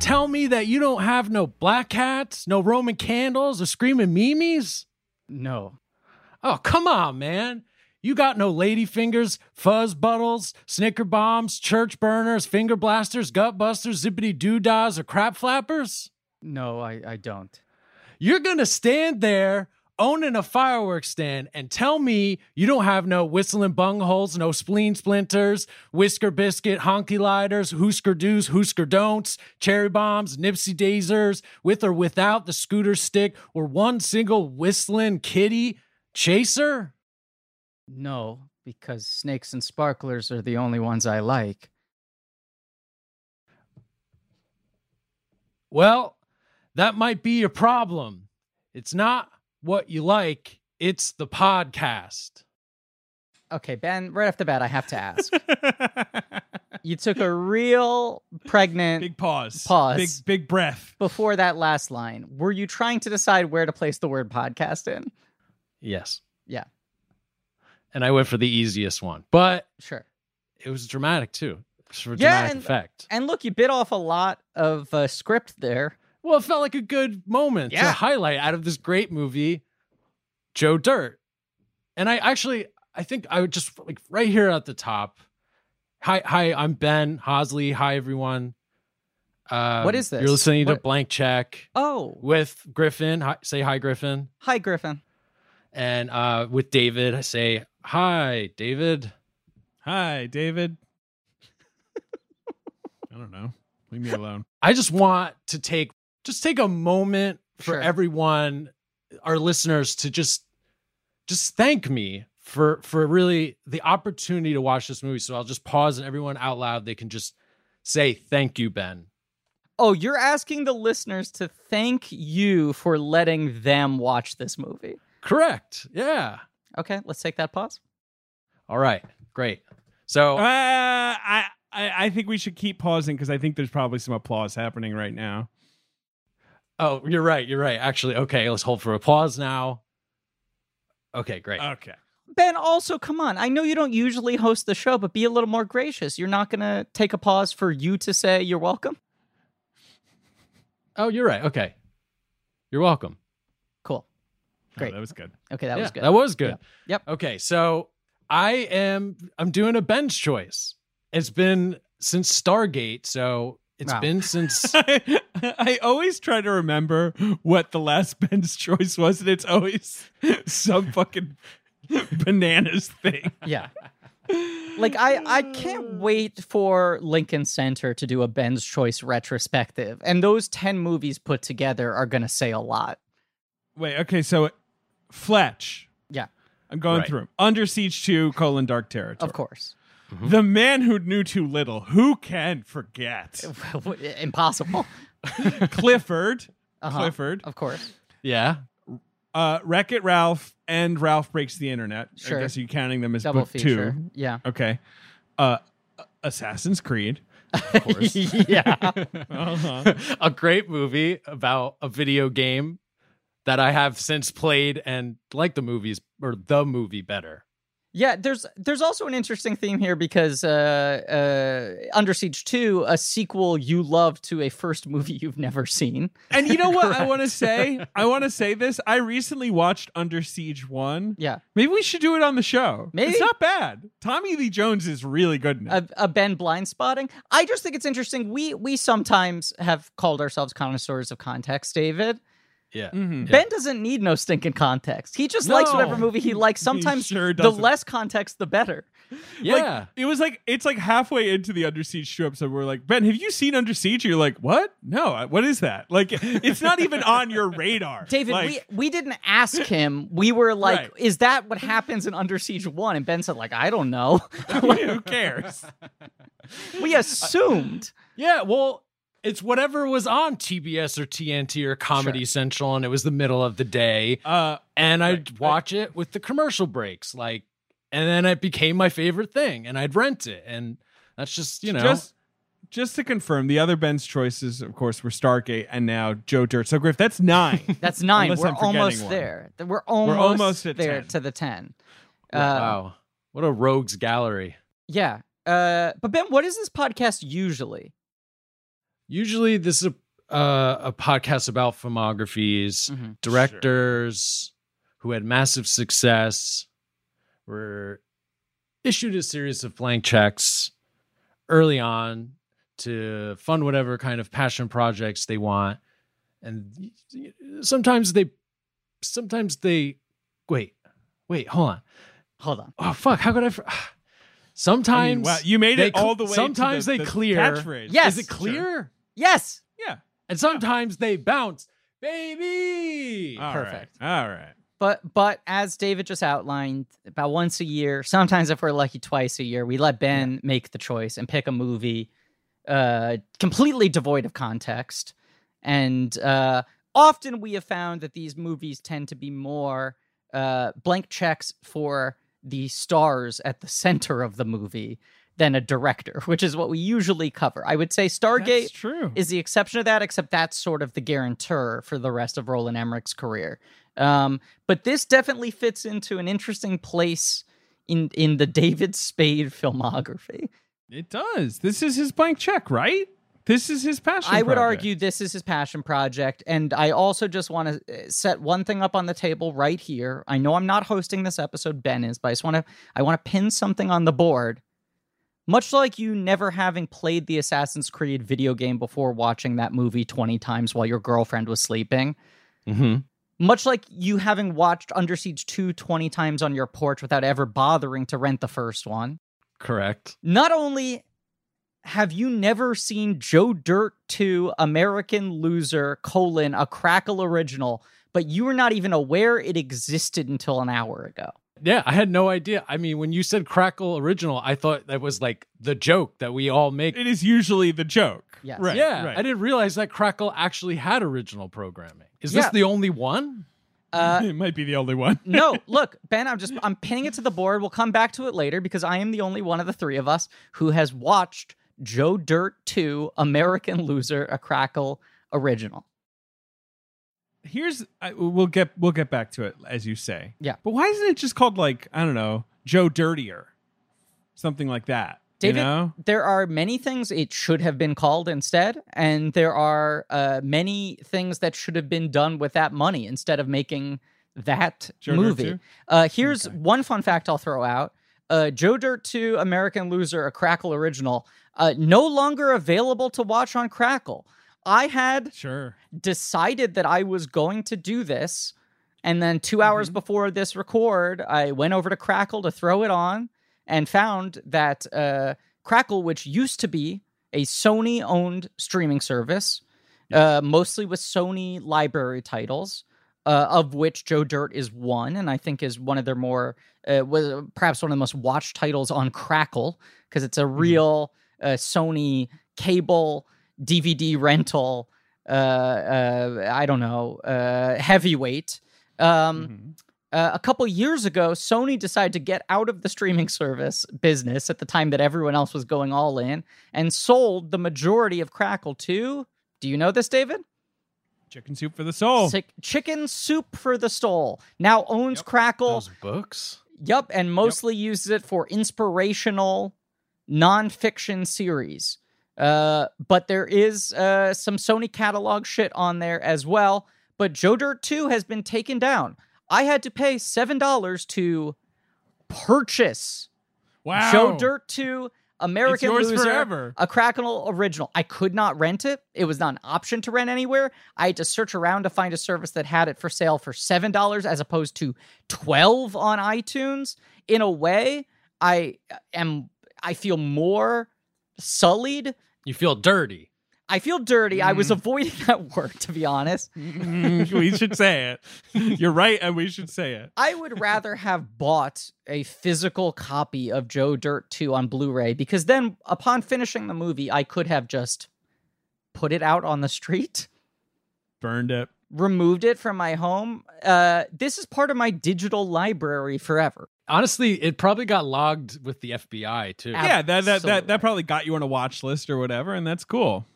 tell me that you don't have no black hats, no Roman candles, or screaming memes? No. Oh, come on, man. You got no lady fingers, fuzz buttles, snicker bombs, church burners, finger blasters, gut busters, zippity doodads, or crap flappers? No, I, I don't. You're gonna stand there owning a fireworks stand and tell me you don't have no whistling bungholes, no spleen splinters, whisker biscuit, honky lighters, hoosker do's, hoosker don'ts, cherry bombs, nipsey daisers, with or without the scooter stick, or one single whistling kitty chaser? No, because snakes and sparklers are the only ones I like. Well, that might be your problem. It's not what you like, it's the podcast. Okay, Ben, right off the bat, I have to ask. you took a real pregnant Big pause. Pause. Big big breath. before that last line. Were you trying to decide where to place the word podcast in? Yes. Yeah, And I went for the easiest one, but sure. it was dramatic too. For Yeah, dramatic and- effect. And look, you bit off a lot of uh, script there. Well, it felt like a good moment to highlight out of this great movie, Joe Dirt. And I actually, I think I would just like right here at the top. Hi, hi, I'm Ben Hosley. Hi, everyone. Um, What is this? You're listening to What- Blank Check Oh, with Griffin. Hi, say hi, Griffin. hi, Griffin. And uh, with David, I say hi, David. Hi, David. I don't know. Leave me alone. I just want to take just take a moment for Sure. everyone, our listeners, to just just thank me for for really the opportunity to watch this movie. So I'll just pause and everyone out loud they can just say thank you, Ben. Oh, you're asking the listeners to thank you for letting them watch this movie. Correct. Yeah. Okay, let's take that pause. All right. Great. So Uh, I, I I think we should keep pausing because I think there's probably some applause happening right now. Oh, you're right. You're right. Actually, okay. Let's hold for applause now. Okay. Great. Okay. Ben, also, come on. I know you don't usually host the show, but be a little more gracious. You're not going to take a pause for you to say you're welcome? oh, you're right. Okay. You're welcome. Cool. Oh, Great. that was good. Okay, that Yeah, was good. That was good. Yep. Okay, so I am I'm doing a Ben's choice. It's been since Stargate, so it's Wow. been since I, I always try to remember what the last Ben's choice was, and it's always some fucking bananas thing. yeah. Like I, I can't wait for Lincoln Center to do a Ben's Choice retrospective, and those ten movies put together are going to say a lot. Wait, okay, so Fletch. Yeah, I'm going Right. through 'em. Under Siege 2, colon dark territory. of course. The man who knew too little. Who can forget? Impossible. Clifford. Uh-huh. Clifford. Of course. yeah. Uh, Wreck It Ralph and Ralph Breaks the Internet. Sure. I guess you're counting them as Double book feature. two. Yeah. Okay. Uh, Assassin's Creed. Of course. yeah. uh-huh. a great movie about a video game that I have since played and like the movies or the movie better. Yeah, there's there's also an interesting theme here because uh, uh, Under Siege 2, a sequel you love to a first movie you've never seen. And you know what I want to say? I want to say this. I recently watched Under Siege 1. Yeah. Maybe we should do it on the show. Maybe. It's not bad. Tommy Lee Jones is really good in it. A, a Ben blind spotting. I just think it's interesting. We we sometimes have called ourselves connoisseurs of context, David. Yeah. Mhm. Ben doesn't need no stinking context. He just likes whatever movie he likes. Sometimes sure the less context, the better. Yeah. Like, it was like it's like halfway into the Under Siege 2 episode. We're like, Ben, have you seen Under Siege? You're like, what? No, what is that? Like, it's not even on your radar, David, Like, we, we didn't ask him. We were like, Right. is that what happens in Under Siege 1? And Ben said, like, I don't know. who cares? we assumed. Yeah, well, it's whatever was on TBS or TNT or Comedy Sure. Central, and it was the middle of the day, Uh, and I'd right. watch it with the commercial breaks, like, and then it became my favorite thing, and I'd rent it, and that's just you know, just just to confirm, the other Ben's choices, of course, were Stargate and now Joe Dirt. So Griff, that's nine. That's nine. Unless We're I'm forgetting almost one. there. We're almost, almost at there 10. to the 10. Uh, wow, what a rogues gallery. Yeah. Uh, but Ben, what is this podcast usually? Usually, this is a, uh, a podcast about filmographies, Mhm. directors who had massive success were issued a series of blank checks early on to fund whatever kind of passion projects they want and sometimes they sometimes they wait wait hold on Hold on. oh fuck how could i fr- I sometimes mean, wow, you made it all the way. sometimes the, they the clear. Catchphrase. Yes. is it clear Yes. Yeah. and sometimes they bounce baby All Perfect. right. All right. But but as David just outlined, about once a year, sometimes if we're lucky, twice a year, we let Ben make the choice and pick a movie uh, completely devoid of context. And uh, often we have found that these movies tend to be more uh, blank checks for the stars at the center of the movie than a director, which is what we usually cover. I would say Stargate is the exception to that, except that's sort of the guarantor for the rest of Roland Emmerich's career. Um, but this definitely fits into an interesting place in in the David Spade filmography. It does. This is his blank check, right? This is his passion. I would project. argue this is his passion project, and I also just want to set one thing up on the table right here. I know I'm not hosting this episode, Ben is, but I just want to I want to pin something on the board. Much like you never having played the Assassin's Creed video game before watching that movie 20 times while your girlfriend was sleeping, mm-hmm. much like you having watched Under Siege 2 20 times on your porch without ever bothering to rent the first one, correct not only have you never seen Joe Dirt 2 American Loser colon a Crackle original, but you were not even aware it existed until an hour ago. Yeah, I had no idea. I mean, when you said Crackle original, I thought that was like the joke that we all make. It is usually the joke. Yes. Right. yeah, Right. I didn't realize that Crackle actually had original programming. Is Yeah. this the only one? Uh, it might be the only one. no, look, Ben, I'm just I'm pinning it to the board. We'll come back to it later because I am the only one of the three of us who has watched Joe Dirt 2 American Loser a Crackle original. Here's I, we'll get we'll get back to it as you say. Yeah. But why isn't it just called like I don't know Joe Dirtier, something like that? David, you know? there are many things it should have been called instead, and there are uh, many things that should have been done with that money instead of making that Joe movie. Uh, here's Okay. one fun fact I'll throw out: uh, Joe Dirt 2 American Loser, a Crackle original, uh, no longer available to watch on Crackle. I had Sure. decided that I was going to do this. And then 2 hours before this record, I went over to Crackle to throw it on and found that uh, Crackle, which used to be a Sony owned streaming service, uh, mostly with Sony library titles, uh, of which Joe Dirt is one, and I think is one of their more, uh, was perhaps one of the most watched titles on Crackle because it's a real uh, Sony cable DVD rental. Uh, uh, I don't know, uh, heavyweight. Um, Mhm. uh, a couple years ago, Sony decided to get out of the streaming service business at the time that everyone else was going all in and sold the majority of Crackle to. Do you know this, David? Chicken soup for the soul. Chick- Chicken Soup for the Soul now owns Crackle. Those books? Yep, and mostly uses it for inspirational nonfiction series. Uh, but there is uh, some Sony catalog shit on there as well. But Joe Dirt 2 has been taken down. I had to pay $7 to purchase Wow. Joe Dirt 2 American Loser, forever. a Crackle original. I could not rent it. It was not an option to rent anywhere. I had to search around to find a service that had it for sale for $7 as opposed to 12 on iTunes. In a way, I am I feel more sullied. You feel dirty. I feel dirty. I Mm. was avoiding that word to be honest. Mm, we should say it. You're right, and we should say it. I would rather have bought a physical copy of Joe Dirt 2 on Blu-ray because then upon finishing the movie I could have just put it out on the street, Burned it. Removed it from my home. Uh this is part of my digital library forever. Honestly, it probably got logged with the FBI too. Ab- Yeah, that that, that that probably got you on a watch list or whatever, and that's cool.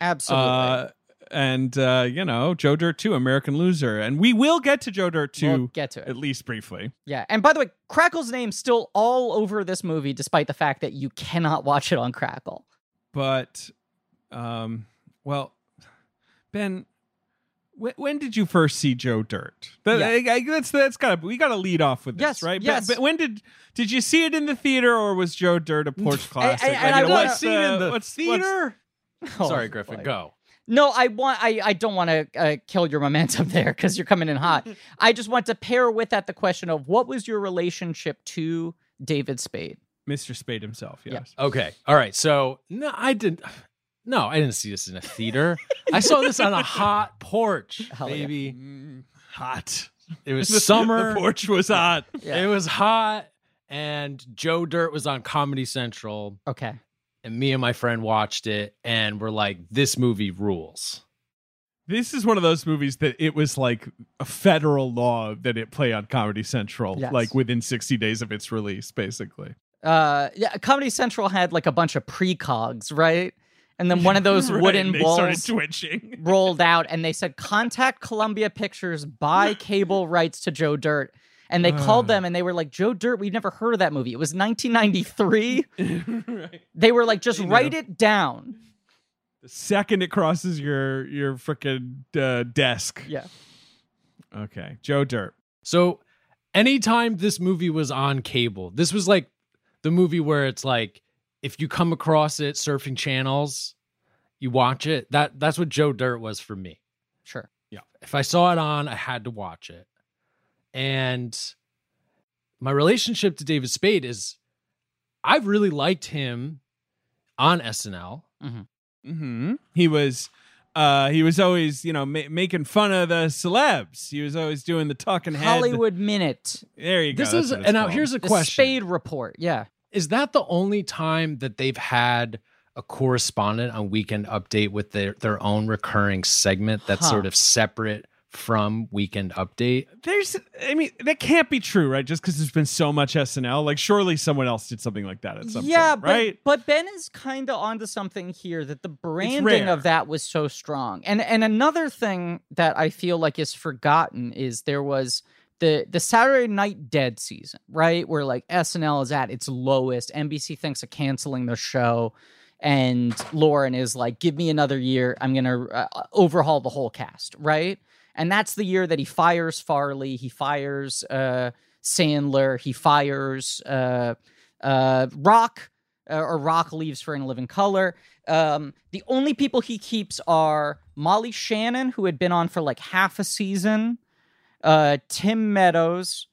Absolutely. Uh, and uh, you know, Joe Dirt 2, American Loser. And we will get to Joe Dirt 2 we'll get to it. at least briefly. Yeah. And by the way, Crackle's name still all over this movie despite the fact that you cannot watch it on Crackle. But um Well, Ben, when, when did you first see Joe Dirt? That, Yeah. I, I, that's that's got to we got to lead off with this, Yes, right? But- yes. But, when did did you see it in the theater or was Joe Dirt a porch classic? and I you know, wanna- what's, See it uh, in the what's- what's- theater. Oh, Sorry, Griffin. boy. Go. No, I want. I, I don't want to uh, kill your momentum there because you're coming in hot. I just want to pair with that the question of what was your relationship to David Spade? Mr. Spade himself, Yeah. yes. Okay. All right. So no, I didn't. No, I didn't see this in a theater. I saw this on a hot porch, Hell yeah. baby. Mm, hot. It was The- summer. The porch was hot. Yeah. It was hot, and Joe Dirt was on Comedy Central, Okay. and me and my friend watched it, and we're like, "This movie rules." This is one of those movies that it was like a federal law that it play on Comedy Central, Yes. like within 60 days of its release, basically. Uh, yeah. Comedy Central had like a bunch of precogs, right? And then one of those Right, wooden and they started balls twitching. rolled out, and they said, "Contact Columbia Pictures, buy cable rights to Joe Dirt." And they called Ah. them, and they were like, "Joe Dirt, we've never heard of that movie. It was 1993." right. They were like, "Just They write know. it down." The second it crosses your your freaking uh, desk. Yeah. Okay, Joe Dirt. So, anytime this movie was on cable, this was like the movie where it's like if you come across it surfing channels, you watch it. That that's what Joe Dirt was for me. Sure. Yeah. If I saw it on, I had to watch it. And my relationship to David Spade is I've really liked him on SNL. hmm He was. Uh, he was always, you know, ma- making fun of the celebs. He was always doing the talking head. Hollywood Minute, There you go. This that's is what it's and now here's a the question. Spade Report. Yeah. Is that the only time that they've had a correspondent on Weekend Update with their their own recurring segment that's Huh. sort of separate from Weekend Update? There's, I mean, that can't be true, right? Just because there's been so much SNL, like surely someone else did something like that at some yeah, point, but, right? but Ben is kind of onto something here that the branding of that was so strong. And and another thing that I feel like is forgotten is there was the the Saturday Night Dead season, right? Where like SNL is at its lowest. NBC thinks of canceling the show. And Lorne is like, give me another year. I'm going to uh, overhaul the whole cast, right? And that's the year that he fires Farley. He fires uh, Sandler. He fires uh, uh, Rock, uh, or Rock leaves for In Living Color. Um, the only people he keeps are Molly Shannon, who had been on for like half a season, uh, Tim Meadows,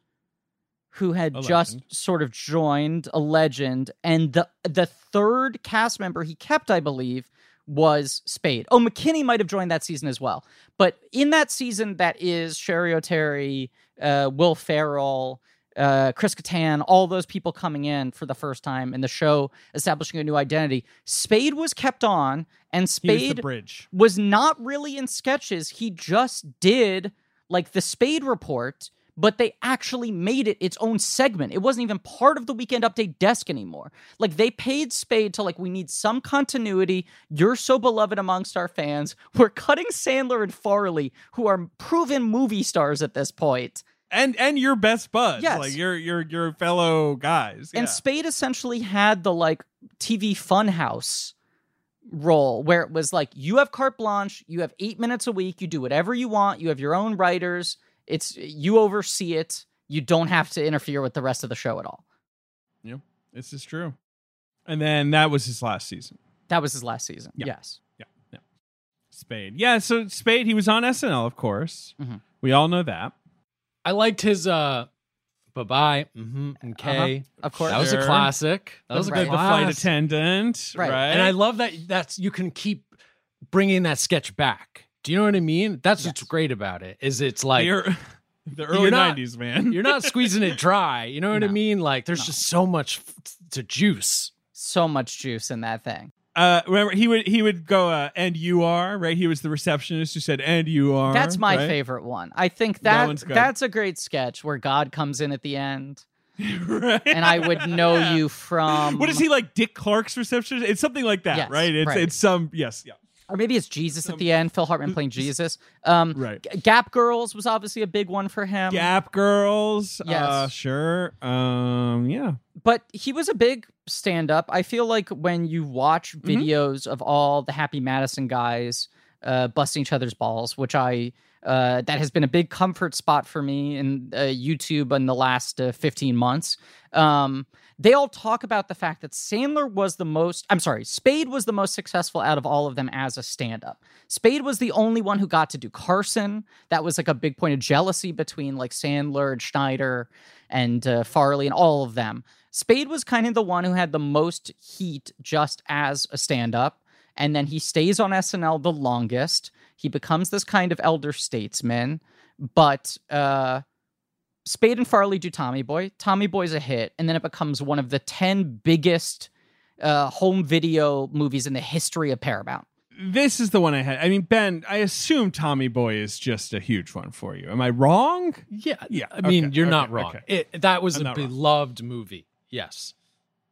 who had A just legend. sort of joined, a legend, and the the third cast member he kept, I believe, was Spade. Oh, McKinney might have joined that season as well. But in that season, that is Cheri Oteri, uh, Will Ferrell, uh, Chris Kattan, all those people coming in for the first time in the show, establishing a new identity. Spade was kept on, and was Spade the bridge. was not really in sketches. He just did like the Spade report, but they actually made it its own segment. It wasn't even part of the weekend update desk anymore. Like they paid Spade to like we need some continuity. You're so beloved amongst our fans. We're cutting Sandler and Farley, who are proven movie stars at this point. And and your best buds, Yes. like your your your fellow guys. And yeah. Spade essentially had the like TV funhouse role where it was like you have carte blanche, you have eight minutes a week, you do whatever you want, you have your own writers, it's you oversee it, you don't have to interfere with the rest of the show at all. Yep. This is true. And then that was his last season. That was his last season. Yeah. Yes. Yeah. Yeah. Spade. Yeah, so Spade, he was on SNL, of course. Mhm. We all know that. I liked his uh bye bye mm-hmm, and K. Uh-huh. Of course. That was a classic. That was a Right. The flight attendant, Right. right? And I love that that's you can keep bringing that sketch back. Do you know what I mean? That's what's great about it. Is it's like the, ear- the early not- '90s, man. you're not squeezing it dry. You know what I mean? Like there's No. just so much f- to juice. So much juice in that thing. Uh, remember, he would he would go, uh, "And you are right." He was the receptionist who said, "And you are." That's my right? favorite one. I think That that, that's a great sketch where God comes in at the end right? and I would know you from What is he like, Dick Clark's receptionist? It's something like that, Yes, right? It's right. it's some yes, yeah, or maybe it's Jesus at the end. Phil Hartman playing Jesus. Um, right. Gap Girls was obviously a big one for him. Gap Girls, uh, Yes. sure, um, yeah. but he was a big stand up. I feel like when you watch Mm-hmm. videos of all the Happy Madison guys uh, busting each other's balls, which I uh, that has been a big comfort spot for me in uh, YouTube in the last uh, 15 months. Um, they all talk about the fact that Sandler was the most, I'm sorry, Spade was the most successful out of all of them as a stand up. Spade was the only one who got to do Carson. That was like a big point of jealousy between like Sandler and Schneider and uh, Farley and all of them. Spade was kind of the one who had the most heat just as a stand up. And then he stays on SNL the longest. He becomes this kind of elder statesman. But uh, Spade and Farley do Tommy Boy. Tommy Boy's a hit. And then it becomes one of the 10 biggest uh, home video movies in the history of Paramount. This is the one I had. I mean, Ben, I assume Tommy Boy is just a huge one for you. Am I wrong? Yeah, Yeah, I mean, okay, you're okay, not wrong. okay. It, that was I'm a not wrong. beloved movie. Yes.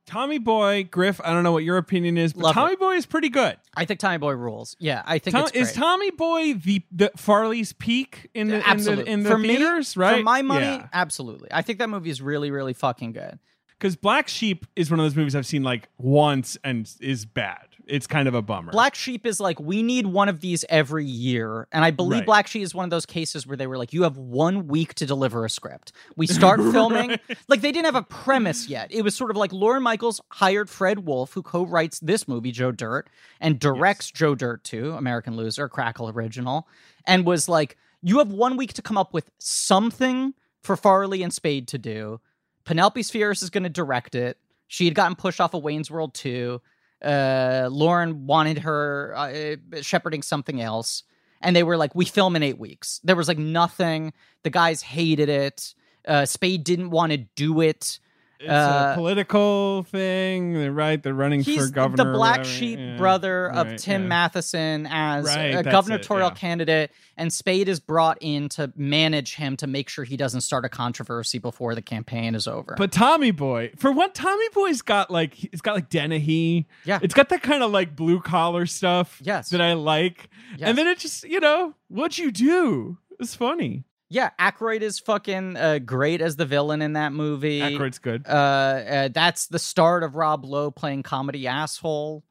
Tommy Boy, Griff, I don't know what your opinion is, but Love Tommy it. Boy is pretty good. I think Tommy Boy rules. Yeah, I think Tom- it's great. is Tommy Boy the, the Farley's peak in the, in the, absolutely in the for theaters, me, right? For my money, Yeah. absolutely. I think that movie is really, really fucking good. Because Black Sheep is one of those movies I've seen like once and is bad. It's kind of a bummer. Black Sheep is like we need one of these every year, and I believe Right. Black Sheep is one of those cases where they were like, "You have one week to deliver a script." We start filming like they didn't have a premise yet. It was sort of like Lorne Michaels hired Fred Wolf, who co-writes this movie, Joe Dirt, and directs Joe Dirt too, American Loser, Crackle original, and was like, "You have one week to come up with something for Farley and Spade to do." Penelope Spheeris is going to direct it. She had gotten pushed off of Wayne's World 2. Uh, Lorne wanted her uh, shepherding something else. And they were like, we film in eight weeks. There was like nothing. The guys hated it. Uh, Spade didn't want to do it. It's uh, a political thing, they're right? They're running for governor. the black sheep Yeah. brother of Right, Tim yeah. Matheson as Right, a that's it, gubernatorial yeah. candidate, and Spade is brought in to manage him to make sure he doesn't start a controversy before the campaign is over. But Tommy Boy, for what Tommy Boy's got like it's got like Dennehy. Yeah. It's got that kind of like blue collar stuff Yes. that I like. Yes. And then it just, you know, what'd you do? It's funny. Yeah, Aykroyd is fucking uh, great as the villain in that movie. Aykroyd's good. Uh, uh, that's the start of Rob Lowe playing comedy asshole.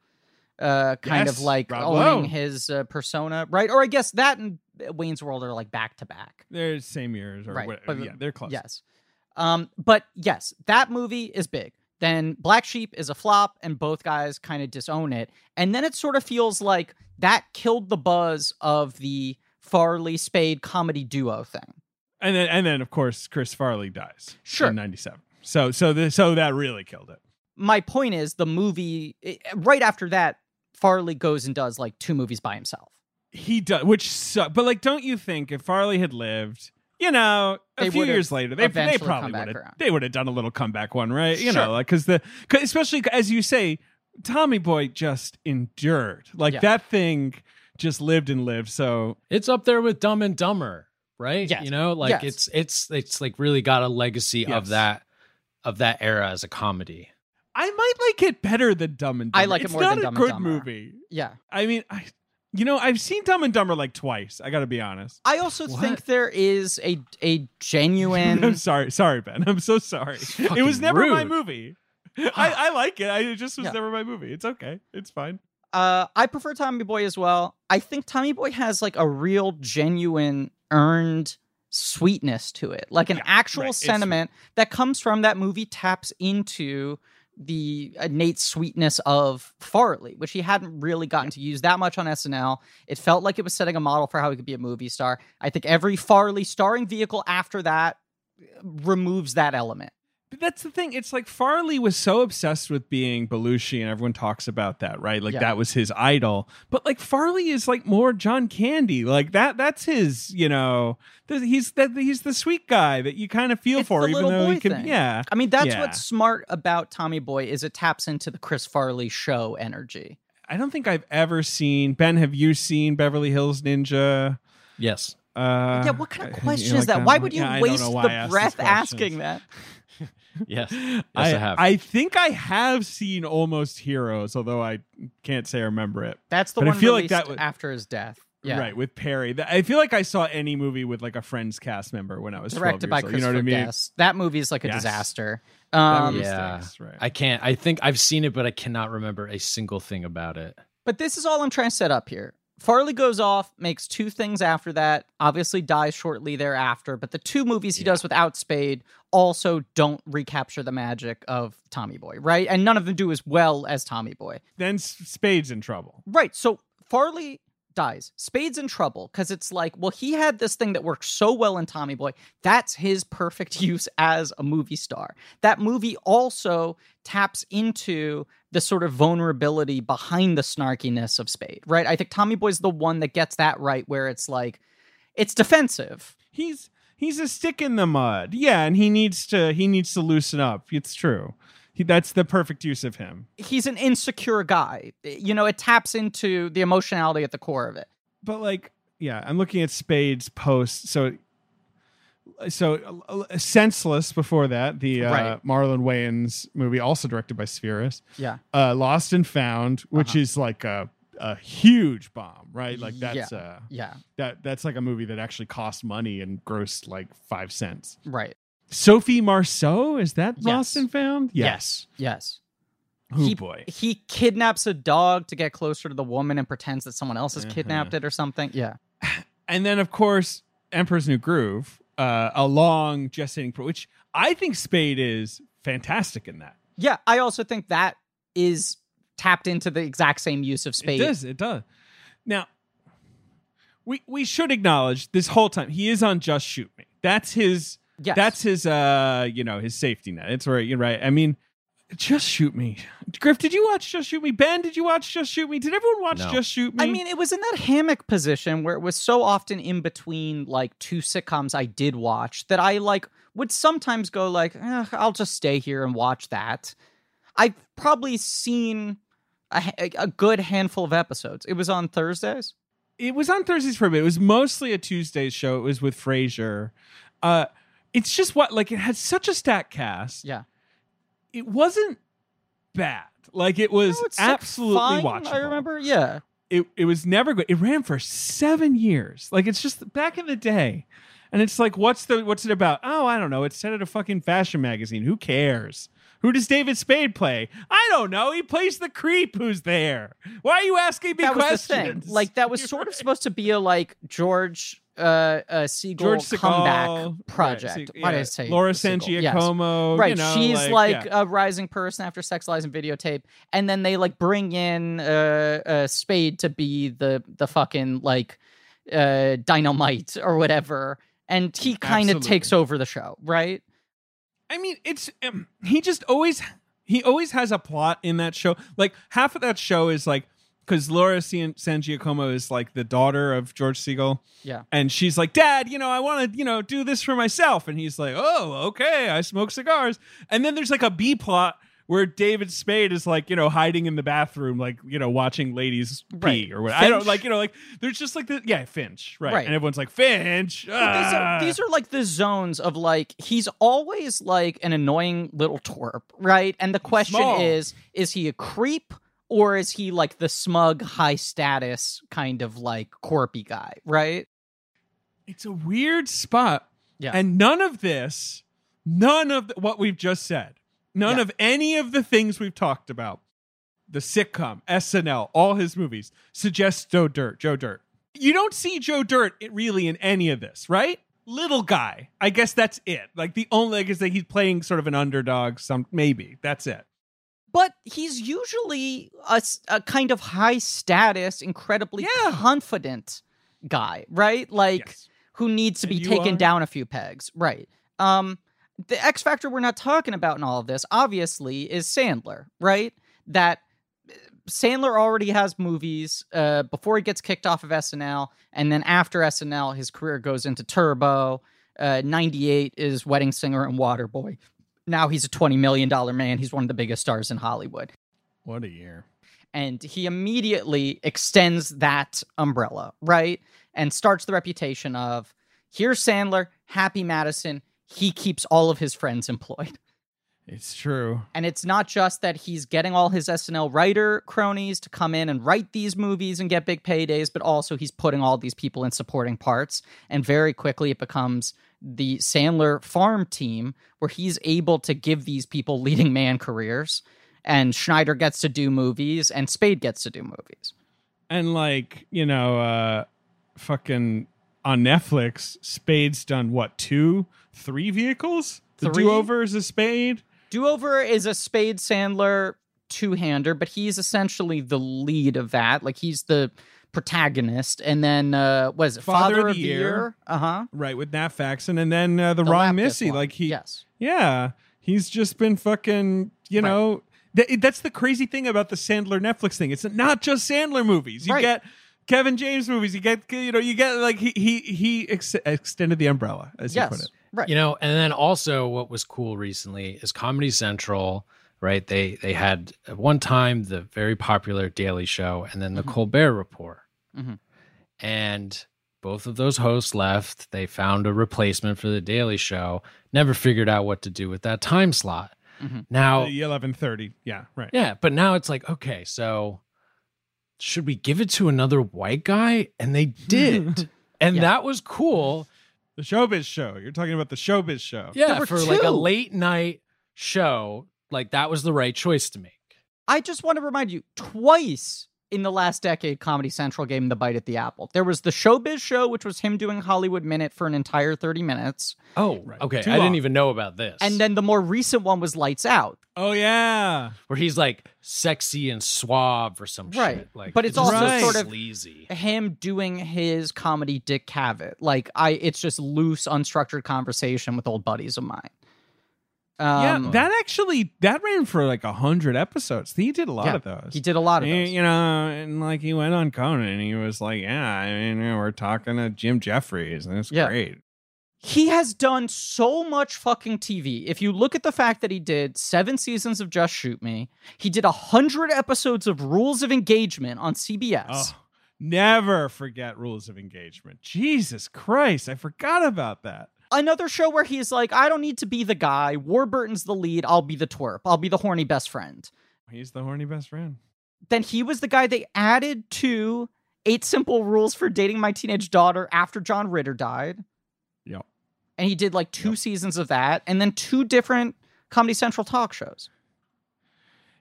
Uh, kind Yes, of like Rob owning Lowe. his uh, persona, right? Or I guess that and Wayne's World are like back to back, They're same years or right? whatever. yeah, they're close. Yes. Um, but yes, that movie is big. Then Black Sheep is a flop, and both guys kind of disown it. And then it sort of feels like that killed the buzz of the Farley Spade comedy duo thing. And then and then of course Chris Farley dies. Sure. In ninety seven. So so the, so that really killed it. my point is the movie eh, right after that farley goes and does like two movies by himself He does which su- but like don't you think if Farley had lived you know, a They few years later, they, they probably would have they would have done a little comeback one, right? You Sure. know, like because the cause especially as you say, Tommy Boy just endured like Yeah. that thing just lived and lived. So It's up there with Dumb and Dumber, right? Yeah, You know, like Yes. it's it's it's like really got a legacy of that of that era as a comedy. I might like it better than Dumb and Dumber. I Dumber. like it it's more not than a Dumb and Dumber. It's not a good Dumber. movie. yeah I mean, I you know I've seen Dumb and Dumber like twice. I got to be honest. i also What? think there is a a I'm genuine sorry, sorry, Ben. I'm so sorry. It was never my movie. I, I like it. I it just was Yeah. never my movie. It's okay. It's fine. Uh i prefer tommy boy as well i think tommy boy has like a real genuine earned sweetness to it like an Yeah, actual right, it's sentiment that comes from that movie taps into the innate sweetness of Farley, which he hadn't really gotten to use that much on SNL. It felt like it was setting a model for how he could be a movie star. I think every Farley starring vehicle after that removes that element. But that's the thing. It's like Farley was so obsessed with being Belushi, and everyone talks about that, right? Like Yeah. that was his idol. But like Farley is like more John Candy, like that. That's his. You know, he's that he's the sweet guy that you kind of feel It's for, even though he can. thing. Yeah, I mean, that's Yeah. what's smart about Tommy Boy is it taps into the Chris Farley show energy. I don't think I've ever seen Ben. Have you seen Beverly Hills Ninja? Yes. Uh, yeah, what kind of question like is that? that Why would you Yeah, waste know why I the breath asking that? Yes. I, I have. I think I have seen Almost Heroes, although I can't say I remember it. That's the But I feel like that was, after his death. Yeah. Right, with Perry. I feel like I saw any movie with like a Friends cast member when I was 12 Directed by years old. You know what I mean? Guest. That movie is like a Yes. disaster. Um, Yeah. stinks, right. I can't. I think I've seen it, but I cannot remember a single thing about it. But this is all I'm trying to set up here. Farley goes off, makes two things after that, obviously dies shortly thereafter, but the two movies he does without Spade also don't recapture the magic of Tommy Boy, right? And none of them do as well as Tommy Boy. then Spade's in trouble. Right. So Farley dies. Spade's in trouble because it's like, well, he had this thing that worked so well in Tommy Boy. That's his perfect use as a movie star. That movie also taps into the sort of vulnerability behind the snarkiness of Spade, right? I think Tommy Boy's the one that gets that right, where it's like, it's defensive. He's he's a stick in the mud. Yeah, and he needs to he needs to loosen up. It's true. He, that's the perfect use of him. He's an insecure guy. You know, it taps into the emotionality at the core of it. But like, yeah, I'm looking at Spade's post. So, so uh, senseless before that, the uh, Right. Marlon Wayans movie, also directed by Spheeris. Yeah. Uh, Lost and Found, which Uh-huh. is like a a huge bomb, right? Like that's Yeah. uh Yeah. that that's like a movie that actually cost money and grossed like five cents. Right. Sophie Marceau, is that Yes. Lost and Found? Yes. Yes. Oh he, boy. He kidnaps a dog to get closer to the woman and pretends that someone else has Uh-huh. kidnapped it or something. Yeah. And then of course Emperor's New Groove, uh, a long gestating pro, which I think Spade is fantastic in that. Yeah. I also think that is tapped into the exact same use of spade. It does. It does. Now, we we should acknowledge this whole time he is on Just Shoot Me. That's his. Yes. That's his. Uh, you know, his safety net. It's right. You're right. I mean, Just Shoot Me. Griff, did you watch Just Shoot Me? Ben, did you watch Just Shoot Me? Did everyone watch No. Just Shoot Me? I mean, it was in that hammock position where it was so often in between like two sitcoms I did watch that I like would sometimes go like, eh, I'll just stay here and watch that. I've probably seen a, a good handful of episodes. It was on Thursdays. it was on Thursdays for a bit. It was mostly a Tuesday show. It was with Frasier. Uh, it's just what like it had such a stacked cast. Yeah. It wasn't bad. Like it was No, like, absolutely fine, watchable. I remember. Yeah. it it was never good. It ran for seven years. Like it's just back in the day. And it's like, what's the what's it about? Oh, I don't know. It's set at a fucking fashion magazine. Who cares? Who does David Spade play? I don't know. He plays the creep who's there. Why are you asking me that questions? Like that was You're sort of supposed to be a like George uh, uh Segal George Segal, comeback right, project. Se- Why did. I say Laura Siegel? San Yes. Right, you know, she's like, yeah. a rising person after Sex Lies and Videotape, and then they like bring in uh, uh Spade to be the the fucking like uh dynamite or whatever, and he kind of takes over the show, right? I mean, it's um, he just always he always has a plot in that show. Like half of that show is like because Laura San, San Giacomo is like the daughter of George Segal, Yeah. and she's like, "Dad, you know, I want to, you know, do this for myself," and he's like, "Oh, okay, I smoke cigars." And then there's like a B plot where David Spade is like, you know, hiding in the bathroom, like, you know, watching ladies pee Right. or what. I don't like, you know, like there's just like the yeah, Finch, right? Right. And everyone's like, Finch. But these ah." are these are like the zones of like he's always like an annoying little twerp, right? And the question Small. is, is he a creep or is he like the smug, high status kind of like corpy guy, right? it's a weird spot. Yeah. And none of this, none of the, what we've just said, none Yeah. of any of the things we've talked about, the sitcom, SNL, all his movies, suggests Joe Dirt. Joe Dirt. You don't see Joe Dirt really in any of this, right? Little guy. I guess that's it. Like the only, I guess that he's playing sort of an underdog. Some maybe that's it. But he's usually a, a kind of high status, incredibly Yeah. confident guy, right? Like Yes. who needs to be taken are? down a few pegs, right? Um, the X factor we're not talking about in all of this, obviously, is Sandler, right? That uh, Sandler already has movies uh, before he gets kicked off of SNL, and then after SNL, his career goes into Turbo. Uh, 98 is Wedding Singer and Waterboy. Now he's a $20 million man. He's one of the biggest stars in Hollywood What a year. and he immediately extends that umbrella, right? And starts the reputation of here's Sandler, Happy Madison. He keeps all of his friends employed. It's true. And it's not just that he's getting all his SNL writer cronies to come in and write these movies and get big paydays, but also he's putting all these people in supporting parts. And very quickly it becomes the Sandler farm team where he's able to give these people leading man careers. And Schneider gets to do movies and Spade gets to do movies. And like, you know, uh fucking on Netflix, Spade's done what, two, three vehicles? The Three? do over is a spade. Do Over is a Spade Sandler two hander, but he's essentially the lead of that. Like he's the protagonist. And then, uh, what is it? Father of the Year. Uh huh. Right, with Nat Faxon and then uh, the, wrong Missy. Like he Yes. Yeah, he's just been fucking. You Right. know, th- that's the crazy thing about the Sandler Netflix thing. It's not just Sandler movies. You Right. get Kevin James movies. You get you know you get like he he he ex- extended the umbrella as you put it. Right. You know, and then also what was cool recently is Comedy Central, right? They they had at one time the very popular Daily Show and then the Mhm. Colbert Report. Mhm. And both of those hosts left. They found a replacement for the Daily Show. Never figured out what to do with that time slot. Mhm. Now, The eleven thirty. Yeah, right. yeah, but now it's like, okay, so should we give it to another white guy? And they did. and Yeah. that was cool. The Showbiz Show. You're talking about the Showbiz Show. Yeah, were for like a late night show, like that was the right choice to make. I just want to remind you twice in the last decade, Comedy Central gave him the bite at the apple. There was the Showbiz Show, which was him doing Hollywood Minute for an entire 30 minutes. Oh, Right. okay. Too I long. didn't even know about this. And then the more recent one was Lights Out. Oh yeah. where he's like sexy and suave or some Right. shit. Like, But it's just also so sort of- sleazy. him doing his comedy Dick Cavett. Like I it's just loose, unstructured conversation with old buddies of mine. Um, yeah, that actually that ran for like a hundred episodes. He did a lot Yeah, of those. he did a lot of those. you know, and like he went on Conan and he was like, "Yeah, I mean, we're talking to Jim Jeffries, and it's Yeah. great." He has done so much fucking TV. If you look at the fact that he did seven seasons of Just Shoot Me, he did a hundred episodes of Rules of Engagement on CBS. Oh, never forget rules of engagement. Jesus Christ, I forgot about that. Another show where he's like, I don't need to be the guy. Warburton's the lead. I'll be the twerp. I'll be the horny best friend. He's the horny best friend. then he was the guy they added to Eight Simple Rules for Dating My Teenage Daughter after John Ritter died. Yep. And he did like two Yep. seasons of that and then two different Comedy Central talk shows.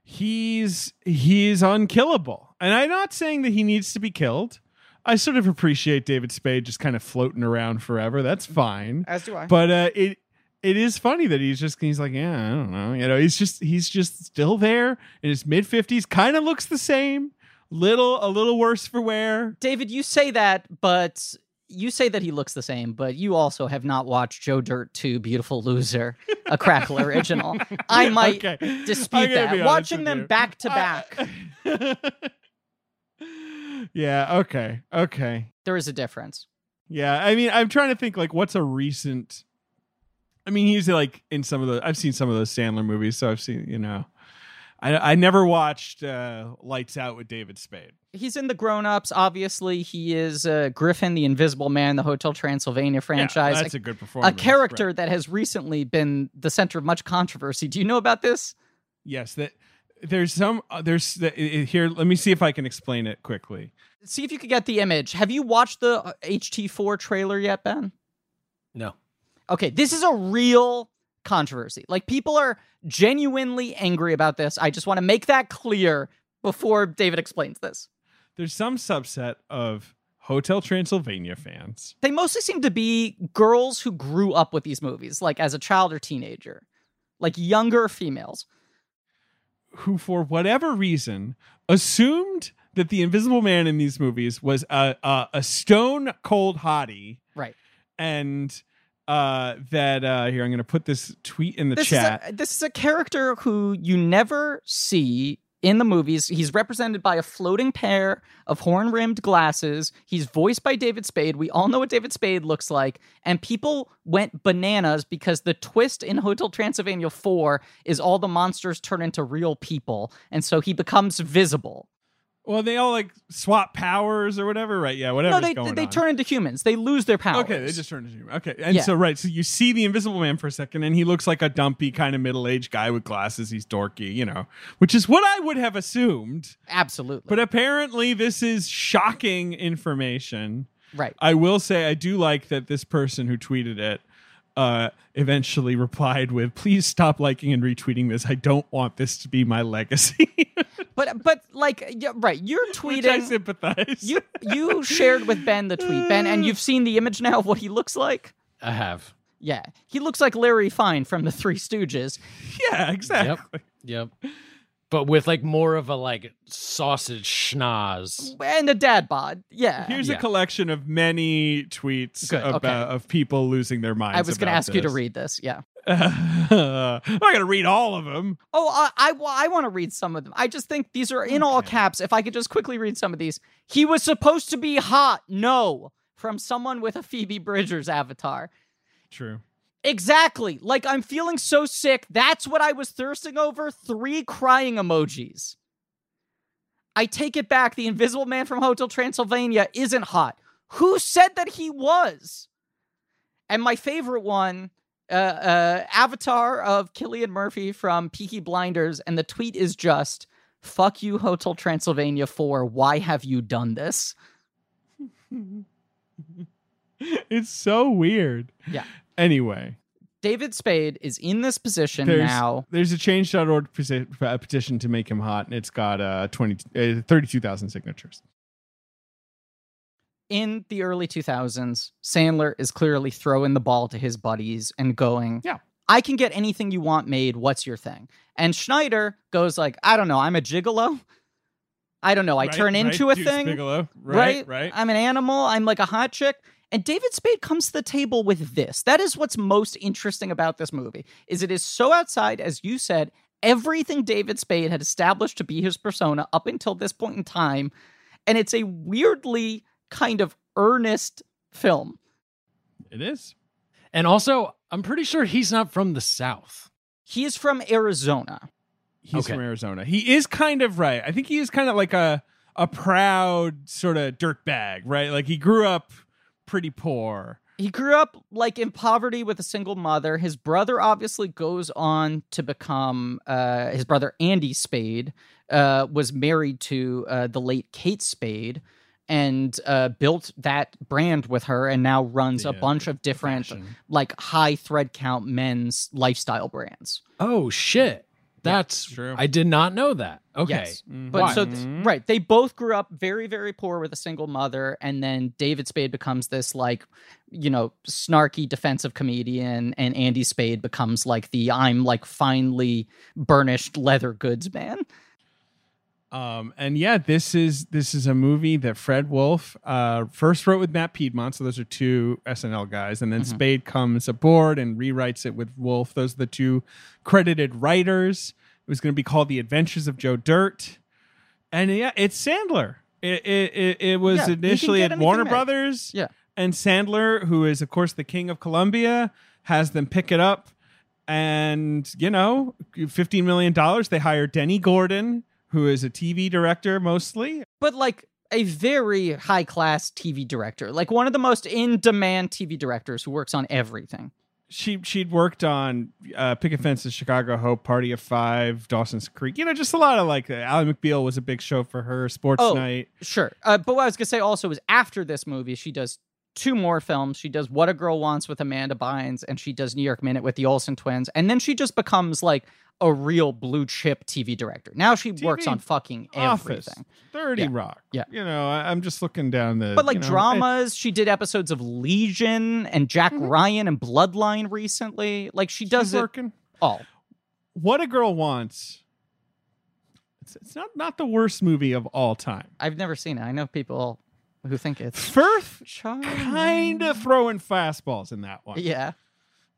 He's he's unkillable, and I'm not saying that he needs to be killed. I sort of appreciate David Spade just kind of floating around forever. That's fine. As do I. but uh, it it is funny that he's just he's like yeah I don't know you know he's just he's just still there in his mid fifties kind of looks the same little a little worse for wear David, you say that, but you say that he looks the same, but you also have not watched Joe Dirt 2 Beautiful Loser, a Crackle original. I might Okay. dispute that. Watching them you. back to back, I- yeah okay okay there is a difference. yeah I mean I'm trying to think like what's a recent I mean he's like in some of the I've seen some of those Sandler movies so I've seen you know I I never watched uh, Lights Out with David Spade He's in the grown ups. Obviously, he is uh, Griffin, the Invisible Man, the Hotel Transylvania franchise. yeah, that's a, a good a character Right. that has recently been the center of much controversy. Do you know about this? Yes, that there's some uh, there's the, i- i- here. Let me see if I can explain it quickly. See if you could get the image. Have you watched the uh, HT4 trailer yet, Ben? No. Okay, this is a real controversy. Like, people are genuinely angry about this. I just want to make that clear before David explains this. There's some subset of Hotel Transylvania fans They mostly seem to be girls who grew up with these movies, like as a child or teenager, like younger females. Who, for whatever reason, assumed that the Invisible Man in these movies was a a, a stone cold hottie, Right. and uh, that uh, here I'm going to put this tweet in the this chat. Is a, this is a character who you never see in the movies. He's represented by a floating pair of horn rimmed glasses. He's voiced by David Spade. We all know what David Spade looks like. And people went bananas because the twist in Hotel Transylvania 4 is all the monsters turn into real people. And so he becomes visible. Well, they all like swap powers or whatever, right? Yeah, whatever. no, they they on. turn into humans. They lose their powers. Okay, they just turn into humans. Okay, and Yeah. so right, so you see the Invisible Man for a second, and he looks like a dumpy kind of middle aged guy with glasses. He's dorky, you know, which is what I would have assumed. absolutely. But apparently, this is shocking information. right. I will say, I do like that this person who tweeted it uh, eventually replied with, "Please stop liking and retweeting this. I don't want this to be my legacy." But but like yeah, right, you're Which I sympathize. You you shared with Ben the tweet, Ben, and you've seen the image now of what he looks like. I have. Yeah, he looks like Larry Fine from the Three Stooges. yeah, exactly. Yep. But with like more of a like sausage schnoz. and a dad bod. Yeah. Here's Yeah. a collection of many tweets Good, about okay. of people losing their minds. I was going to about ask you to read this. Yeah. I'm not going to read all of them. Oh, I I, I want to read some of them. I just think these are in all caps. If I could just quickly read some of these. He was supposed to be hot. No, from someone with a Phoebe Bridgers avatar. True. Exactly. Like I'm feeling so sick. That's what I was thirsting over. Three crying emojis. I take it back. The Invisible Man from Hotel Transylvania isn't hot. Who said that he was? And my favorite one, uh, uh, avatar of Cillian Murphy from Peaky Blinders, and the tweet is just "Fuck you, Hotel Transylvania 4. Why have you done this?" It's so weird. Yeah. Anyway, David Spade is in this position there's now. there's a change.org uh, petition to make him hot, and it's got uh, 20, uh, 32,000 signatures. in the early 2000s, Sandler is clearly throwing the ball to his buddies and going, Yeah. I can get anything you want made. What's your thing? And Schneider goes like, I don't know. I'm a gigolo. I don't know. I Right, turn right, into a thing. Bigalow. right? Right, right. I'm an animal. I'm like a hot chick. And David Spade comes to the table with this. That is what's most interesting about this movie. Is it is so outside, as you said, everything David Spade had established to be his persona up until this point in time, and it's a weirdly kind of earnest film. It is. And also, I'm pretty sure he's not from the South. He is from Arizona. He's Okay. from Arizona. He is kind of right. I think he is kind of like a a proud sort of dirtbag, right? Like he grew up pretty poor. He grew up like in poverty with a single mother. His brother obviously goes on to become uh, his brother Andy Spade uh, was married to uh, the late Kate Spade and uh, built that brand with her and now runs a bunch of different fashion. like high thread count men's lifestyle brands. Oh shit. That's true. I did not know that. Okay. Yes. Mm-hmm. But so th- Mhm. right, they both grew up very very poor with a single mother and then David Spade becomes this like you know snarky defensive comedian and Andy Spade becomes like the I'm like finely burnished leather goods man. Um, and yeah, this is this is a movie that Fred Wolf uh, first wrote with Matt Piedmont. So those are two SNL guys, and then Mhm. Spade comes aboard and rewrites it with Wolf. Those are the two credited writers. It was going to be called The Adventures of Joe Dirt, and yeah, it's Sandler. It it it, it was Yeah, initially at Warner made. Brothers. Yeah. and Sandler, who is of course the king of Columbia, has them pick it up. And you know, fifteen million dollars. They hire Dennie Gordon, who is a TV director mostly. But like a very high class TV director, like one of the most in demand TV directors who works on everything. She she'd worked on uh, Picket Fences, Chicago Hope, Party of Five, Dawson's Creek. You know, just a lot of like. Uh, Ally McBeal was a big show for her. Sports Oh. Night. Sure. Uh, but what I was going to say also is after this movie, she does two more films. She does What a Girl Wants with Amanda Bynes, and she does New York Minute with the Olsen twins. And then she just becomes like a real blue chip TV director. Now she works on fucking Office, everything. Thirty Yeah. Rock. Yeah. you know, I, I'm just looking down the. But like you know, dramas, she did episodes of Legion and Jack Mhm. Ryan and Bloodline recently. Like she she's does it working. all. What a girl wants. It's, it's not not the worst movie of all time. I've never seen it. I know people who think it's Firth kind of throwing fastballs in that one. Yeah.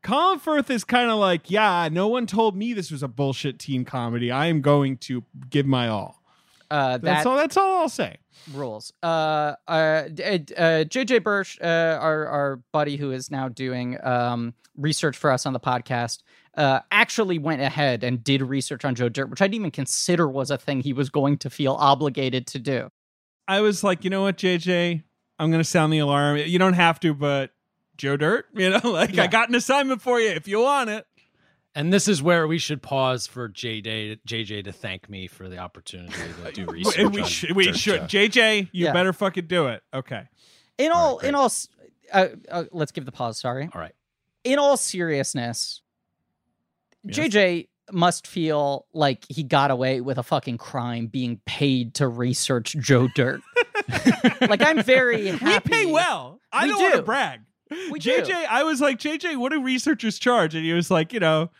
Colin Firth is kind of like, yeah, no one told me this was a bullshit teen comedy. I am going to give my all. Uh, that That's all. That's all I'll say. rules. Uh, uh, uh, uh, JJ Birch, uh, our our buddy who is now doing um research for us on the podcast, uh, actually went ahead and did research on Joe Dirt, which I didn't even consider was a thing he was going to feel obligated to do. I was like, you know what, JJ, I'm gonna sound the alarm. You don't have to, but Joe Dirt, you know, like Yeah. I got an assignment for you if you want it. And this is where we should pause for JJ, JJ to thank me for the opportunity to do research. And we should, we should. JJ, you Yeah. better fucking do it. Okay. In All all, right, in all, uh, uh, let's give the pause. Sorry. All right. in all seriousness, Yes. JJ must feel like he got away with a fucking crime being paid to research Joe Dirt. like I'm very happy. We pay well. I We don't want to brag. We JJ, do. I was like, JJ, what do researchers charge? And he was like, you know,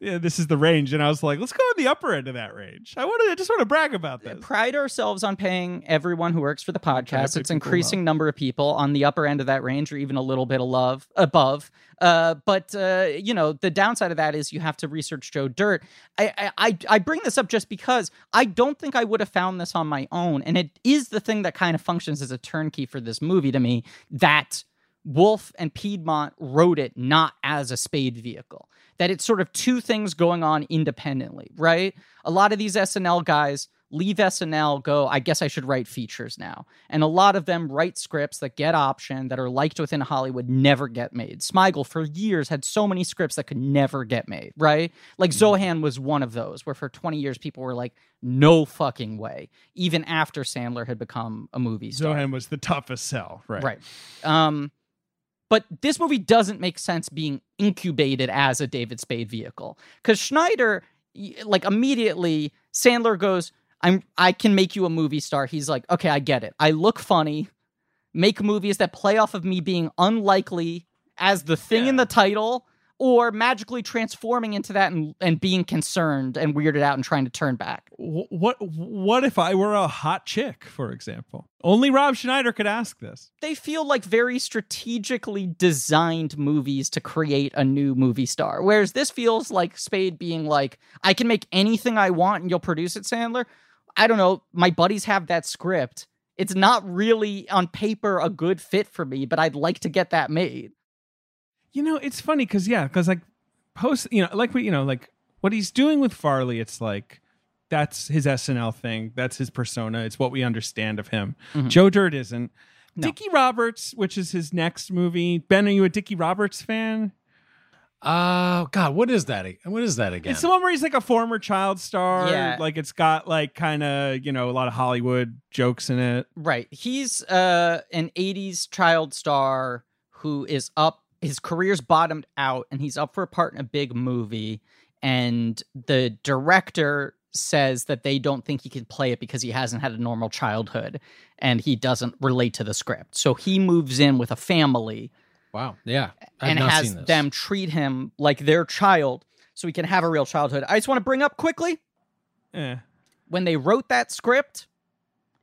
yeah, this is the range. And I was like, let's go on the upper end of that range. I want to, I just want to brag about this. Pride ourselves on paying everyone who works for the podcast. It's increasing number of people on the upper end of that range, or even a little bit of love above. Uh, but uh, you know, the downside of that is you have to research Joe Dirt. I, I I I bring this up just because I don't think I would have found this on my own, and it is the thing that kind of functions as a turnkey for this movie to me. That Wolf and Piedmont wrote it not as a Spade vehicle. That it's sort of two things going on independently, right? A lot of these SNL guys leave SNL, go, I guess I should write features now. And a lot of them write scripts that get optioned, that are liked within Hollywood, never get made. Smigel, for years, had so many scripts that could never get made, right? Like Zohan was one of those, where for 20 years people were like, no fucking way, even after Sandler had become a movie star. Zohan was the toughest sell. Right. Right. Um, but this movie doesn't make sense being incubated as a David Spade vehicle because Schneider, like immediately, Sandler goes, "I'm I can make you a movie star." He's like, "Okay, I get it. I look funny. Make movies that play off of me being unlikely as the thing in the title." Or magically transforming into that and, and being concerned and weirded out and trying to turn back. What what if I were a hot chick, for example? Only Rob Schneider could ask this. they feel like very strategically designed movies to create a new movie star. Whereas this feels like Spade being like, I can make anything I want and you'll produce it, Sandler. I don't know. My buddies have that script. It's not really on paper a good fit for me, but I'd like to get that made. You know, it's funny because yeah, because like post, you know, like what you know, like what he's doing with Farley, it's like that's his SNL thing, that's his persona, it's what we understand of him. Mhm. Joe Dirt isn't. No. Dickie Roberts, which is his next movie. Ben, are you a Dickie Roberts fan? Oh God, what is that? What is that again? It's the one where he's like a former child star. Yeah. Like it's got like kind of you know a lot of Hollywood jokes in it. Right. He's uh, an 80s child star who is up, his career's bottomed out, and he's up for a part in a big movie. And the director says that they don't think he can play it because he hasn't had a normal childhood and he doesn't relate to the script. So he moves in with a family wow. Yeah, I've and not has seen this. them treat him like their child so he can have a real childhood. I just want to bring up quickly Eh. when they wrote that script,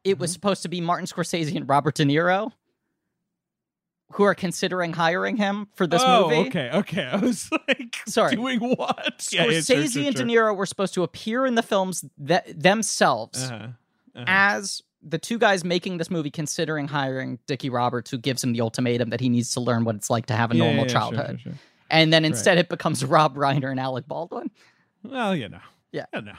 it was supposed to be Martin Scorsese and Robert De Niro who are considering hiring him for this oh, movie. okay, okay. I was like, Sorry. doing what? Yeah, yeah, Scorsese sure, sure, and De. Niro were supposed to appear in the films themselves Uh-huh. Uh-huh. as the two guys making this movie considering hiring Dickie Roberts, who gives him the ultimatum that he needs to learn what it's like to have a Yeah, normal yeah, childhood. sure, sure. And then instead it becomes Rob Reiner and Alec Baldwin. Well, you know. Yeah. I know.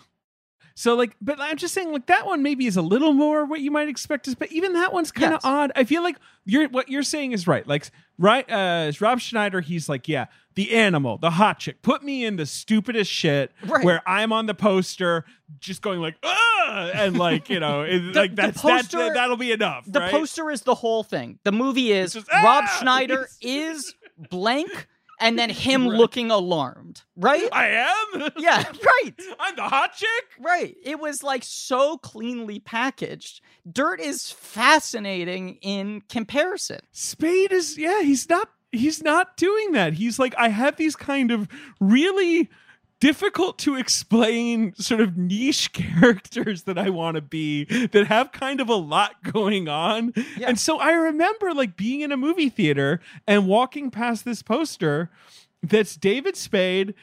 So like, but I'm just saying, like that one maybe is a little more what you might expect. Is, but even that one's kind of Yes. odd. I feel like you're what you're saying is right. Like, right, uh, Rob Schneider, he's like, yeah, the animal, the hot chick, put me in the stupidest shit Right. where I'm on the poster, just going like, ah, and like you know, it, The- like that's poster- that'll be enough. The right? poster is the whole thing. The movie is just, Rob "Ah!" Schneider is blank and then him Right. looking alarmed, right? I am. yeah, right. I'm the hot chick. Right. It was like so cleanly packaged. Dirt is fascinating in comparison. Spade is yeah, he's not he's not doing that. He's like I have these kind of really difficult to explain sort of niche characters that I want to be that have kind of a lot going on. Yeah. And so I remember like being in a movie theater and walking past this poster that's David Spade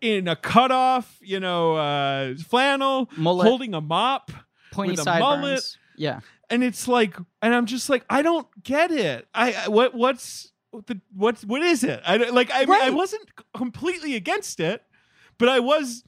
in a cutoff, you know, uh flannel, Mullet. holding a mop. Pointy with a sideburns. mullet, Yeah. and it's like, and I'm just like, I don't get it. I what what's the what's what is it? I like I mean, I wasn't completely against it, but I was.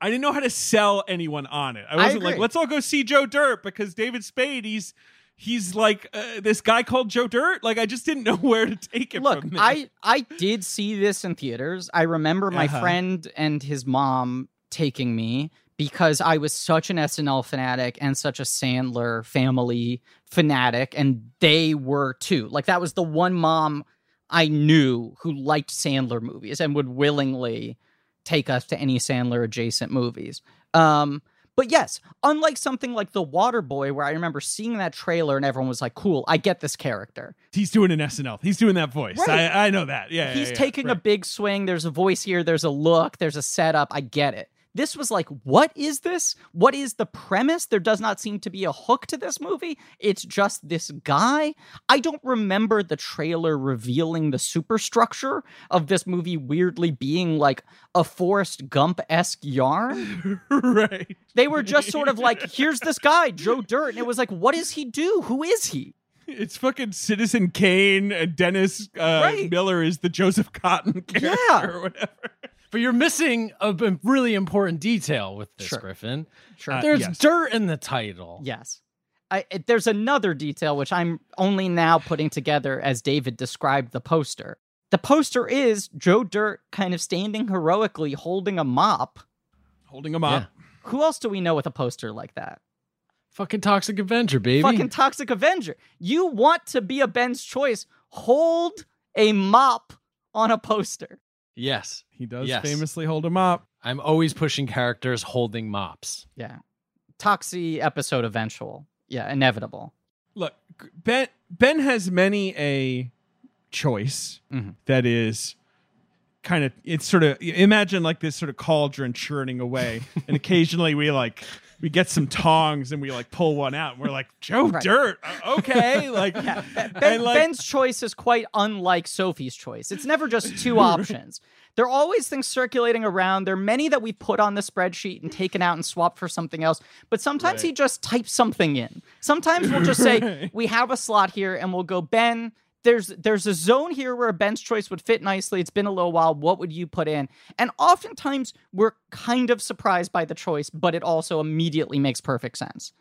I didn't know how to sell anyone on it. I I wasn't like, let's all go see Joe Dirt because David Spade, he's he's like uh, this guy called Joe Dirt. Like I just didn't know where to take it Look, from. I I did see this in theaters. I remember my Uh-huh. friend and his mom taking me because I was such an SNL fanatic and such a Sandler family fanatic, and they were too. Like that was the one mom I knew who liked Sandler movies and would willingly take us to any Sandler adjacent movies. Um, but yes, unlike something like The Water Boy, where I remember seeing that trailer and everyone was like, "Cool, I get this character." he's doing an SNL. He's doing that voice. Right. I, I know that. Yeah, he's yeah, yeah. taking a big swing. There's a voice here. There's a look. There's a setup. I get it. This was like, what is this? What is the premise? There does not seem to be a hook to this movie. It's just this guy. I don't remember the trailer revealing the superstructure of this movie weirdly being like a Forrest Gump esque yarn. right. They were just sort of like, here's this guy, Joe Dirt. And it was like, what does he do? Who is he? It's fucking Citizen Kane and Dennis uh, Right. Miller is the Joseph Cotten character Yeah. or whatever. But you're missing a b- really important detail with this, Sure. Griffin. Sure. Uh, There's yes. dirt in the title. Yes. I, it, there's another detail which I'm only now putting together as David described the poster. The poster is Joe Dirt kind of standing heroically holding a mop. Holding him up. Who else do we know with a poster like that? Fucking Toxic Avenger, baby. Fucking Toxic Avenger. You want to be a Ben's choice. Hold a mop on a poster. Yes. He does Yes. famously hold him up. I'm always pushing characters holding mops. Yeah. Toxie episode eventual. Yeah, inevitable. Look, Ben Ben has many a choice Mhm. that is kind of it's sort of imagine like this sort of cauldron churning away and occasionally we like we get some tongs and we like pull one out and we're like Joe Right. Dirt uh, okay like Ben, like Ben's choice is quite unlike Sophie's choice. It's never just two options. There are always things circulating around. There are many that we put on the spreadsheet and taken out and swapped for something else. But sometimes Right. he just types something in. Sometimes we'll just say, Right. we have a slot here and we'll go, Ben, there's there's a zone here where Ben's choice would fit nicely. It's been a little while. What would you put in? And oftentimes we're kind of surprised by the choice, but it also immediately makes perfect sense.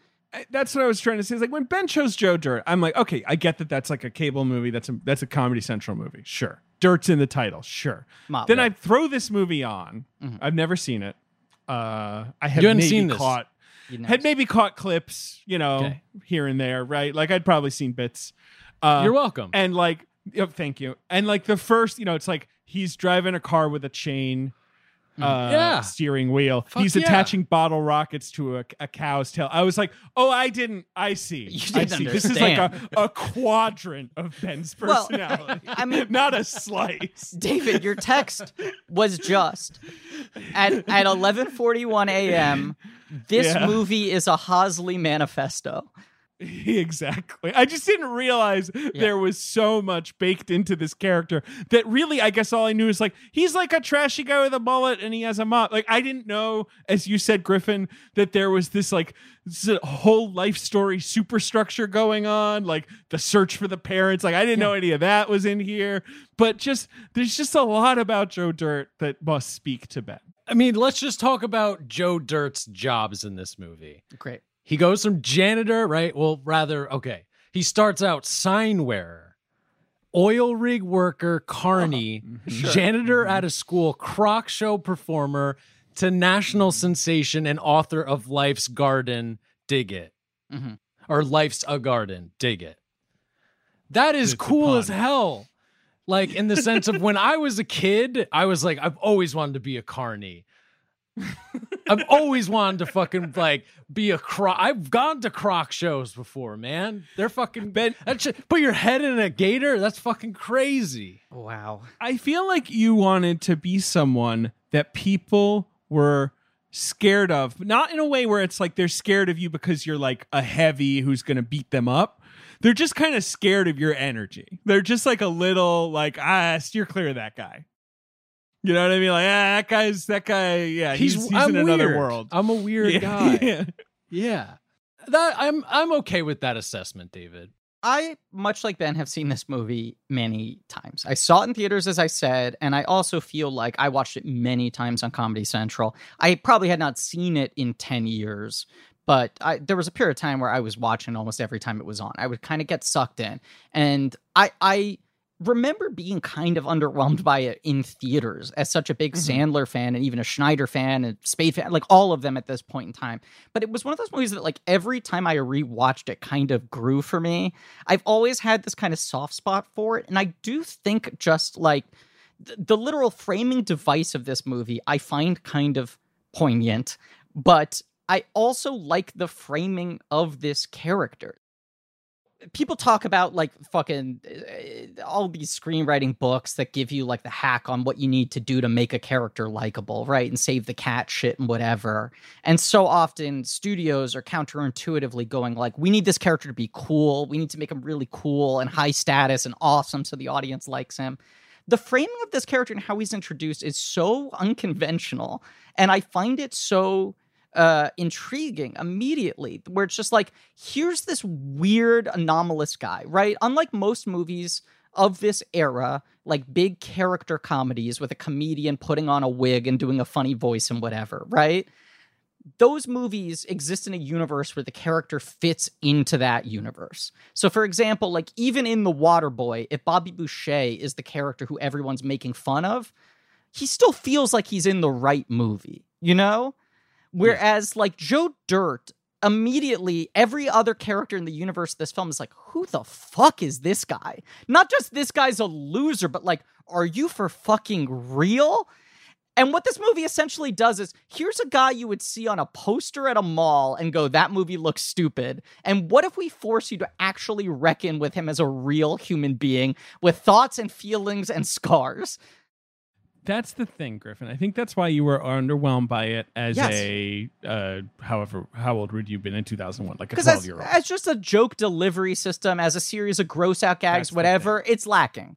That's what I was trying to say. Is like when Ben chose Joe Dirt, I'm like, okay, I get that that's like a cable movie. That's a that's a Comedy Central movie. Sure, Dirt's in the title. Sure. Mop. then I throw this movie on. Mhm. I've never seen it. Uh, I have You hadn't maybe seen this. caught had maybe caught clips, you know, Okay. here and there, right? Like I'd probably seen bits. Uh, You're welcome. and like, yep, thank you. And like the first, you know, it's like he's driving a car with a chain. Uh, Yeah. steering wheel. Fuck he's yeah. attaching bottle rockets to a, a cow's tail. I was like, oh, I didn't. I see. You I didn't see. This is like a, a quadrant of Ben's Well, personality. I mean- not a slice. David, your text was just at at 11:41 a.m. This Yeah. movie is a Hosley manifesto. exactly. I just didn't realize there was so much baked into this character that really, I guess all I knew is like he's like a trashy guy with a mullet and he has a mop. Like I didn't know, as you said, Griffin, that there was this like this whole life story superstructure going on, like the search for the parents. Like I didn't know any of that was in here, but just there's just a lot about Joe Dirt that must speak to Ben. I mean, let's just talk about Joe Dirt's jobs in this movie. Great. He goes from janitor, right? Well, rather, okay. He starts out sign wearer, oil rig worker, carney, janitor at a school, croc show performer, to national sensation and author of Life's Garden, Dig It. Mhm. Or Life's a Garden, Dig It. That is It's cool as hell. Like in the sense of when I was a kid, I was like, I've always wanted to be a carny. I've always wanted to fucking like be a croc. I've gone to croc shows before, man. They're fucking ben. That shit, put your head in a gator. That's fucking crazy. Wow. I feel like you wanted to be someone that people were scared of, but not in a way where it's like they're scared of you because you're like a heavy who's going to beat them up. They're just kind of scared of your energy. They're just like a little like ah, steer clear of that guy. You know what I mean? Like ah, that guy's that guy. Yeah, he's, he's, I'm in another world. I'm a weird Yeah. guy. Yeah. Yeah. That I'm I'm okay with that assessment, David. I, much like Ben, have seen this movie many times. I saw it in theaters, as I said, and I also feel like I watched it many times on Comedy Central. I probably had not seen it in 10 years, but I, there was a period of time where I was watching almost every time it was on. I would kind of get sucked in. And I, I remember being kind of underwhelmed by it in theaters as such a big Mm-hmm. Sandler fan and even a Schneider fan and Spade fan, like all of them at this point in time. But it was one of those movies that, like, every time I rewatched it, kind of grew for me. I've always had this kind of soft spot for it. And I do think just like th- the literal framing device of this movie, I find kind of poignant. But I also like the framing of this character people talk about like fucking uh, all these screenwriting books that give you like the hack on what you need to do to make a character likable, right? And save the cat shit and whatever. And so often studios are counterintuitively going like, we need this character to be cool. We need to make him really cool and high status and awesome so the audience likes him. The framing of this character and how he's introduced is so unconventional, and I find it so uh intriguing immediately where it's just like here's this weird anomalous guy right unlike most movies of this era like big character comedies with a comedian putting on a wig and doing a funny voice and whatever right those movies exist in a universe where the character fits into that universe. So, for example, like even in The Waterboy, if Bobby Boucher is the character who everyone's making fun of, he still feels like he's in the right movie, you know? Whereas, like Joe Dirt, immediately every other character in the universe of this film is like, who the fuck is this guy? Not just this guy's a loser, but like, are you for fucking real? And what this movie essentially does is here's a guy you would see on a poster at a mall and go, that movie looks stupid. And what if we force you to actually reckon with him as a real human being with thoughts and feelings and scars? That's the thing, Griffin. I think that's why you were underwhelmed by it as Yes. a uh however how old would you have been in 2001? Like a 12 year old. as just a joke delivery system, as a series of gross out gags, That's whatever, it's lacking.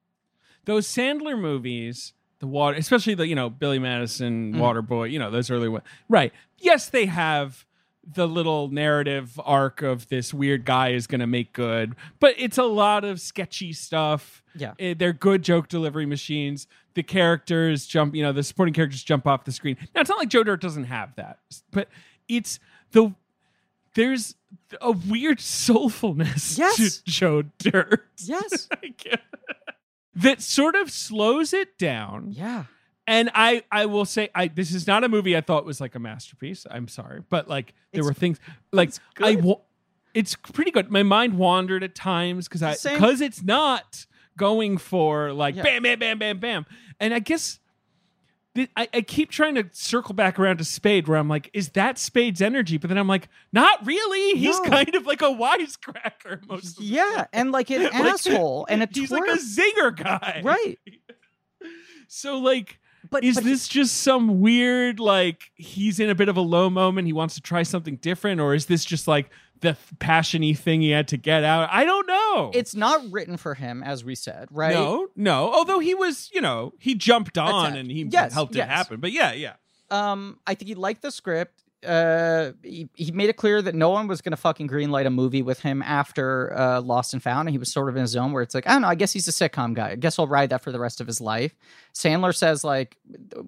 Those Sandler movies, the water, especially the you know Billy Madison, Mhm. Waterboy, you know those early ones. Right? Yes, they have the little narrative arc of this weird guy is going to make good, but it's a lot of sketchy stuff. Yeah. Eh, they're good joke delivery machines. The characters jump, you know, the supporting characters jump off the screen. Now it's not like Joe Dirt doesn't have that, but it's the there's a weird soulfulness Yes. to Joe Dirt. Yes. That sort of slows it down. yeah. And I I will say I this is not a movie I thought was like a masterpiece. I'm sorry, but like there It's- were things like it's I it's pretty good. My mind wandered at times because I because it's not going for like Yeah. bam bam bam bam bam. And I guess th- I, I keep trying to circle back around to Spade, where I'm like, is that Spade's energy? But then I'm like, not really. He's No. kind of like a wisecracker most Yeah. time. And like an Like, asshole and a He's twerp. like a zinger guy, right. So like, But is but this just some weird like he's in a bit of a low moment? He wants to try something different, or is this just like the passiony thing he had to get out? I don't know. it's not written for him, as we said, right? no, no. Although he was, you know, he jumped on and he Yes, helped yes. it happen. But yeah, yeah. Um, I think he liked the script. Uh, he, he made it clear that no one was going to fucking greenlight a movie with him after uh, Lost and Found, and he was sort of in his zone where it's like, I don't know, I guess he's a sitcom guy. I guess I'll ride that for the rest of his life. Sandler says like,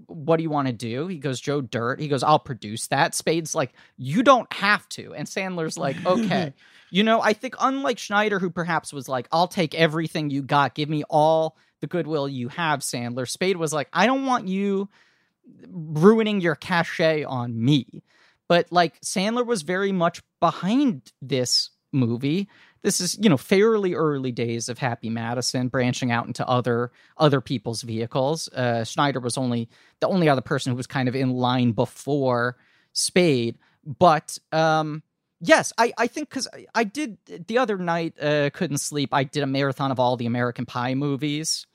"What do you want to do?" He goes, "Joe Dirt." He goes, "I'll produce that." Spade's like, "You don't have to," and Sandler's like, "Okay." You know, I think unlike Schneider, who perhaps was like, I'll take everything you got, give me all the goodwill you have, Sandler, Spade was like, I don't want you ruining your cachet on me. But like Sandler was very much behind this movie. This is, you know, fairly early days of Happy Madison branching out into other other people's vehicles. Uh, Schneider was only the only other person who was kind of in line before Spade. But um, yes, I, I think because I, did the other night, uh, couldn't sleep. I did a marathon of all the American Pie movies.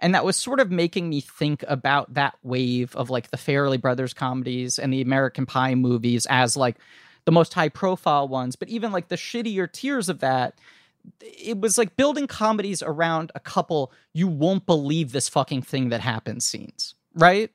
And that was sort of making me think about that wave of like the Farrelly Brothers comedies and the American Pie movies as like the most high profile ones. But even like the shittier tiers of that, it was like building comedies around a couple you won't believe this fucking thing that happens scenes, right?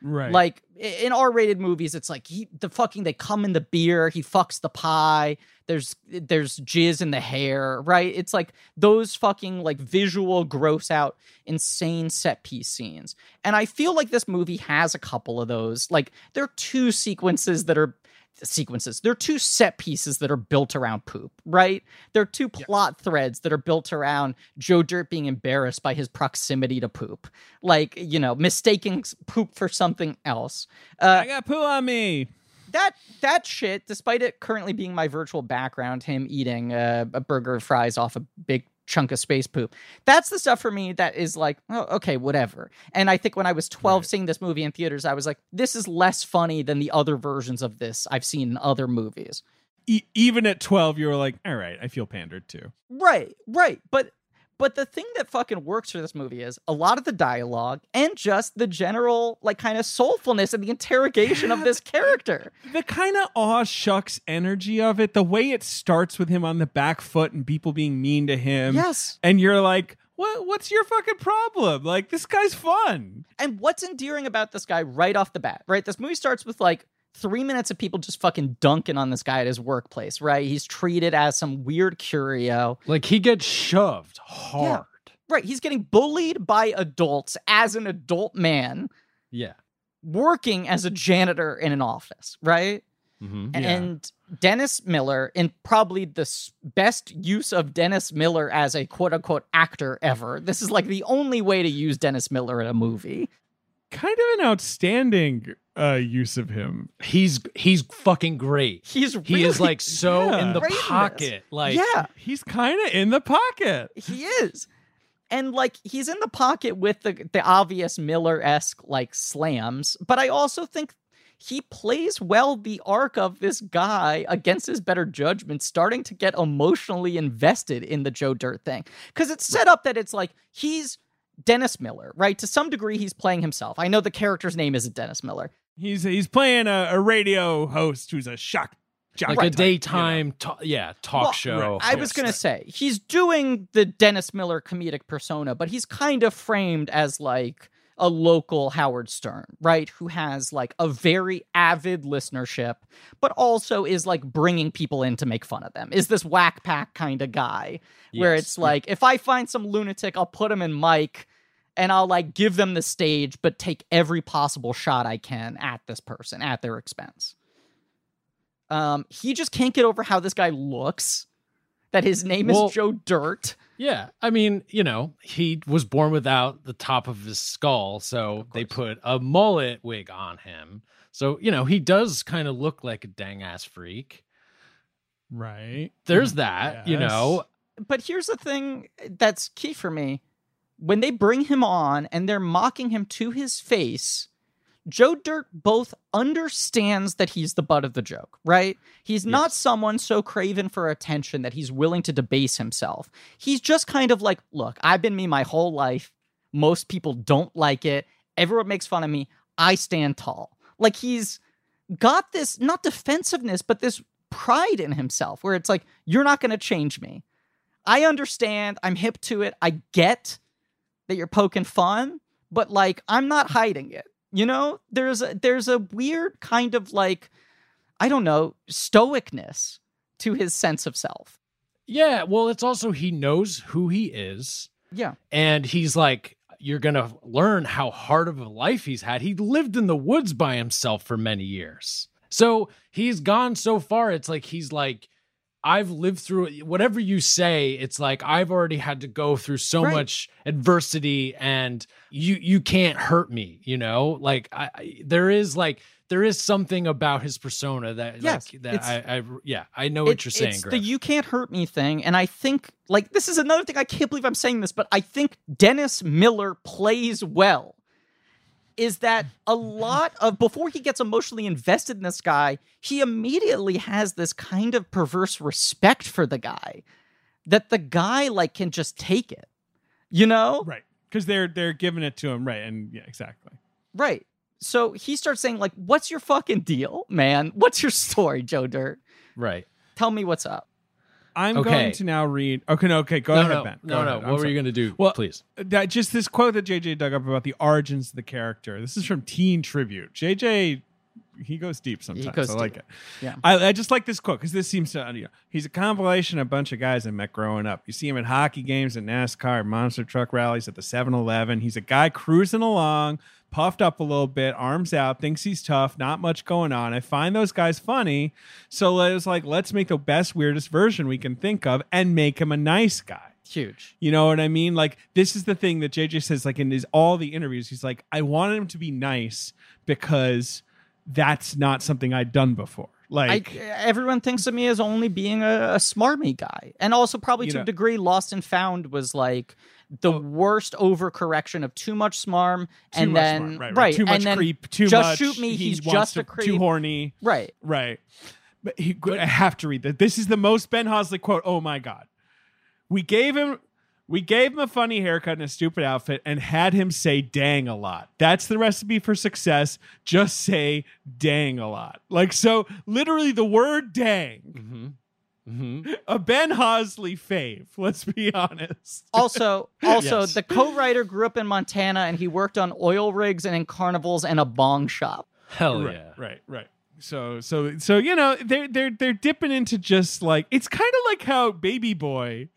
Right. Like in R-rated movies, it's like he the fucking they come in the beer, he fucks the pie. There's there's jizz in the hair, right? It's like those fucking like visual gross out insane set piece scenes. And I feel like this movie has a couple of those. Like there are two sequences that are sequences. There are two set pieces that are built around poop, right? There are two plot threads that are built around Joe Dirt being embarrassed by his proximity to poop. Like, you know, mistaking poop for something else. Uh, I got poo on me. That that shit, despite it currently being my virtual background, him eating uh, a burger of fries off a big chunk of space poop. That's the stuff for me that is like, oh, okay, whatever. And I think when I was 12 Right. seeing this movie in theaters, I was like, this is less funny than the other versions of this I've seen in other movies. E- even at 12, you were like, all right, I feel pandered to. Right, right. But but the thing that fucking works for this movie is a lot of the dialogue and just the general like kind of soulfulness and the interrogation of this character. The kind of aw shucks energy of it, the way it starts with him on the back foot and people being mean to him. Yes. And you're like, what, what's your fucking problem? Like, this guy's fun. And what's endearing about this guy right off the bat, right? This movie starts with like three minutes of people just fucking dunking on this guy at his workplace, right? He's treated as some weird curio. Like he gets shoved hard. Right. He's getting bullied by adults as an adult man Yeah. working as a janitor in an office, right? hmm Yeah. And Dennis Miller, in probably the best use of Dennis Miller as a quote unquote actor ever. This is like the only way to use Dennis Miller in a movie. Kind of an outstanding uh, use of him. He's he's fucking great. He's He is like so yeah. in the Great in this. pocket. Like yeah, He's kind of in the pocket. he is. And like he's in the pocket with the the obvious Miller esque like slams, but I also think he plays well the arc of this guy against his better judgment, starting to get emotionally invested in the Joe Dirt thing. Because it's set up that it's like he's Dennis Miller, right? To some degree, he's playing himself. I know the character's name isn't Dennis Miller. He's he's playing a, a radio host who's a shock jock like type, a you know? daytime ta- yeah, talk Well, show. I was going to say he's doing the Dennis Miller comedic persona, but he's kind of framed as like a local Howard Stern, right? Who has like a very avid listenership, but also is like bringing people in to make fun of them. Is this whack pack kind of guy where Yes. it's like if I find some lunatic, I'll put him in mic and I'll like give them the stage, but take every possible shot I can at this person at their expense. Um, he just can't get over how this guy looks. That his name Well- is Joe Dirt. Yeah, I mean, you know, he was born without the top of his skull, so they put a mullet wig on him. So, you know, he does kind of look like a dang ass freak. right. There's mm, that, you know. But here's the thing eh, that's key for me. When they bring him on and they're mocking him to his face, Joe Dirt both understands that he's the butt of the joke, right? He's not someone so craven for attention that he's willing to debase himself. He's just kind of like, look, I've been me my whole life. Most people don't like it. Everyone makes fun of me. I stand tall. Like he's got this not defensiveness, but this pride in himself where it's like, you're not going to change me. I understand. I'm hip to it. I get that you're poking fun, but like I'm not hiding it. You know, there's a there's a weird kind of like I don't know, stoicness to his sense of self. Yeah, well, it's also he knows who he is, Yeah. and he's like, you're going to learn how hard of a life he's had. He lived in the woods by himself for many years. So he's gone so far. It's like he's like, I've lived through it. Whatever you say, it's like I've already had to go through so Right. much adversity, and you you can't hurt me. You know, like I, I there is like there is something about his persona that Yes, like, that I, I yeah I know what It- you're saying. It's the you can't hurt me thing. And I think, like, this is another thing. I can't believe I'm saying this, but I think Dennis Miller plays well. Is that a lot of, before he gets emotionally invested in this guy, he immediately has this kind of perverse respect for the guy that the guy, like, can just take it. You know? Right. Because they're they're giving it to him, right? And yeah, exactly. Right. So he starts saying, like, what's your fucking deal, man? What's your story, Joe Dirt? right. Tell me what's up. I'm Okay. going to now read. Okay, no, okay, go no, ahead, no, Ben. Go no, no. ahead. What I'm were sorry. you going to do? Well, please. that just this quote that JJ dug up about the origins of the character. This is from Teen Tribute. JJ, he goes deep sometimes. goes I like it. Yeah. I, I just like this quote because this seems to you know, he's a compilation of a bunch of guys I met growing up. You see him at hockey games, at NASCAR, monster truck rallies, at the 7-Eleven. He's a guy cruising along, puffed up a little bit, arms out, thinks he's tough, not much going on. I find those guys funny, so I was like, let's make the best, weirdest version we can think of and make him a nice guy. Huge. You know what I mean? Like this is the thing that JJ says like in his all the interviews he's like I wanted him to be nice because that's not something I'd done before. Like I, everyone thinks of me as only being a, a smarmy guy, and also probably to know- a degree, Lost and Found was like the oh. worst overcorrection of too much smarm, too and much then smart, right, right, right. too much creep, too just much shoot me. he He's just to- a creep. too horny. Right. Right. But he, I have to read that. This is the most Ben Hosley quote. Oh my god. We gave him we gave him a funny haircut and a stupid outfit and had him say dang a lot. That's the recipe for success. Just say dang a lot. Like so literally the word dang. Mm-hmm. Mm-hmm. A Ben Hosley fave, let's be honest. Also, also, Yes. the co-writer grew up in Montana, and he worked on oil rigs and in carnivals and a bong shop. Hell right, yeah. right, right. So, so, so you know, they're they're they're dipping into just like it's kind of like how Baby Boy,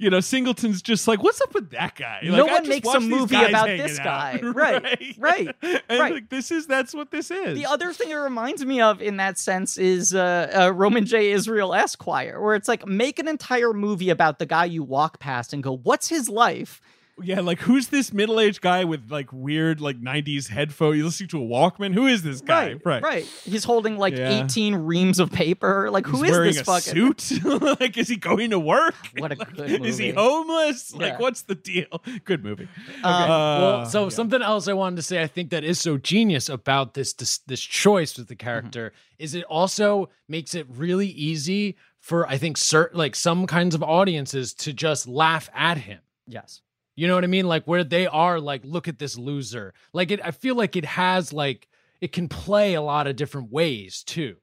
you know, Singleton's just like, what's up with that guy? No Like, I one makes a movie about this out. guy. Right, right, and right. Like, this is that's what this is. The other thing it reminds me of in that sense is uh, uh, Roman J. Israel Esquire, where it's like make an entire movie about the guy you walk past and go, "What's his life?" Yeah, like who's this middle aged guy with like weird like '90s headphone? You listening to a Walkman? Who is this guy? right, right. He's holding like Yeah. eighteen reams of paper. Like, who He's is wearing this a fucking? suit? like, is he going to work? What a Like, good Is he homeless? Yeah. Like, what's the deal? Good movie. Um, Uh, well, so yeah. something else I wanted to say, I think that is so genius about this this, this choice with the Mm-hmm. character is it also makes it really easy for I think certain like some kinds of audiences to just laugh at him. yes. You know what I mean? Like where they are like, look at this loser. Like it, I feel like it has like it can play a lot of different ways too.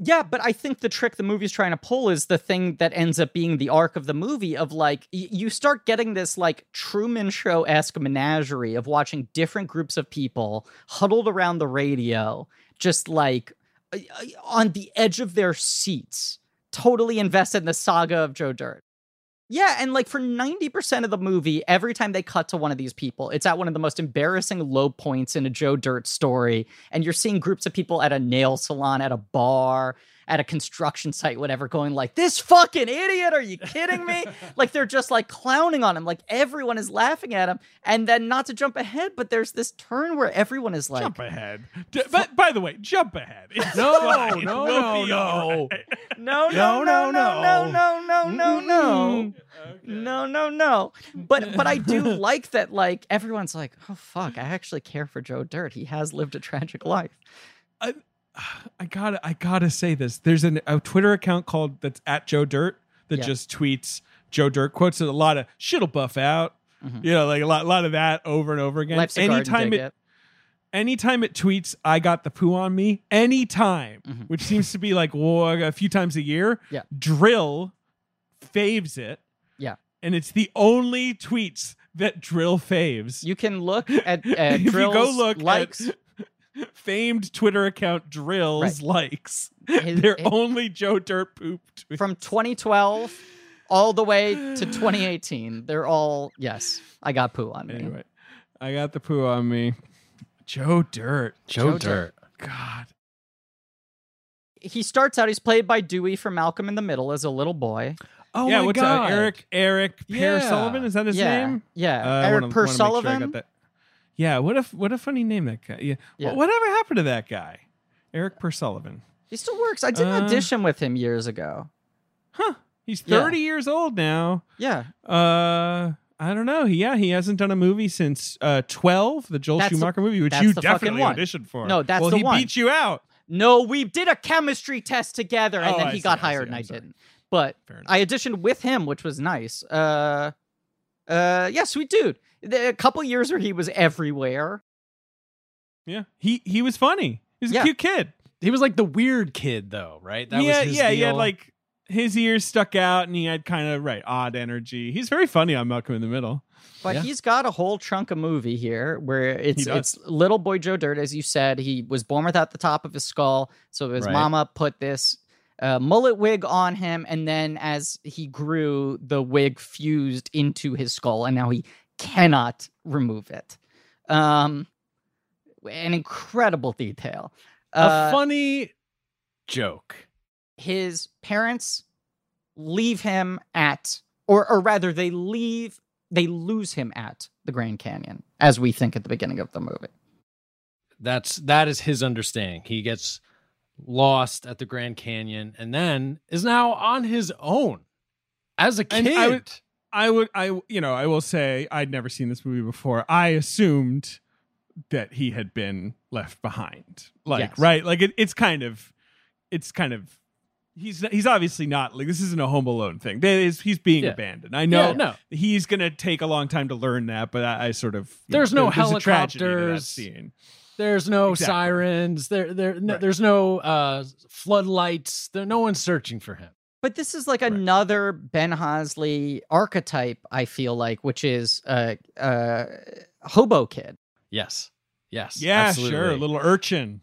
Yeah, but I think the trick the movie's trying to pull is the thing that ends up being the arc of the movie of like y- you start getting this like Truman Show esque menagerie of watching different groups of people huddled around the radio, just like on the edge of their seats, totally invested in the saga of Joe Dirt. Yeah, and like for 90% of the movie, every time they cut to one of these people, it's at one of the most embarrassing low points in a Joe Dirt story. And you're seeing groups of people at a nail salon, at a bar, at a construction site, whatever, going like, this fucking idiot, are you kidding me? like they're just like clowning on him. Like everyone is laughing at him. And then not to jump ahead, but there's this turn where everyone is like, jump ahead. D- but by the way, jump ahead. It's No, fine. no, no, no. all right. no, no, no, no, no, no, no, no, no. Okay. No, no, no. But but I do like that like everyone's like, "Oh fuck, I actually care for Joe Dirt. He has lived a tragic life." I gotta, I gotta say this. There's an, a Twitter account called that's at Joe Dirt that Yeah. just tweets Joe Dirt quotes. A lot of shit'll buff out. Mhm. You know, like a lot, lot of that over and over again. Life's anytime it, it. anytime it tweets, I got the poo on me. Anytime, Mhm. which seems to be like well, a few times a year. Yeah. dril faves it. Yeah. and it's the only tweets that dril faves. You can look at, at if you go look likes. at famed Twitter account dril's likes, His- they're his- only Joe Dirt poop tweets. from 2012 all the way to 2018. They're all yes. I got poo on me. Anyway, I got the poo on me. Joe Dirt. Joe, Joe Dirt. God. He starts out. He's played by Dewey from Malcolm in the Middle as a little boy. Oh yeah, my what's god, Uh, Erik Erik Per Yeah. Sullivan? Is that his yeah, name? yeah. Uh, Erik wanna- Per wanna make sure I Sullivan. got that. Yeah, what if what a funny name that guy. Yeah. Yeah. Wh- Whatever happened to that guy? Erik Per Sullivan. He still works. I did an Uh, audition with him years ago. Huh. He's Yeah. 30 years old now. Yeah, Uh I don't know. Yeah, he hasn't done a movie since uh 12, the Joel That's the- Schumacher movie, which you definitely auditioned for. No, that's well, the he one. beat you out. No, we did a chemistry test together, and Oh, then he see, got I hired, see, and I'm I sorry. didn't. But I auditioned with him, which was nice. Uh, uh, yeah, sweet dude. The- A couple years where he was everywhere. Yeah. He he was funny. He was Yeah. a cute kid. He was like the weird kid though, right? That yeah, was his yeah, deal. he had like his ears stuck out and he had kind of right odd energy. He's very funny on Malcolm in the Middle. But Yeah. he's got a whole chunk of movie here where it's does. it's little boy Joe Dirt, as you said. He was born without the top of his skull, so his Right. mama put this uh, mullet wig on him, and then as he grew, the wig fused into his skull, and now he cannot remove it. Um, an incredible detail. a Uh, funny joke. his parents leave him at or or rather they leave they lose him at the Grand Canyon as we think at the beginning of the movie. That's that is his understanding. He gets lost at the Grand Canyon and then is now on his own as a kid. I would- I you know, I will say I'd never seen this movie before. I assumed that he had been left behind, like Yes. right, like it, it's kind of, it's kind of, he's he's obviously not like this isn't a Home Alone thing. There is he's being Yeah. abandoned. I know Yeah, no. he's gonna take a long time to learn that, but I, I sort of There's know, no there's a tragedy to that helicopters. scene. There's no Exactly. sirens. There, there, no, Right. there's no uh, floodlights. There, no one's searching for him. But this is like another Ben Hosley archetype, I feel like, which is a uh, uh, hobo kid. Yes, yes, Yeah, absolutely. sure, a little urchin.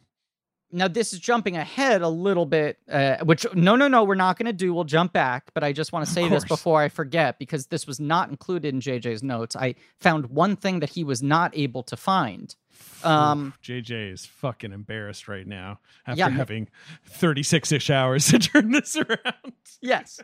Now this is jumping ahead a little bit, uh, which no, no, no, we're not going to do. We'll jump back, but I just want to say this before I forget because this was not included in JJ's notes. I found one thing that he was not able to find. Um, JJ is fucking embarrassed right now after Yeah, having 36 ish hours to turn this around. Yes.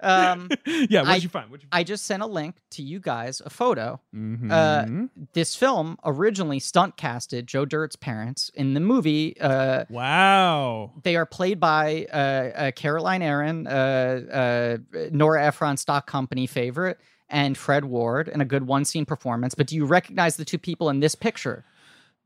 Um, yeah, what'd I- you find? What'd you I just sent a link to you guys, a photo. find? uh. This film originally stunt casted Joe Dirt's parents. In the movie, uh, wow. they are played by uh, uh, Caroline Aaron, uh, uh, Nora Ephron stock company favorite, and Fred Ward in a good one scene performance. But do you recognize the two people in this picture?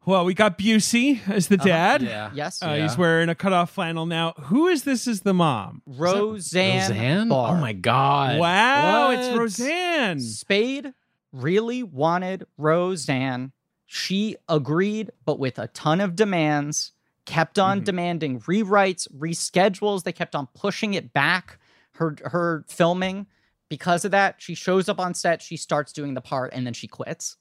Well, we got Busey as the dad. Yeah. Yes. Uh, Yeah. He's wearing a cutoff flannel now. Who is this as the mom? Roseanne. Roseanne. Barr. Oh my god! wow, What? it's Roseanne. Spade really wanted Roseanne. She agreed, but with a ton of demands, kept on Mhm. demanding rewrites, reschedules. They kept on pushing it back, her her filming. Because of that, she shows up on set, she starts doing the part, and then she quits.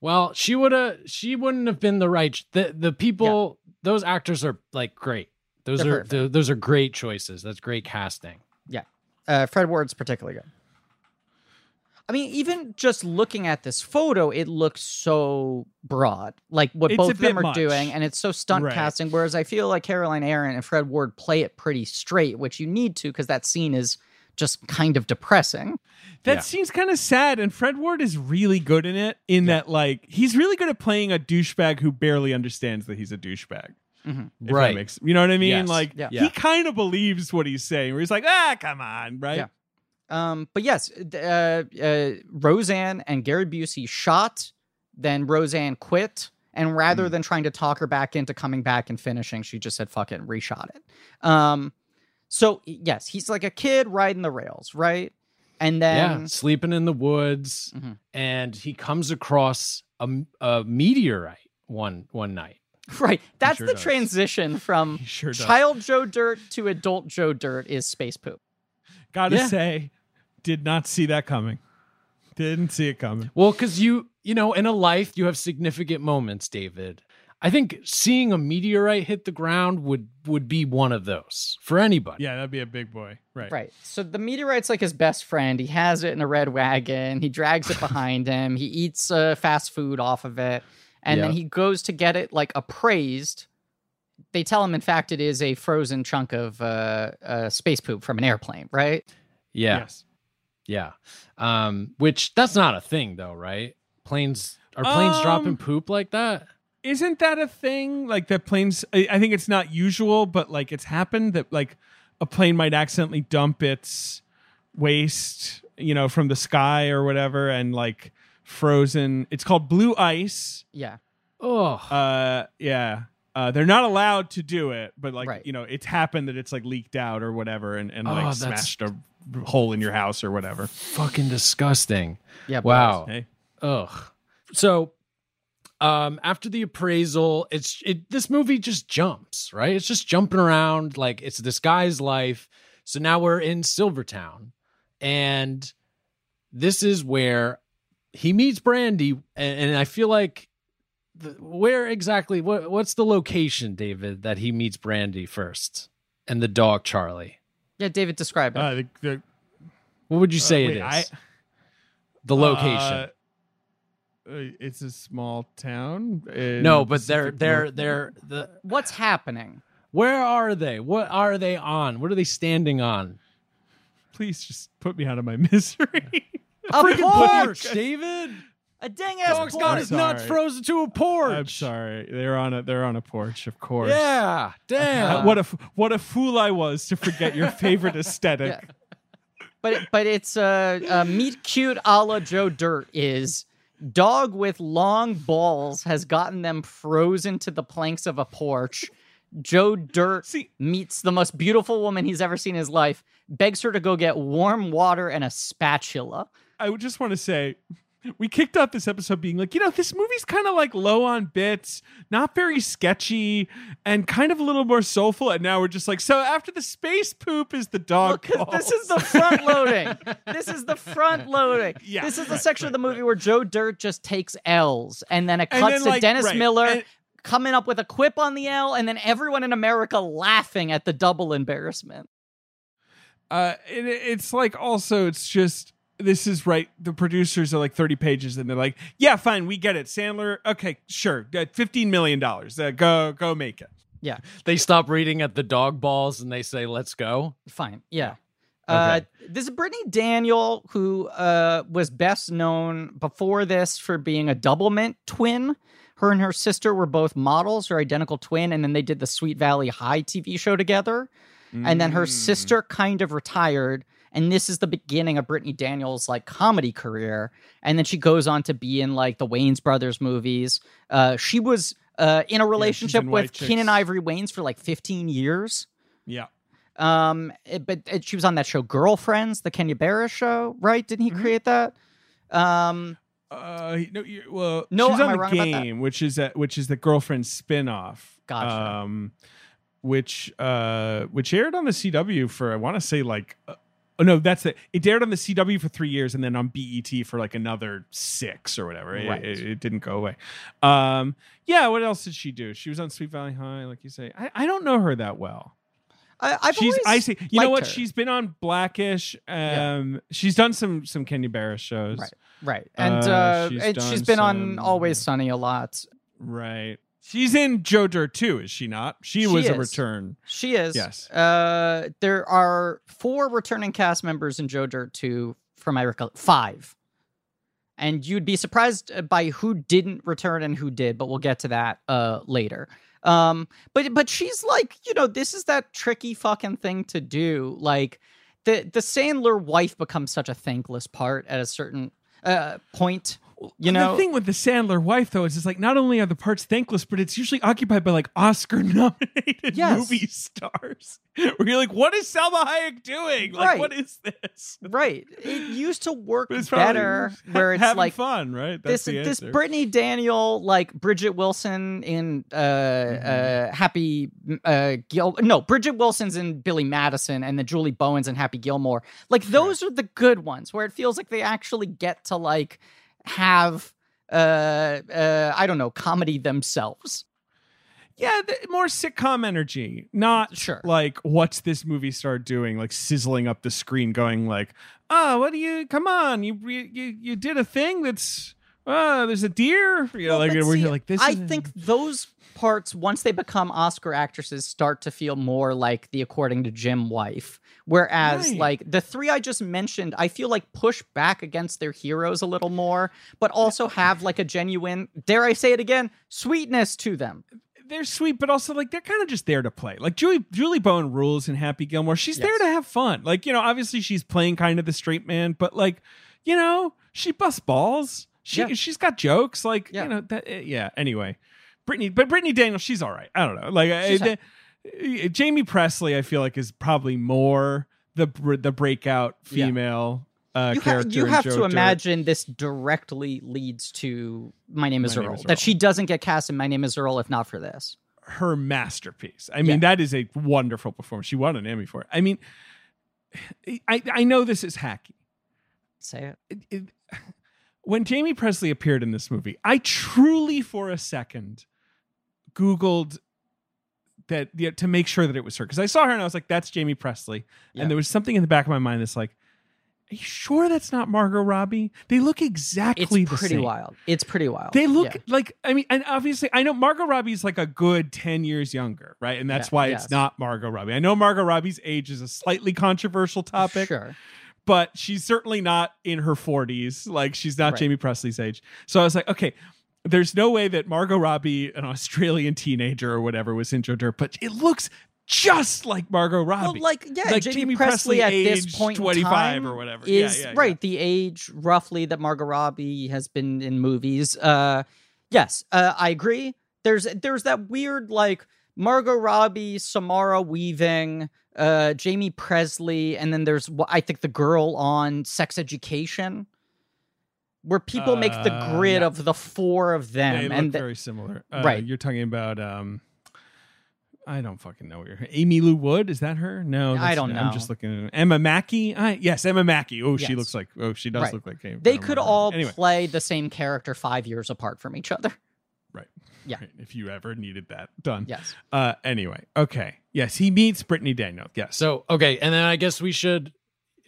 Well, she would have. She wouldn't have been the right. The the people. Those actors are like great. Those They're are perfect. th- those are great choices. That's great casting. Yeah, uh, Fred Ward's particularly good. I mean, even just looking at this photo, it looks so broad, like what It's both of them are much. doing, and it's so stunt Right. casting. Whereas I feel like Caroline Aaron and Fred Ward play it pretty straight, which you need to because that scene is just kind of depressing. That Yeah. seems kind of sad, and Fred Ward is really good in it. In that, like, he's really good at playing a douchebag who barely understands that he's a douchebag. Mhm. Right. makes you know what I mean? Yes. Like, Yeah. Yeah. he kind of believes what he's saying. Where he's like, ah, come on, right? Yeah. Um, but yes, uh, uh, Roseanne and Gary Busey shot, then Roseanne quit, and rather Hmm. than trying to talk her back into coming back and finishing, she just said "fuck it" and reshot it. Um, so yes, he's like a kid riding the rails, right? And then yeah, sleeping in the woods, Mhm. and he comes across a, a meteorite one one night. right, that's sure the does. transition from sure child Joe Dirt to adult Joe Dirt is space poop. Gotta Yeah. say, did not see that coming. Didn't see it coming. Well, because you you know in a life you have significant moments, David. I think seeing a meteorite hit the ground would would be one of those for anybody. Yeah, that'd be a big boy. Right. Right. So the meteorite's like his best friend. He has it in a red wagon. He drags it behind him. He eats uh, fast food off of it. And then he goes to get it like appraised. They tell him, in fact, it is a frozen chunk of uh, uh, space poop from an airplane, right? yeah, Yes. yeah. Um, which that's not a thing though, right? Planes are planes Um, dropping poop like that? Isn't that a thing? Like that planes I, I think it's not usual, but like it's happened that like a plane might accidentally dump its waste, you know, from the sky or whatever and like frozen it's called blue ice. Yeah. Oh, Uh yeah. Uh, they're not allowed to do it, but like Right. you know, it's happened that it's like leaked out or whatever, and, and Oh, like that's- smashed a hole in your house or whatever. fucking disgusting. Yeah. Wow. Hey, Ugh. So, um, after the appraisal, it's it. This movie just jumps, right? It's just jumping around like it's this guy's life. So now we're in Silvertown, and this is where he meets Brandy, and, and I feel like the, where exactly what what's the location, David, that he meets Brandy first, and the dog Charlie. Yeah, David, describe it. Uh, the, the, What would you say wait, it is? I- the location. uh, uh, it's a small town. no, but they're they're they're the What's happening? where are they? What are they on? What are they standing on? Please just put me out of my misery. A porch! porch, David. A dang ass Dog's porch. got I'm his nuts sorry. frozen to a porch. I'm sorry. They're on a they're on a porch, of course. Yeah, damn. Uh, what a f- what a fool I was to forget your favorite aesthetic. Yeah. but but it's uh, uh meet cute a la Joe Dirt is dog with long balls has gotten them frozen to the planks of a porch. Joe Dirt See- meets the most beautiful woman he's ever seen in his life, begs her to go get warm water and a spatula. I would just want to say we kicked off this episode being like, you know, this movie's kind of like low on bits, not very sketchy, and kind of a little more soulful. And now we're just like, so after the space poop is the dog. Because this is the front loading. this is the front loading. Yeah, this is the right, section of the movie where Joe Dirt just takes L's, and then it cuts then, to like, Dennis right, Miller and- coming up with a quip on the L, and then everyone in America laughing at the double embarrassment. uh, it, it's like also it's just this is right. The producers are like thirty pages, and they're like, yeah, fine, we get it. Sandler, okay, sure, uh, fifteen million dollars, uh, go go make it. Yeah, they stop reading at the dog balls and they say, "Let's go." fine. Yeah. Uh, Okay. this is Brittany Daniel, who uh, was best known before this for being a Doublemint twin. Her and her sister were both models, her identical twin, and then they did the Sweet Valley High TV show together. and then her Mm. sister kind of retired and this is the beginning of Brittany Daniels like comedy career and then she goes on to be in like the Wayans brothers movies uh she was uh in a relationship in with Keenen Ivory Wayans for like 15 years Yeah, um it- but it, she was on that show Girlfriends the Kenya Barris show right didn't he Mhm. create that um uh, no, well, No, she was am on I the wrong about that? game, which is which is the girlfriend spinoff. Gotcha. Um, which uh, which aired on the CW for I want to say like. Oh no, that's it. It aired on the CW for three years, and then on BET for like another six or whatever. It- Right. It, it didn't go away. Um, yeah. What else did she do? She was on Sweet Valley High, like you say. I, I don't know her that well. I, I've she's always I see. You know what? her. She's been on Blackish. Um, Yeah. she's done some some Kenya Barris shows. Right. right and Uh, uh, she's and she's been on some- Always Sunny a lot Right. She's in Joe Dirt too, is she not? She, She was a return. She is. Yes. Uh, there are four returning cast members in Joe Dirt 2 from my recall. Five. And you'd be surprised uh, by who didn't return and who did, but we'll get to that uh later. Um, but but she's like, you know, this is that tricky fucking thing to do. Like the the Sandler wife becomes such a thankless part at a certain uh point. You know, the thing with the Sandler wife though is it's like not only are the parts thankless, but it's usually occupied by like Oscar nominated Yes. movie stars. Where you're like, what is Salma Hayek doing? Like, Right. what is this? right? It used to work But it's probably better where it's like fun, right? That's this the this. Brittany Daniel like Bridget Wilson in uh Mm-hmm. uh Happy uh Gil no Bridget Wilson's in Billy Madison and then Julie Bowen's in Happy Gilmore like those are the good ones where it feels like they actually get to like have uh uh I don't know comedy themselves yeah, the, more sitcom energy, not Sure. like what's this movie star doing, like sizzling up the screen, going like, "Oh, what do you? Come on, you you you did a thing that's." Oh, there's a deer. You know, like But where see, like this. I think those parts, once they become Oscar actresses, start to feel more like the according to Jim wife. Whereas, Right. like the three I just mentioned, I feel like push back against their heroes a little more, but also have like a genuine, dare I say it again, sweetness to them. they're sweet, but also like they're kind of just there to play. Like Julie Julie Bowen rules in Happy Gilmore. She's there to have fun. Like you know, obviously she's playing kind of the straight man, but like you know, she busts balls. She Yeah. she's got jokes. Like Yeah. you know that. eh, Yeah. Anyway, Brittany, but Brittany Daniels, she's all right. I don't know. Like uh, uh, Jaime Pressly, I feel like is probably more the the breakout Yeah. female. Uh, you, ha- you have Joe to Dirt. imagine this directly leads to My Name is My Name Earl. is Earl. That she doesn't get cast in My Name is Earl if not for this. her masterpiece. I mean, that is a wonderful performance. She won an Emmy for it. I mean, I I know this is hacky. Say it. It- it- when Jaime Pressly appeared in this movie, I truly for a second googled that yeah, to make sure that it was her because I saw her and I was like, "That's Jaime Pressly," Yeah. and there was something in the back of my mind that's like, "Are you sure that's not Margot Robbie?" They look It's exactly the pretty same. wild. It's pretty wild. They look Yeah. like I mean, and obviously I know Margot Robbie's like a good ten years younger, right? And that's Yeah, why yes. it's not Margot Robbie. I know Margot Robbie's age is a slightly controversial topic, Sure. But she's certainly not in her forties. Like she's not Right. Jaime Pressly's age. So I was like, okay, there's no way that Margot Robbie, an Australian teenager or whatever, was in Joe Dirt, but it looks just like Margot Well, Robbie. like yeah, Like Jaime, Jaime Pressly, Pressly at this point in 25 time or whatever. Is yeah, yeah. right the age roughly that Margot Robbie has been in movies. Uh, yes, uh, I agree. There's there's that weird like Margot Robbie, Samara Weaving, uh, Jaime Pressly, and then there's I think the girl on Sex Education, where people make the Uh, grid yeah. of the four of them, they look and th- very similar. Uh, Right. You're talking about um I don't fucking know. Your Aimee Lou Wood is that her? No, I don't I'm know. just looking at Emma Mackey. I, yes, Emma Mackey. Oh, she looks like. Oh, she does Right. look like. Amy- they could all anyway. play the same character five years apart from each other. Right. Yeah. Right, If you ever needed that done. Yes. Uh. Anyway. Okay. Yes, he meets Brittany Daniel. Yes. So okay, and then I guess we should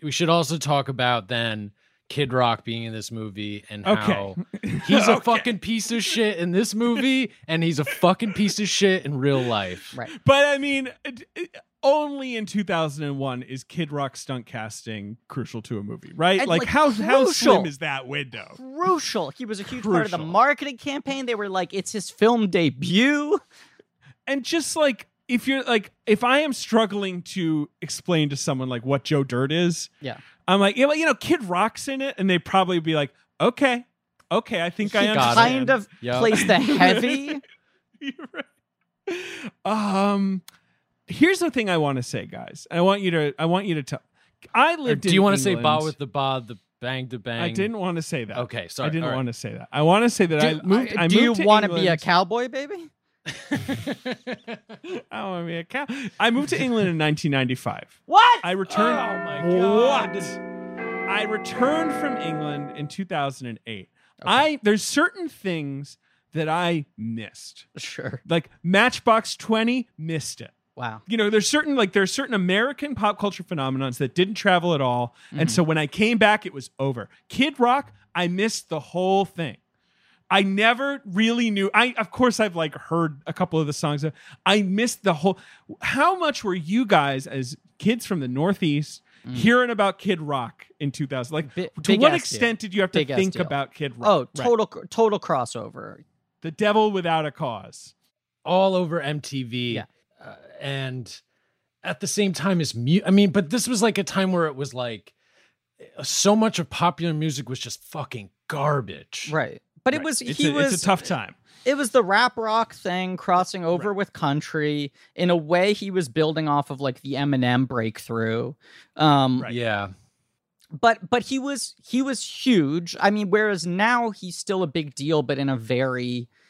we should also talk about then Kid Rock being in this movie and how Okay. he's a Okay. fucking piece of shit in this movie and he's a fucking piece of shit in real life. Right. But I mean, it- it- only in 2001 is Kid Rock stunt casting crucial to a movie, right? Like, like, how how crucial. slim is that window? crucial. He was a huge part of the marketing campaign. They were like, it's his film debut. and just like if you're like if I am struggling to explain to someone like what Joe Dirt is, Yeah. I'm like, yeah, well, you know, Kid Rock's in it, and they probably be like, okay, okay, I think I He understand. kind of Yep. plays the heavy. You're right. Um, here's the thing I want to say, guys. I want you to, I want you to tell. I Or lived. do in you want to say ba with the ba, the bang the bang? I didn't want to say that. Okay, sorry. I didn't all right. want to say that. I want to say that I moved. Uh, I do you moved to want to be a cowboy, baby? I want to be a cow. I moved to England in 1995. What? I returned. Oh my God. What? I returned from England in 2008. I there's certain things that I missed. sure. Like Matchbox 20 missed it. Wow. You know, there's certain like there's certain American pop culture phenomenons that didn't travel at all. Mm-hmm. And so when I came back it was over. Kid Rock, I missed the whole thing. I never really knew. I of course I've like heard a couple of the songs. I missed the whole. How much were you guys as kids from the Northeast hearing about Kid Rock in 2000? Like, Mm. Bi- to what ass extent did you have to Big think about Kid Rock? Oh, Right. total total crossover. The Devil Without a Cause. all over MTV. Yeah. Uh, and at the same time as mu- I mean, but this was like a time where it was like uh, so much of popular music was just fucking garbage. Right. But it was It's he a, was It's a tough time. it was the rap rock thing crossing over with country. In a way, he was building off of like the Eminem breakthrough. Um, Right. Yeah. but but he was he was huge. I mean, whereas now he's still a big deal, but in a very uh,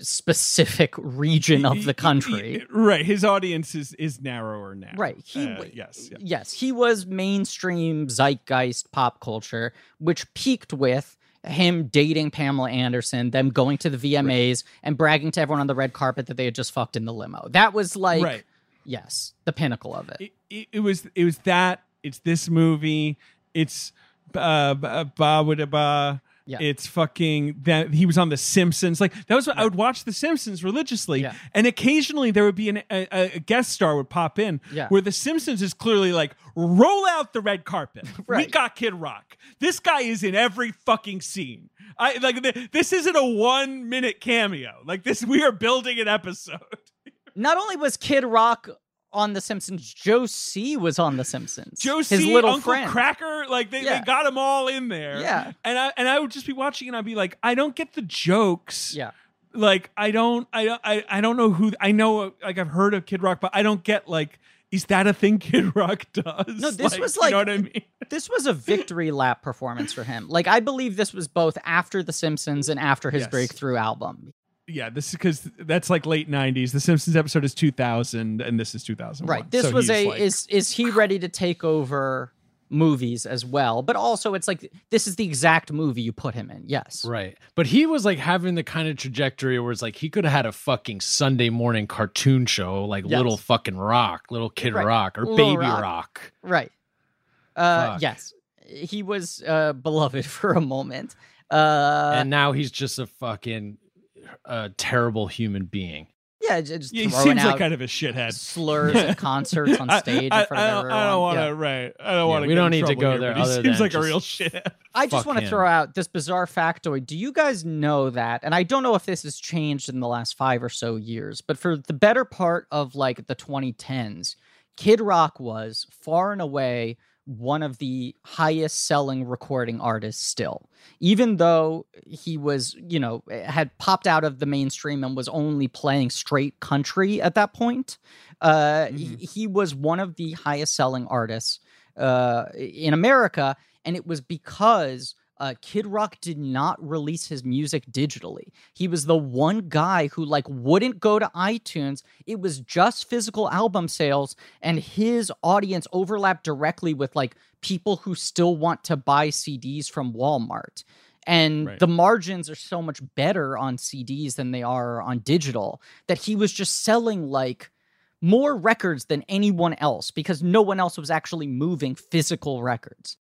specific region of the country. Right. His audience is is narrower now. Right. He Uh, w- yes. yes, he was mainstream zeitgeist pop culture, which peaked with him dating Pamela Anderson, them going to the VMAs and bragging to everyone on the red carpet that they had just fucked in the limo. That was like right. yes, the pinnacle of it. It, it, it was it was that. It's this movie. It's uh, ba ba ba ba. Yeah. It's fucking that he was on The Simpsons. Like that was what I would watch The Simpsons religiously, Yeah. and occasionally there would be an, a, a guest star would pop in Yeah. where The Simpsons is clearly like roll out the red carpet. We Right. got Kid Rock. This guy is in every fucking scene. I like th- this isn't a one minute cameo. Like this, we are building an episode. Not only was Kid Rock on The Simpsons, Joe C was on The Simpsons. Joe his C, little Uncle friend. Cracker, like they, Yeah. they got them all in there. Yeah. and I and I would just be watching and I'd be like, I don't get the jokes. Yeah. like I don't, I don't, I, I don't know who. I know, like I've heard of Kid Rock, but I don't get like, is that a thing Kid Rock does? No, this was you like- know what I mean? This was a victory lap performance for him. Like I believe this was both after The Simpsons and after his Yes. breakthrough album. Yeah, this is because that's like late '90s. The Simpsons episode is 2000, and this is 2001. Right. This So was a like- is is he ready to take over movies as well? But also it's like this is the exact movie you put him in. Yes. Right. But he was like having the kind of trajectory where it's like he could have had a fucking Sunday morning cartoon show like Yes. Little fucking Rock, Little Kid Right. Rock, or Little Baby Rock. Rock. Right. Uh Fuck. yes. He was uh beloved for a moment. Uh and now he's just a fucking uh, terrible human being. yeah, j- just Yeah, he seems out like kind of a shithead. slurs at concerts on stage I, in front I of don't, everyone. I don't want to. Yeah. Right. I don't want to. we don't need to go there He seems than like a real just- shithead. I just want to throw out this bizarre factoid. Do you guys know that? And I don't know if this has changed in the last five or so years, but for the better part of like the 2010s, Kid Rock was far and away one of the highest selling recording artists still. Even though he was, you know, had popped out of the mainstream and was only playing straight country at that point, uh, he, he was one of the highest selling artists uh, in America, and it was because uh, Kid Rock did not release his music digitally. He was the one guy who like wouldn't go to iTunes. It was just physical album sales, and his audience overlapped directly with like people who still want to buy CDs from Walmart. And Right. the margins are so much better on CDs than they are on digital that he was just selling like more records than anyone else because no one else was actually moving physical records.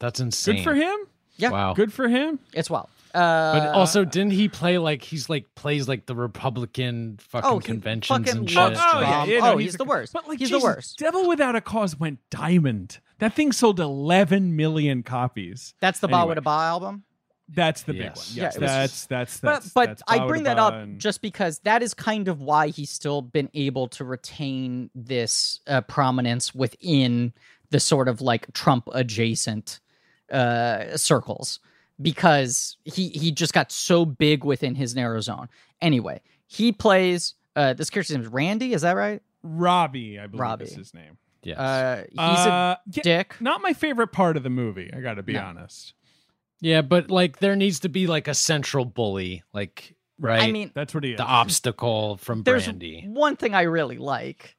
That's insane. Good for him. Yeah. Wow. Good for him. It's wild. Uh, But also, didn't he play like he's like plays like the Republican fucking Oh, conventions fucking and shit? loves Oh, Trump. yeah, yeah, oh, he's, he's the a- worst. But like, he's Jesus, the worst. Devil Without a Cause went diamond. That thing sold 11 million copies. That's the Ba Anyway. With a Ba album. That's the big one. Yeah, Yes, it was- that's, that's But that's but that's I bring that up and- just because that is kind of why he's still been able to retain this uh, prominence within the sort of like Trump adjacent uh, circles because he he just got so big within his narrow zone. Anyway, he plays uh, this character's name is Randy. Is that right? Robbie, I believe Robbie. is his name. Yes. Uh, he's Uh, a yeah, dick. not my favorite part of the movie. I got to be No. honest. yeah, but like there needs to be like a central bully, like right. I mean, That's what he is. the obstacle from there's Brandy. one thing I really like.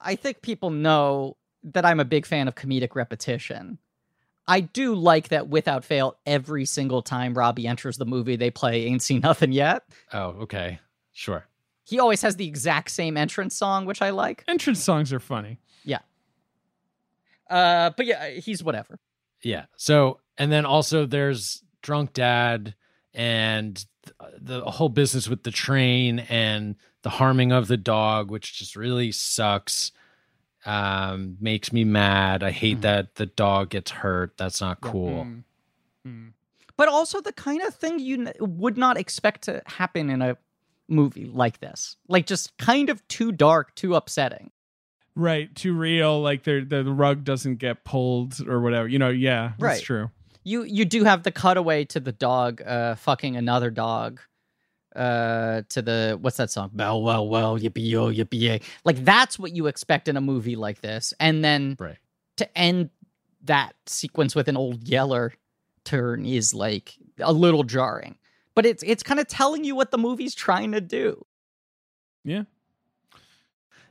I think people know that I'm a big fan of comedic repetition. I do like that without fail, every single time Robbie enters the movie, they play Ain't Seen Nothing Yet. Oh, okay, sure. He always has the exact same entrance song, which I like. Entrance songs are funny. Yeah. Uh, but yeah, he's whatever. Yeah. So, and then also there's drunk dad and the whole business with the train and the harming of the dog, which just really sucks. Um, makes me mad. I hate Mhm. that the dog gets hurt. That's not cool. Mm. Mm. But also the kind of thing you n- would not expect to happen in a movie like this. Like just kind of too dark, too upsetting. Right, too real. Like the the rug doesn't get pulled or whatever. You know, yeah, that's Right. true. you you do have the cutaway to the dog uh fucking another dog uh to the what's that song well well well yippee yo yippee yay like that's what you expect in a movie like this and then Right. to end that sequence with an old yeller turn is like a little jarring but it's it's kind of telling you what the movie's trying to do Yeah.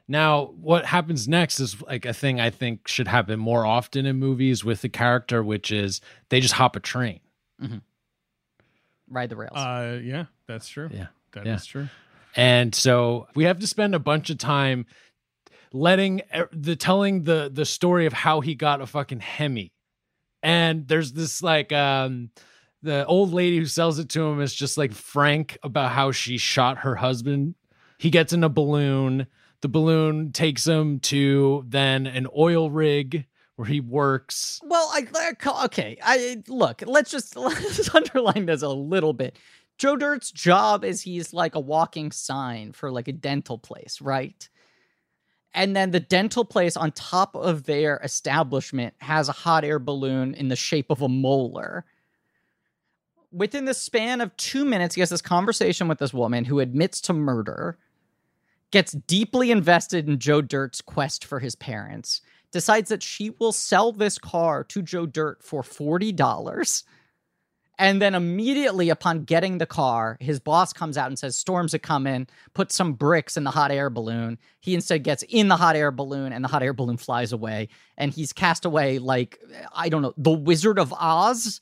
Now, what happens next is like a thing I think should happen more often in movies with the character, which is they just hop a train. Ride the rails Uh, yeah, that's true. Yeah. that is Yeah. true. and so we have to spend a bunch of time letting the telling the the story of how he got a fucking hemi and there's this like um the old lady who sells it to him is just like frank about how she shot her husband he gets in a balloon the balloon takes him to then an oil rig where he works Well, I okay. I look. Let's just let's underline this a little bit. Joe Dirt's job is he's like a walking sign for like a dental place, right? And then the dental place on top of their establishment has a hot air balloon in the shape of a molar. Within the span of two minutes, he has this conversation with this woman who admits to murder, gets deeply invested in Joe Dirt's quest for his parents, decides that she will sell this car to Joe Dirt for $40 And then immediately upon getting the car, his boss comes out and says, Storms are coming, put some bricks in the hot air balloon. He instead gets in the hot air balloon and the hot air balloon flies away. And he's cast away like, I don't know, the Wizard of Oz?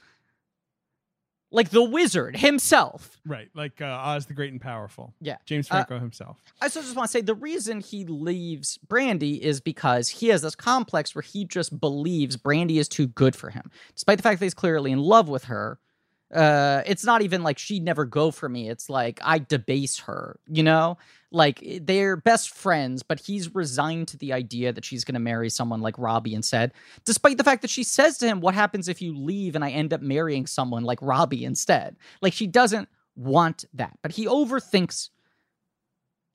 Like the wizard himself. Right, like uh, Oz the Great and Powerful. Yeah. James Uh, Franco himself. I also just want to say the reason he leaves Brandy is because he has this complex where he just believes Brandy is too good for him. Despite the fact that he's clearly in love with her, uh, it's not even like she'd never go for me. It's like I debase her, you know? Like they're best friends, but he's resigned to the idea that she's going to marry someone like Robbie instead, despite the fact that she says to him, What happens if you leave and I end up marrying someone like Robbie instead? Like she doesn't want that, but he overthinks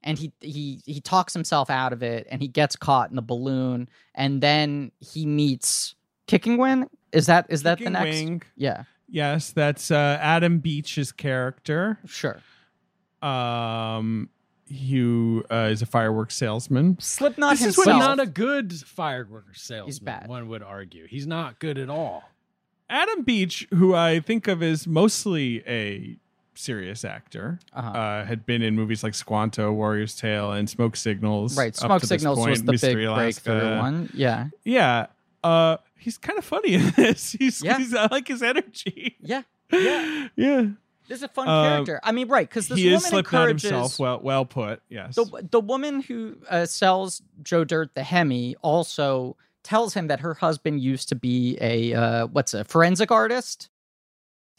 and he he he talks himself out of it and he gets caught in the balloon and then he meets Kicking Wing. Is that is that the next? Wing. Yeah, Yes, that's uh, Adam Beach's character. sure. Um, who uh, is a fireworks salesman. Slipknot This himself. what But not a good fireworks salesman. bad. One would argue he's not good at all. Adam Beach, who I think of as mostly a serious actor, Uh-huh. uh, had been in movies like Squanto, Warrior's Tale, and Smoke Signals. right, Smoke to this Signals was point, the big Alaska. breakthrough one. Yeah, Yeah, uh, he's kind of funny in this. He's, Yeah. he's I like his energy. yeah, yeah. yeah. This is a fun Uh, character. I mean, right? Because this he woman is Slipknot encourages himself. Well, well put. Yes. the the woman who uh, sells Joe Dirt the Hemi also tells him that her husband used to be a uh, what's a forensic artist.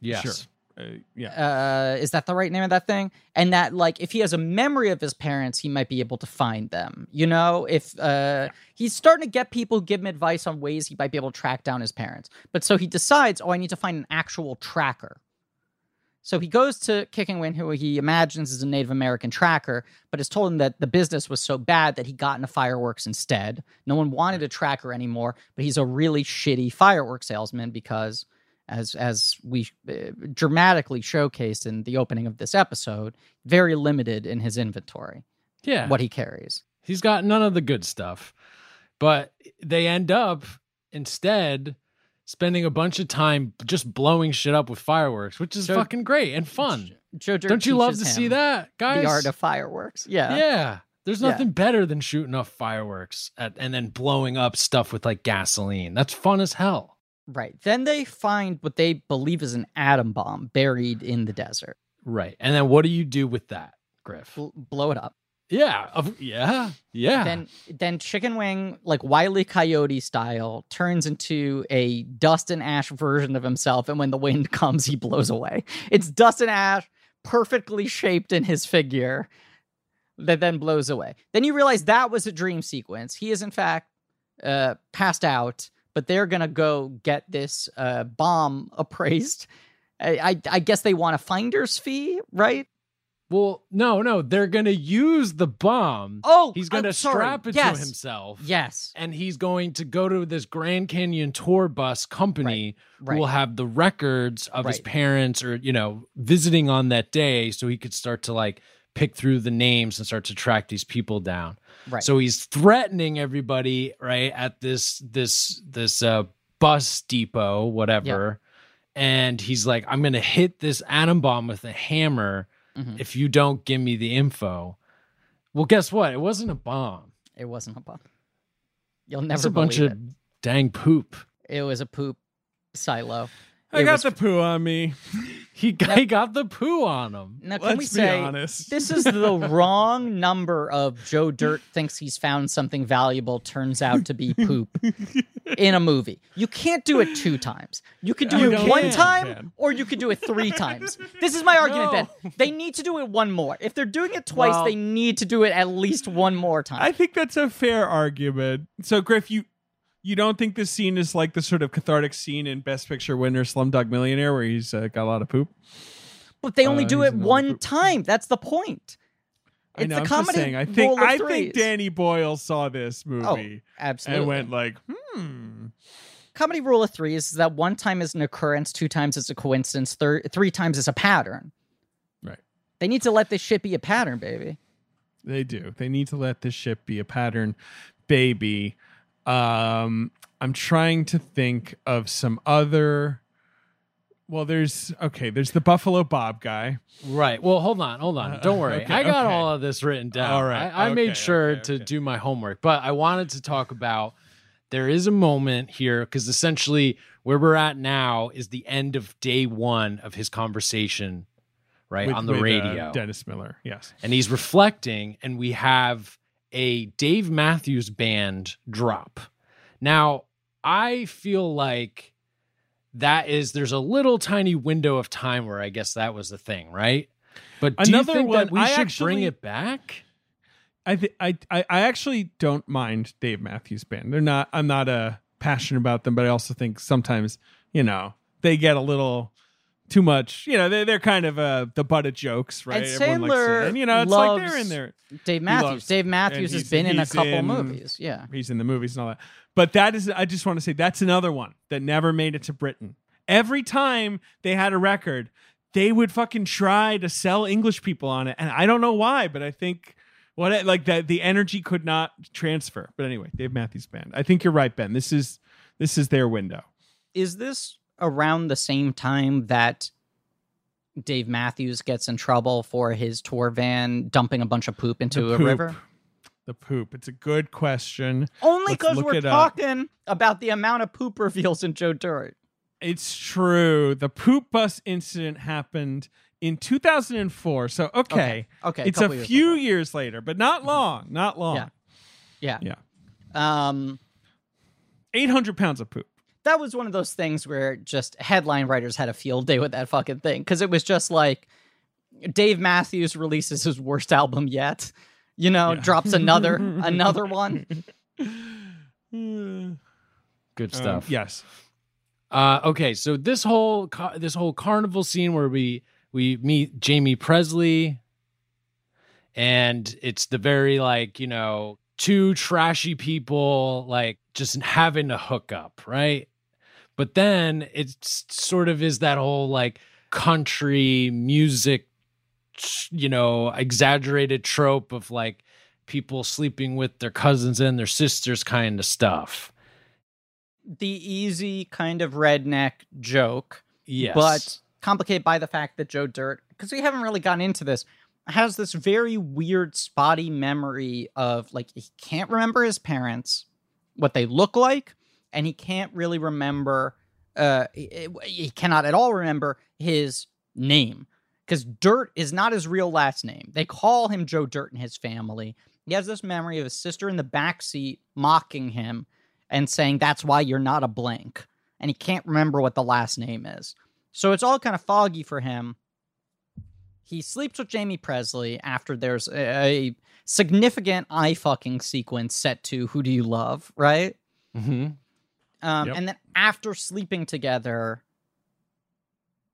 Yes. Sure. Uh, yeah. uh is that the right name of that thing and that like if he has a memory of his parents he might be able to find them you know if uh he's starting to get people who give him advice on ways he might be able to track down his parents but so he decides oh i need to find an actual tracker so he goes to Kicking Wing, who he imagines is a Native American tracker, but has told him that the business was so bad that he got into fireworks instead. No one wanted a tracker anymore, but he's a really shitty fireworks salesman because, as as we uh, dramatically showcased in the opening of this episode, very limited in his inventory, Yeah. what he carries. He's got none of the good stuff. But they end up instead spending a bunch of time just blowing shit up with fireworks, which is So- fucking great and fun. Joe Dirt Don't you love to see that, guys? The art of fireworks. Yeah. yeah. There's Yeah. nothing better than shooting off fireworks at, and then blowing up stuff with like gasoline. That's fun as hell. Right. Then they find what they believe is an atom bomb buried in the desert. Right. And then what do you do with that, Griff? Bl- blow it up. Yeah. yeah. Yeah. Then then Chicken Wing, like Wiley Coyote style, turns into a dust and ash version of himself, and when the wind comes, he blows away. It's dust and ash, perfectly shaped in his figure, that then blows away. Then you realize that was a dream sequence. He is in fact uh, passed out, but they're gonna go get this uh, bomb appraised. I, I, I guess they want a finder's fee, right? Well, no, no. They're going to use the bomb. Oh, He's going I'm to sorry. strap it yes. to himself. Yes, and he's going to go to this Grand Canyon tour bus company right. who will have the records of his parents or you know visiting on that day so he could start to like pick through the names and start to track these people down right. so he's threatening everybody right at this this this uh bus depot whatever and he's like i'm gonna hit this atom bomb with a hammer Mhm. if you don't give me the info well guess what it wasn't a bomb It wasn't a bomb. You'll never it's a bunch believe of dang poop it. It was a poop silo. I It got was- the poo on me. He got, he got the poo on him. Now, can Let's we be say honest. this is the wrong number of Joe Dirt thinks he's found something valuable turns out to be poop in a movie. You can't do it two times. You could do You it don't one time Can. or you could do it three times. This is my argument, No. Ben. They need to do it one more. If they're doing it twice, Well- they need to do it at least one more time. I think that's a fair argument. So, Griff, you you don't think this scene is like the sort of cathartic scene in Best Picture winner Slumdog Millionaire, where he's uh, got a lot of poop? but they only uh, do it in all the one time. That's the point. I It's know. the I'm comedy saying. I think I think Danny Boyle saw this movie Absolutely. and went like, hmm. comedy rule of three is that one time is an occurrence, two times is a coincidence, thir- three times is a pattern. Right. They need to let this shit be a pattern, baby. They do. They need to let this ship be a pattern, baby. Um, I'm trying to think of some other Well, there's okay. There's the Buffalo Bob guy. Right. Well, hold on, hold on. Uh, Don't worry. okay, I got okay. all of this written down. All right, I, I made sure okay, to do my homework, but I wanted to talk about there is a moment here because essentially where we're at now is the end of day one of his conversation, right with- on the with, uh, radio, Dennis Miller. Yes. and he's reflecting, and we have a Dave Matthews band drop. Now, I feel like that is there's a little tiny window of time where I guess that was the thing, right? But do Another you think one, that we I should actually- bring it back? I, th- I I I actually don't mind Dave Matthews Band. They're not. I'm not uh, passionate about them, but I also think sometimes you know they get a little too much. You know, they're they're kind of uh, the butt of jokes, right? And Everyone likes to- Sandler and you know, it's like they're in there. Dave Matthews. Dave Matthews has been in a couple in- movies. Yeah. He's in the movies and all that. But that is, I just want to say that's another one that never made it to Britain. Every time they had a record, they would fucking try to sell English people on it, and I don't know why, but I think what like that the energy could not transfer. But anyway, Dave Matthews Band. I think you're right, Ben. This is this is their window. Is this around the same time that Dave Matthews gets in trouble for his tour van dumping a bunch of poop into The a river? The poop. It's a good question. Only because we're it up. talking about the amount of poop reveals in Joe Dirt. It's true. The poop bus incident happened in 2004. So okay, Okay. it's a couple years few before. years later, but not long. Not long. Yeah. Yeah. Yeah. Um, 800 pounds of poop. That was one of those things where just headline writers had a field day with that fucking thing because it was just like Dave Matthews releases his worst album yet. You know, Yeah. drops another another one. Um, Good stuff. yes. Uh, okay, so this whole car- this whole carnival scene where we we meet Jaime Pressly, and it's the very like you know two trashy people like just having a hookup, right? But then it sort of is that whole like country music, you know, exaggerated trope of like people sleeping with their cousins and their sisters kind of stuff. The easy kind of redneck joke, Yes, but complicated by the fact that Joe Dirt, because we haven't really gotten into this, has this very weird, spotty memory of like he can't remember his parents, what they look like, and he can't really remember. Uh, he, cannot at all remember his name because Dirt is not his real last name. They call him Joe Dirt in his family. He has this memory of his sister in the back seat mocking him and saying that's why you're not a blank, and he can't remember what the last name is. So it's all kind of foggy for him. He sleeps with Jaime Pressly after there's a, a significant eye fucking sequence set to "Who Do You Love?" Right, hmm um, Yep. and then after sleeping together,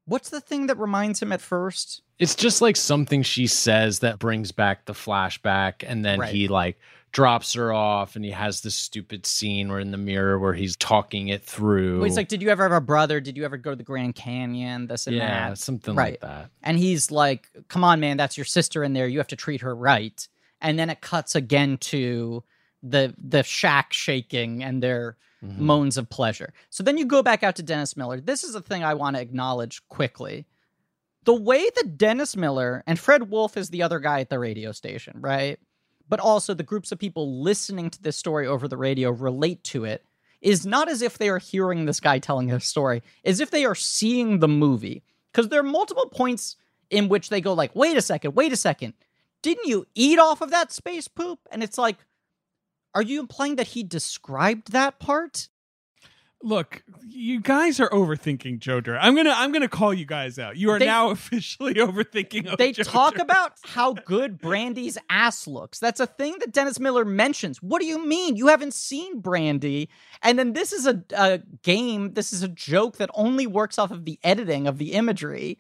what's the thing that reminds him at first? it's just like something she says that brings back the flashback and then Right. he like drops her off and he has this stupid scene where in the mirror where he's talking it through Well, He's like, "Did you ever have a brother? Did you ever go to the Grand Canyon? This and yeah that." something Right. like that And he's like, "Come on, man, that's your sister in there. You have to treat her right." And then it cuts again to the the shack shaking and their Mhm. moans of pleasure. So then you go back out to Dennis Miller. This is a thing I want to acknowledge quickly. The way that Dennis Miller and Fred Wolf is the other guy at the radio station, right? But also the groups of people listening to this story over the radio relate to it is not as if they are hearing this guy telling a story, as if they are seeing the movie. Because there are multiple points in which they go like, wait a second, wait a second. Didn't you eat off of that space poop? And it's like, are you implying that he described that part? Look, you guys are overthinking Joe Dirt. I'm gonna I'm gonna call you guys out. You are They- now officially overthinking. they Joe talk about how good Brandy's ass looks. That's a thing that Dennis Miller mentions. What do you mean? You haven't seen Brandy. And then this is a, a game, this is a joke that only works off of the editing of the imagery.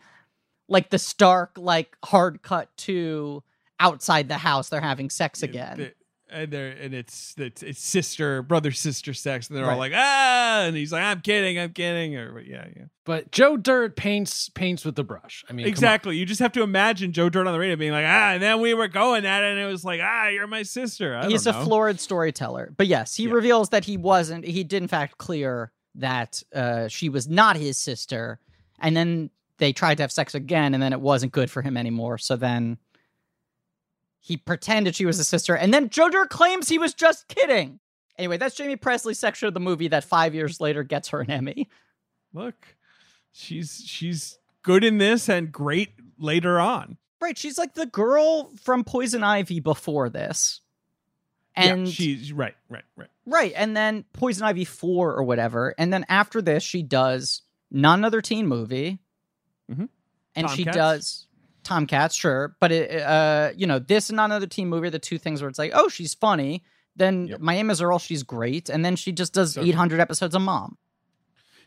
Like the stark, like hard cut to outside the house, they're having sex again. The- and they're and it's it's, it's sister brother sister sex, and they're all like ah, and he's like I'm kidding, I'm kidding, or yeah, yeah. but joe dirt paints paints with the brush i mean. Exactly. You just have to imagine Joe Dirt on the radio being like, ah, and then we were going at it, and it was like, ah, you're my sister. I He's don't a know. florid storyteller. But yes, he Yeah. reveals that he wasn't, he did in fact clear that uh, she was not his sister. and then they tried to have sex again, and then it wasn't good for him anymore. So then he pretended she was a sister, and then Dirt claims he was just kidding. Anyway, that's Jaime Pressly's section of the movie that five years later gets her an Emmy. Look, she's she's good in this and great later on. Right, she's like the girl from Poison Ivy before this. And yeah, she's right, right, right. Right, and then Poison Ivy 4 or whatever. And then after this, she does not another teen movie. Mhm. And she Tomcats? does Tomcats, sure. But, it, uh, you know, this and not another teen movie are the two things where it's like, oh, she's funny. Then Yep. My Name is Earl, she's great. And then she just does So- 800 episodes of Mom.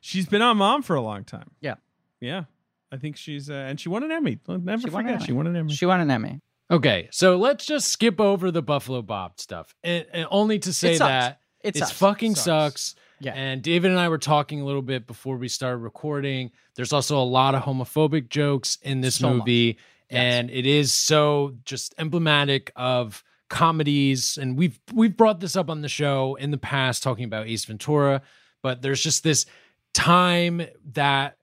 She's been on Mom for a long time. Yeah. yeah. I think she's uh, and she won an Emmy. Never She won an forget, she Emmy. won an Emmy. She won an Emmy. Okay, so let's just skip over the Buffalo Bob stuff, and, and only to say It that It it's sucks. fucking Sucks. sucks. Yeah. And David and I were talking a little bit before we started recording. There's also a lot of homophobic jokes in this So movie, Yes. and it is so just emblematic of comedies. And we've we've brought this up on the show in the past, talking about Ace Ventura. But there's just this time that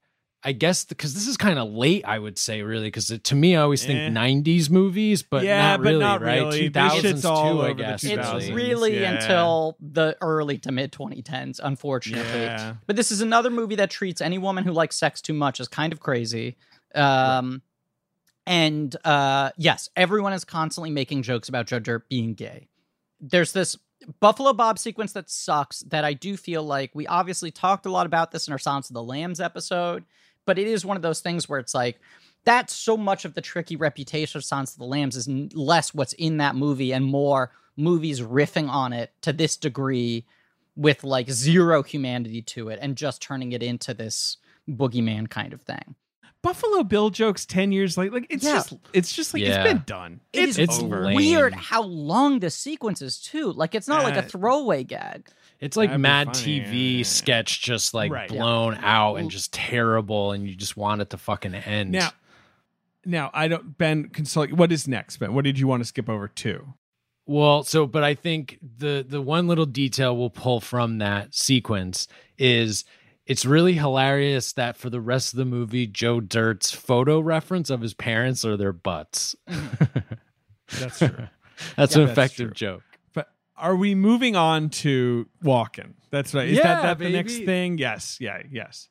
I guess because this is kind of late, I would say, really, because to me, I always think Eh. '90s movies, but Yeah, not but really, not right? really. Two This thousands shit's too, I guess. It's really. really Yeah. until the early to mid 2010s, unfortunately. Yeah. But this is another movie that treats any woman who likes sex too much as kind of crazy. Um, And uh, yes, everyone is constantly making jokes about Joe Dirt being gay. There's this Buffalo Bob sequence that sucks that I do feel like we obviously talked a lot about this in our Silence of the Lambs episode, but it is one of those things where it's like, that's so much of the tricky reputation of Silence of the Lambs is less what's in that movie and more movies riffing on it to this degree with like zero humanity to it and just turning it into this boogeyman kind of thing. Buffalo Bill jokes ten years late. Like it's Yeah. just it's just like Yeah. it's been done. It it's It's over. weird how long the sequence is too. Like it's not like a Uh, throwaway gag. It's like That'd Mad funny, TV yeah. sketch, just like Right. Yeah. blown out and just terrible, and you just want it to fucking end. Now, now I don't. Ben, consult. What is next, Ben? What did you want to skip over to? Well, so but I think the the one little detail we'll pull from that sequence is it's really hilarious that for the rest of the movie, Joe Dirt's photo reference of his parents are their butts. Mm-hmm. That's true. That's Yeah, an that's effective true. joke. but are we moving on to Walken? That's right. Is Yeah, that, that the next thing? Yes. Yeah. Yes.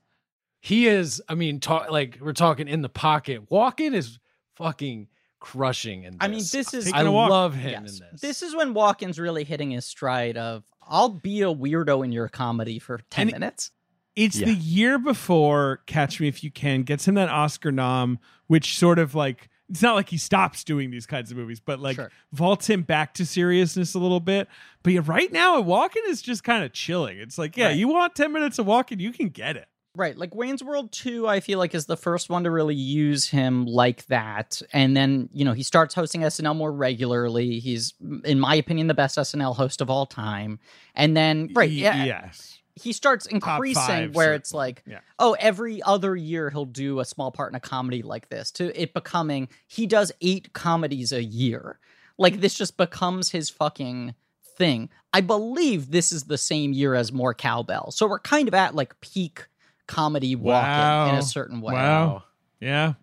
He is, I mean, talk like we're talking in the pocket. Walken is fucking crushing in this. I mean, this is I I a love him yes. in this. This is when Walken's really hitting his stride of I'll be a weirdo in your comedy for 10 And minutes. It's Yeah. the year before Catch Me If You Can gets him that Oscar nom, which sort of like it's not like he stops doing these kinds of movies, but like Sure. vaults him back to seriousness a little bit. But yeah, right now, Walken is just kind of chilling. It's like, yeah, Right. you want 10 minutes of Walken, you can get it. Right. Like Wayne's World 2, I feel like is the first one to really use him like that. And then, you know, he starts hosting SNL more regularly. He's, in my opinion, the best SNL host of all time. And then, right. Yeah. Yes. He starts five, increasing where it's like, Yeah. oh, every other year he'll do a small part in a comedy like this to it becoming he does eight comedies a year. Like this just becomes his fucking thing. I believe this is the same year as More Cowbell. So we're kind of at like peak comedy Walken in a certain way. Wow. Yeah.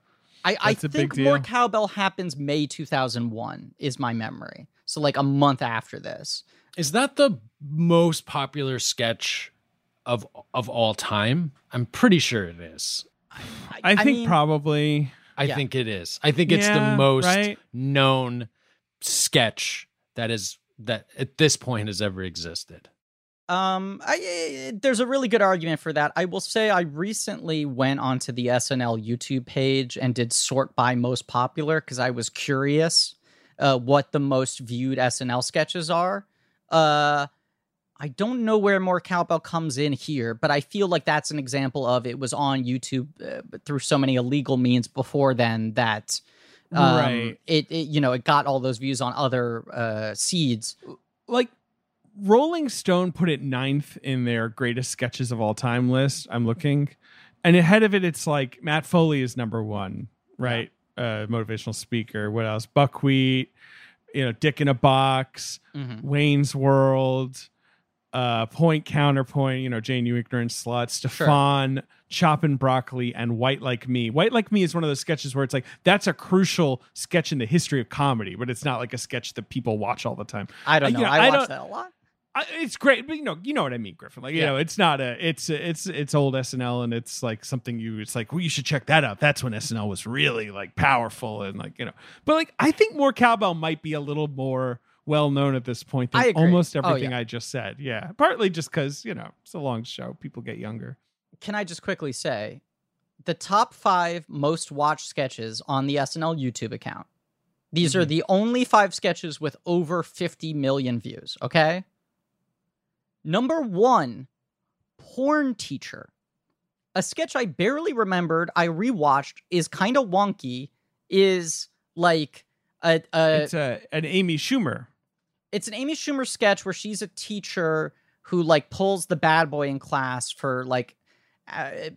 I, I That's a big think More. Cowbell happens May 2001 is my memory. So like a month after this. Is that the most popular sketch of of all time? I'm pretty sure it is. I, think mean, probably. I Yeah. think it is. I think it's Yeah, the most right? known sketch that is that at this point has ever existed. Um, I, I- there's a really good argument for that. I will say I recently went onto the SNL YouTube page and did sort by most popular because I was curious uh, what the most viewed SNL sketches are. Uh, I don't know where more cowbell comes in here, but I feel like that's an example of it was on YouTube uh, through so many illegal means before then that um, Right. it, it you know it got all those views on other uh, seeds. like Rolling Stone put it ninth in their greatest sketches of all time list. I'm looking, and ahead of it, it's like Matt Foley is number one, right? Uh, motivational speaker. What else? Buckwheat. You know, Dick in a Box, Mhm. Wayne's World. Uh, point counterpoint. You know, Jane, you ignorant slut. Stefon, chopping broccoli, and White Like Me. White Like Me is one of those sketches where it's like that's a crucial sketch in the history of comedy, but it's not like a sketch that people watch all the time. I don't know. you know, I, I watch don't- that a lot. I, it's great, but you know, you know what I mean, Griffin. Like, you Yeah. know, it's not a, it's it's it's old SNL, and it's like something you, it's like, well, you should check that out. That's when SNL was really like powerful and like you know. But like, I think more cowbell might be a little more well known at this point than almost Oh, everything yeah. I just said. Yeah, partly just because you know it's a long show, people get younger. Can I just quickly say the top five most watched sketches on the SNL YouTube account? These are Mhm. the only five sketches with over 50 million views, okay? Number one, Porn Teacher. A sketch I barely remembered, I rewatched, is kind of wonky, is like a, a it's a, an Amy Schumer. It's an Amy Schumer sketch where she's a teacher who like pulls the bad boy in class for like a,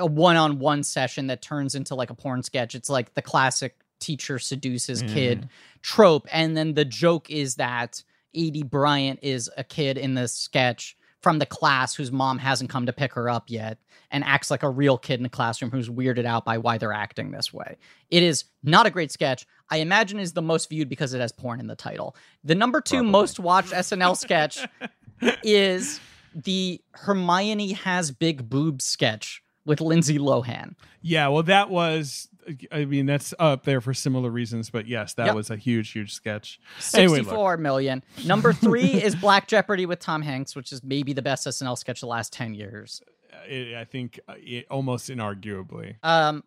one-on-one session that turns into like a porn sketch. It's like the classic teacher seduces mm-hmm. kid trope, and then the joke is that Aidy Bryant is a kid in this sketch from the class whose mom hasn't come to pick her up yet and acts like a real kid in the classroom who's weirded out by why they're acting this way. It is not a great sketch. I imagine is the most viewed because it has porn in the title. The number two Probably. most watched SNL sketch is the Hermione has big boobs sketch with Lindsay Lohan. Yeah, well, that was. I mean, that's up there for similar reasons, but yes, that Yep. was a huge, huge sketch. Anyway. Sixty-four million. Number three is Black Jeopardy with Tom Hanks, which is maybe the best SNL sketch of the last 10 years. It, I think uh, it, almost inarguably. Um,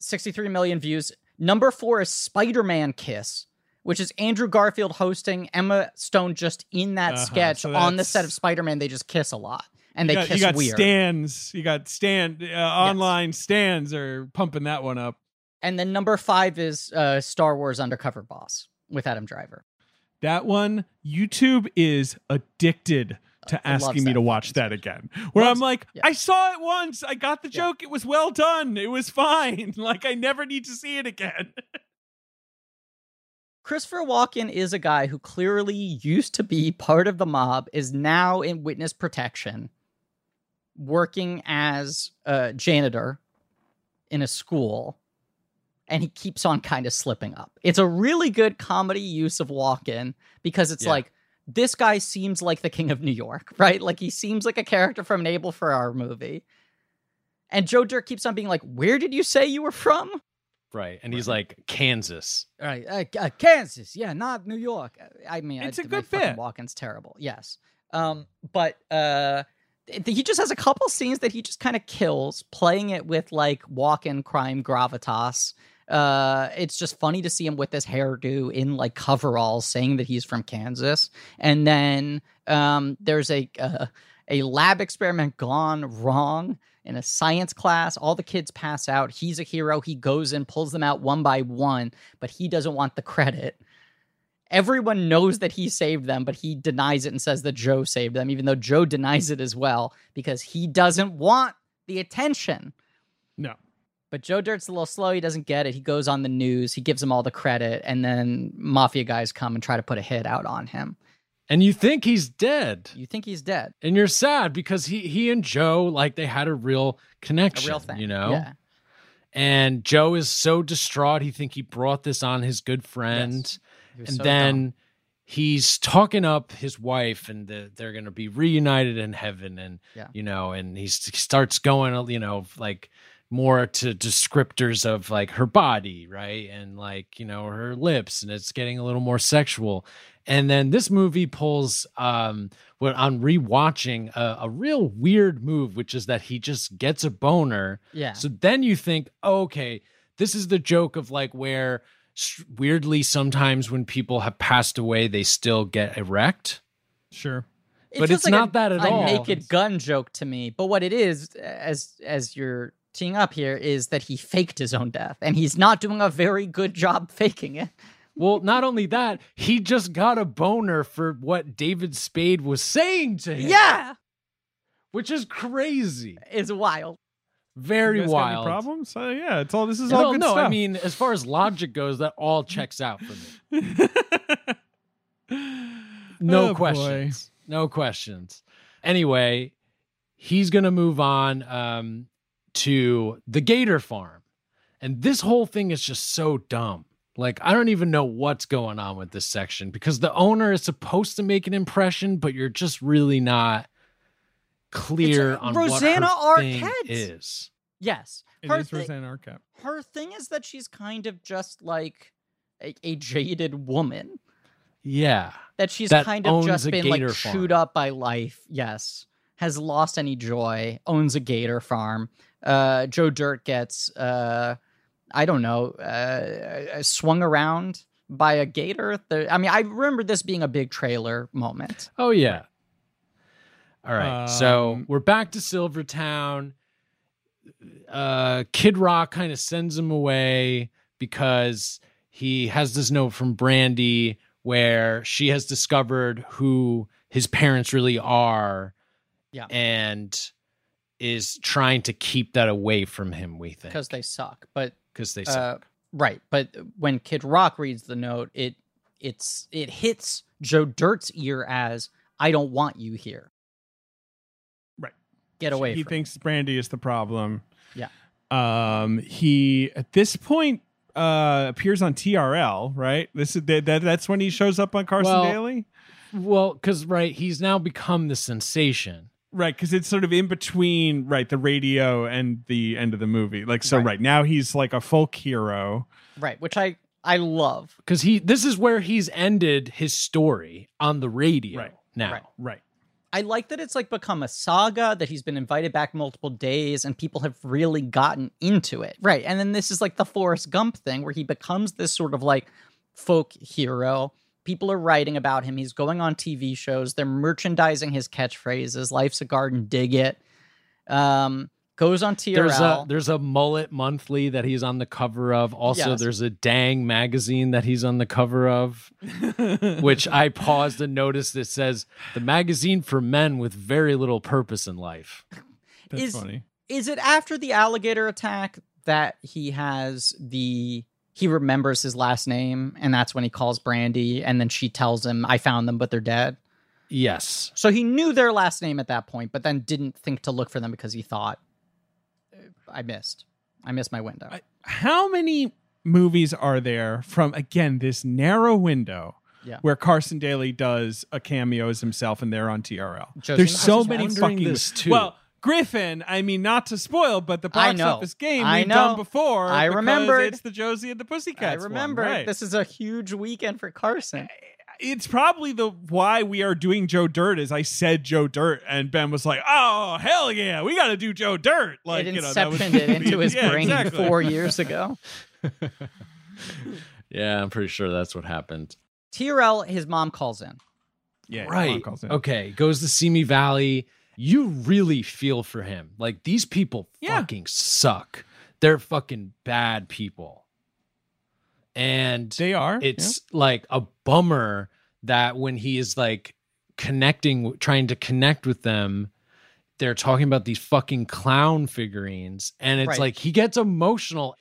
63 million views. Number four is Spider Man Kiss, which is Andrew Garfield hosting Emma Stone just in that Uh-huh, sketch so on the set of Spider Man. They just kiss a lot and you they got, kiss you got weird. stands. You got stand uh, online stands are pumping that one up. and then number five is uh, Star Wars Undercover Boss with Adam Driver. That one, YouTube is addicted to it asking me to watch that again. Where Loves- I'm like, yeah. I saw it once. I got the Yeah. joke. It was well done. It was fine. Like I never need to see it again. Christopher Walken is a guy who clearly used to be part of the mob, is now in witness protection, working as a janitor in a school, and he keeps on kind of slipping up. It's a really good comedy use of Walken because it's Yeah. like this guy seems like the king of New York, right? Like he seems like a character from an Abel Ferrara movie. And Joe Dirt keeps on being like, "Where did you say you were from?" Right. And he's like, Kansas. Right, uh, uh, Kansas, yeah, not New York. I mean, It's I, a good bit. Walken's terrible. Yes, um, but uh, he just has a couple scenes that he just kind of kills, playing it with like Walken crime gravitas. Uh, it's just funny to see him with this hairdo in like coveralls, saying that he's from Kansas, and then um, there's a uh, a lab experiment gone wrong in a science class. All the kids pass out. He's a hero. He goes and pulls them out one by one, but he doesn't want the credit. Everyone knows that he saved them, but he denies it and says that Joe saved them, even though Joe denies it as well because he doesn't want the attention. No. But Joe Dirt's a little slow. He doesn't get it. He goes on the news. He gives them all the credit, and then mafia guys come and try to put a hit out on him. And you think he's dead. You think he's dead? And you're sad because he he and Joe like they had a real A connection, real thing, you know? Yeah. And Joe is so distraught he think he brought this on his good friend. Yes. And so then dumb. he's talking up his wife and the, they're going to be reunited in heaven and Yeah. you know and he's, he starts going you know like more to descriptors of like her body right and like you know her lips and it's getting a little more sexual and then this movie pulls um when on rewatching a, a real weird move which is that he just gets a boner yeah. so then you think, oh, okay, this is the joke of like where weirdly sometimes when people have passed away, they still get erect. Sure. It But it's like not a, that at a all. naked gun joke to me. But what it is, as as you're teeing up here, is that he faked his own death, and he's not doing a very good job faking it. Well, not only that, he just got a boner for what David Spade was saying to him. Yeah, Which is crazy. it's wild. Very You guys got any wild. problems? Uh, yeah, it's all. This is all No, good no, I mean, as far as logic goes, that all checks out for me. No Oh, boy. questions. No questions. Anyway, he's going to move on um, to the Gator Farm. And this whole thing is just so dumb. Like, I don't even know what's going on with this section because the owner is supposed to make an impression, but you're just really not clear It's on Rosanna what her thing is. Yes. It Her is thi- Rosanna Arquette. her thing is that she's kind of just like a, a jaded woman. Yeah. That she's That kind of owns just a been like gator chewed farm. up by life. Yes. Has lost any joy, owns a gator farm. Uh, Joe Dirt gets, uh, I don't know, uh, swung around by a gator. The, I mean, I remember this being a big trailer moment. Oh yeah. All right. so Um, we're back to Silvertown. Uh Kid Rock kind of sends him away because he has this note from Brandy where she has discovered who his parents really are. Yeah. And is trying to keep that away from him, we think. because they suck. But Because they uh, suck. right, but when Kid Rock reads the note, it it's it hits Joe Dirt's ear as "I don't want you here." Get away. He thinks Brandy is the problem. Yeah. Um. He at this point uh appears on TRL. Right. This is that. that- That's when he shows up on Carson Well- Daly. well, because right, he's now become the sensation. Right, because it's sort of in between, right, the radio and the end of the movie. Like, so, Right. right, now he's like a folk hero. right, which I I love. because he this is where he's ended his story on the radio Right. now Right. Right. I like that it's like become a saga that he's been invited back multiple days and people have really gotten into it. Right. And then this is like the Forrest Gump thing where he becomes this sort of like folk hero. People are writing about him. He's going on TV shows. They're merchandising his catchphrases. Life's a garden, dig it. Um, goes on TRL. there's a there's a mullet monthly that he's on the cover of also Yes. there's a dang magazine that he's on the cover of which i paused and noticed that says the magazine for men with very little purpose in life That's Is- funny. is it after the alligator attack that he has the he remembers his last name and that's when he calls brandy and then she tells him i found them but they're dead yes so he knew their last name at that point but then didn't think to look for them because he thought "Uh, i missed i missed my window I- How many movies are there from, again, this narrow window Yeah. where Carson Daly does a cameo as himself and they're on TRL? Josie There's so many fucking. this, too. Well, Griffin, I mean, not to spoil, but the I box know. office game I we've know. done before. I because remembered. It's the Josie and the Pussycats. i remember right. this is a huge weekend for carson eh, it's probably the why we are doing Joe Dirt is I said Joe Dirt and Ben was like, "Oh hell yeah, we got to do Joe Dirt." Like it you know, that was inceptioned it into his Yeah, brain exactly. four years ago yeah i'm pretty sure that's what happened trl his mom calls in Yeah, Mom right calls in. okay goes to simi valley you really feel for him like these people Yeah. fucking suck they're fucking bad people and They are. it's like a bummer that when he is like connecting trying to connect with them they're talking about these fucking clown figurines and it's Right. like he gets emotional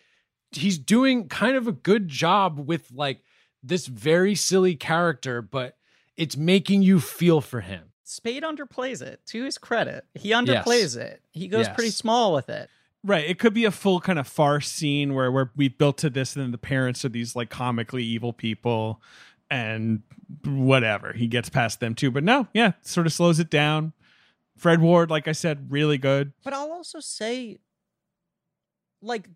he's doing kind of a good job with like this very silly character but it's making you feel for him Spade underplays it to his credit. He underplays it. He goes Yes. pretty small with it. Right. It could be a full kind of farce scene where where we built to this, and then the parents are these like comically evil people, and whatever. He gets past them too, but no, yeah, sort of slows it down. Fred Ward, like I said, really good. But I'll also say, like,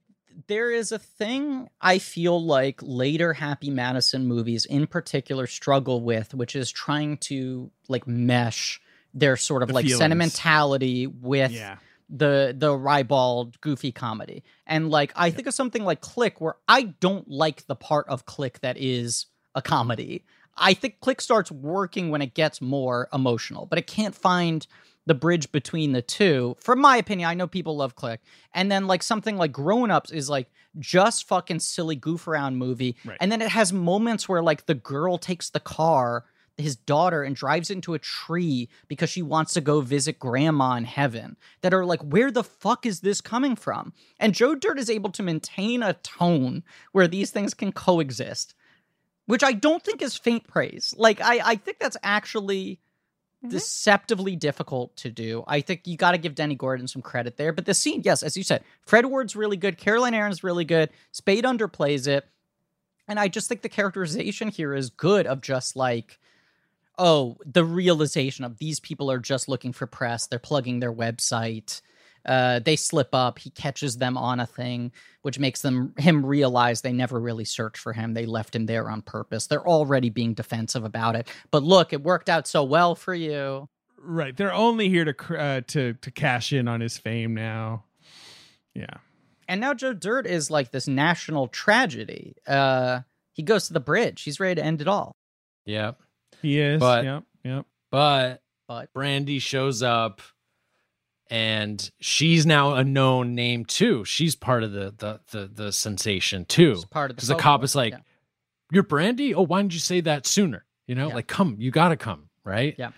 there is a thing I feel like later Happy Madison movies in particular struggle with, which is trying to like mesh their sort of The like feelings. sentimentality with Yeah. the the ribald goofy comedy. And like I think of something like Click where I don't like the part of Click that is a comedy. I think Click starts working when it gets more emotional, but it can't find the bridge between the two. From my opinion, I know people love Click. And then like something like Grown Ups is like just fucking silly goof around movie. Right. And then it has moments where like the girl takes the car his daughter and drives into a tree because she wants to go visit grandma in heaven that are like where the fuck is this coming from and joe dirt is able to maintain a tone where these things can coexist which i don't think is faint praise like i i think that's actually mm-hmm. deceptively difficult to do. I think you got to give Dennie Gordon some credit there. But the scene, yes, as you said, Fred Ward's really good. Caroline Aaron's really good. Spade underplays it. And I just think the characterization here is good of just like, oh, the realization of these people are just looking for press. They're plugging their website. Uh, they slip up. He catches them on a thing, which makes them him realize they never really searched for him. They left him there on purpose. They're already being defensive about it. But look, it worked out so well for you. Right. They're only here to uh, to to cash in on his fame now. Yeah. And now Joe Dirt is like this national tragedy. Uh, he goes to the bridge. He's ready to end it all. Yep. He is. But- yep. Yep. But But Brandy shows up and she's now a known name too. She's part of the the the, the sensation too. it's part of the Because the folklore. cop is like, Yeah. You're Brandy? Oh, why didn't you say that sooner? You know, Yeah. like come, you gotta come, right? Yeah.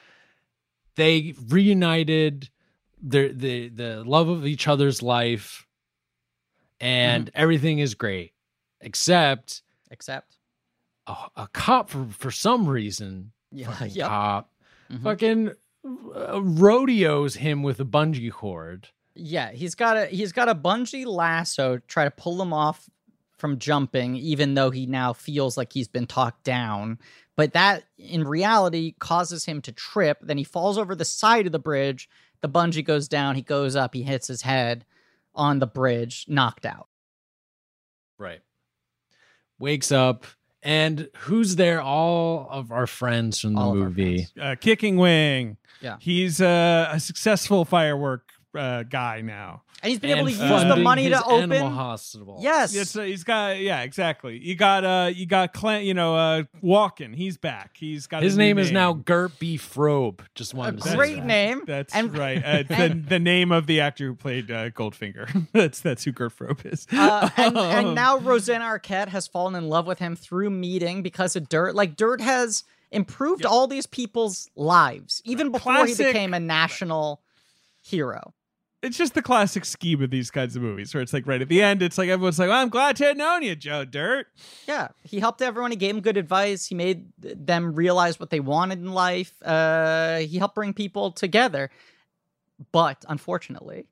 They reunited their the the love of each other's life and Mm-hmm. everything is great. Except except a, a cop for for some reason yeah, yep. cop Mhm. fucking rodeos him with a bungee cord. Yeah, he's got a he's got a bungee lasso to try to pull him off from jumping, even though he now feels like he's been talked down. But that in reality causes him to trip. Then he falls over the side of the bridge. The bungee goes down. He goes up. He hits his head on the bridge, knocked out. Right. Wakes up and who's there? All of our friends from the All movie. Uh, Kicking Wing. Yeah. He's uh, a successful firework uh, guy now. And he's been able to use the money his to open. animal hospital. Yes. It's, uh, he's got yeah exactly. You got uh you got Clem you know uh Walken. He's back. He's got His a new name is now Gert B. Frobe. Just one wanted great that. name. That's and, right. Uh, the, the name of the actor who played uh, Goldfinger. that's that's who Gert Frobe is. Uh, and, and now Rosanna Arquette has fallen in love with him through meeting because of Dirt. Like Dirt has improved all these people's lives, even before he became a national hero. It's just the classic scheme of these kinds of movies where it's like right at the end, it's like everyone's like, well, "I'm glad to have known you, Joe Dirt." Yeah, he helped everyone. He gave them good advice. He made them realize what they wanted in life. Uh, he helped bring people together. But unfortunately,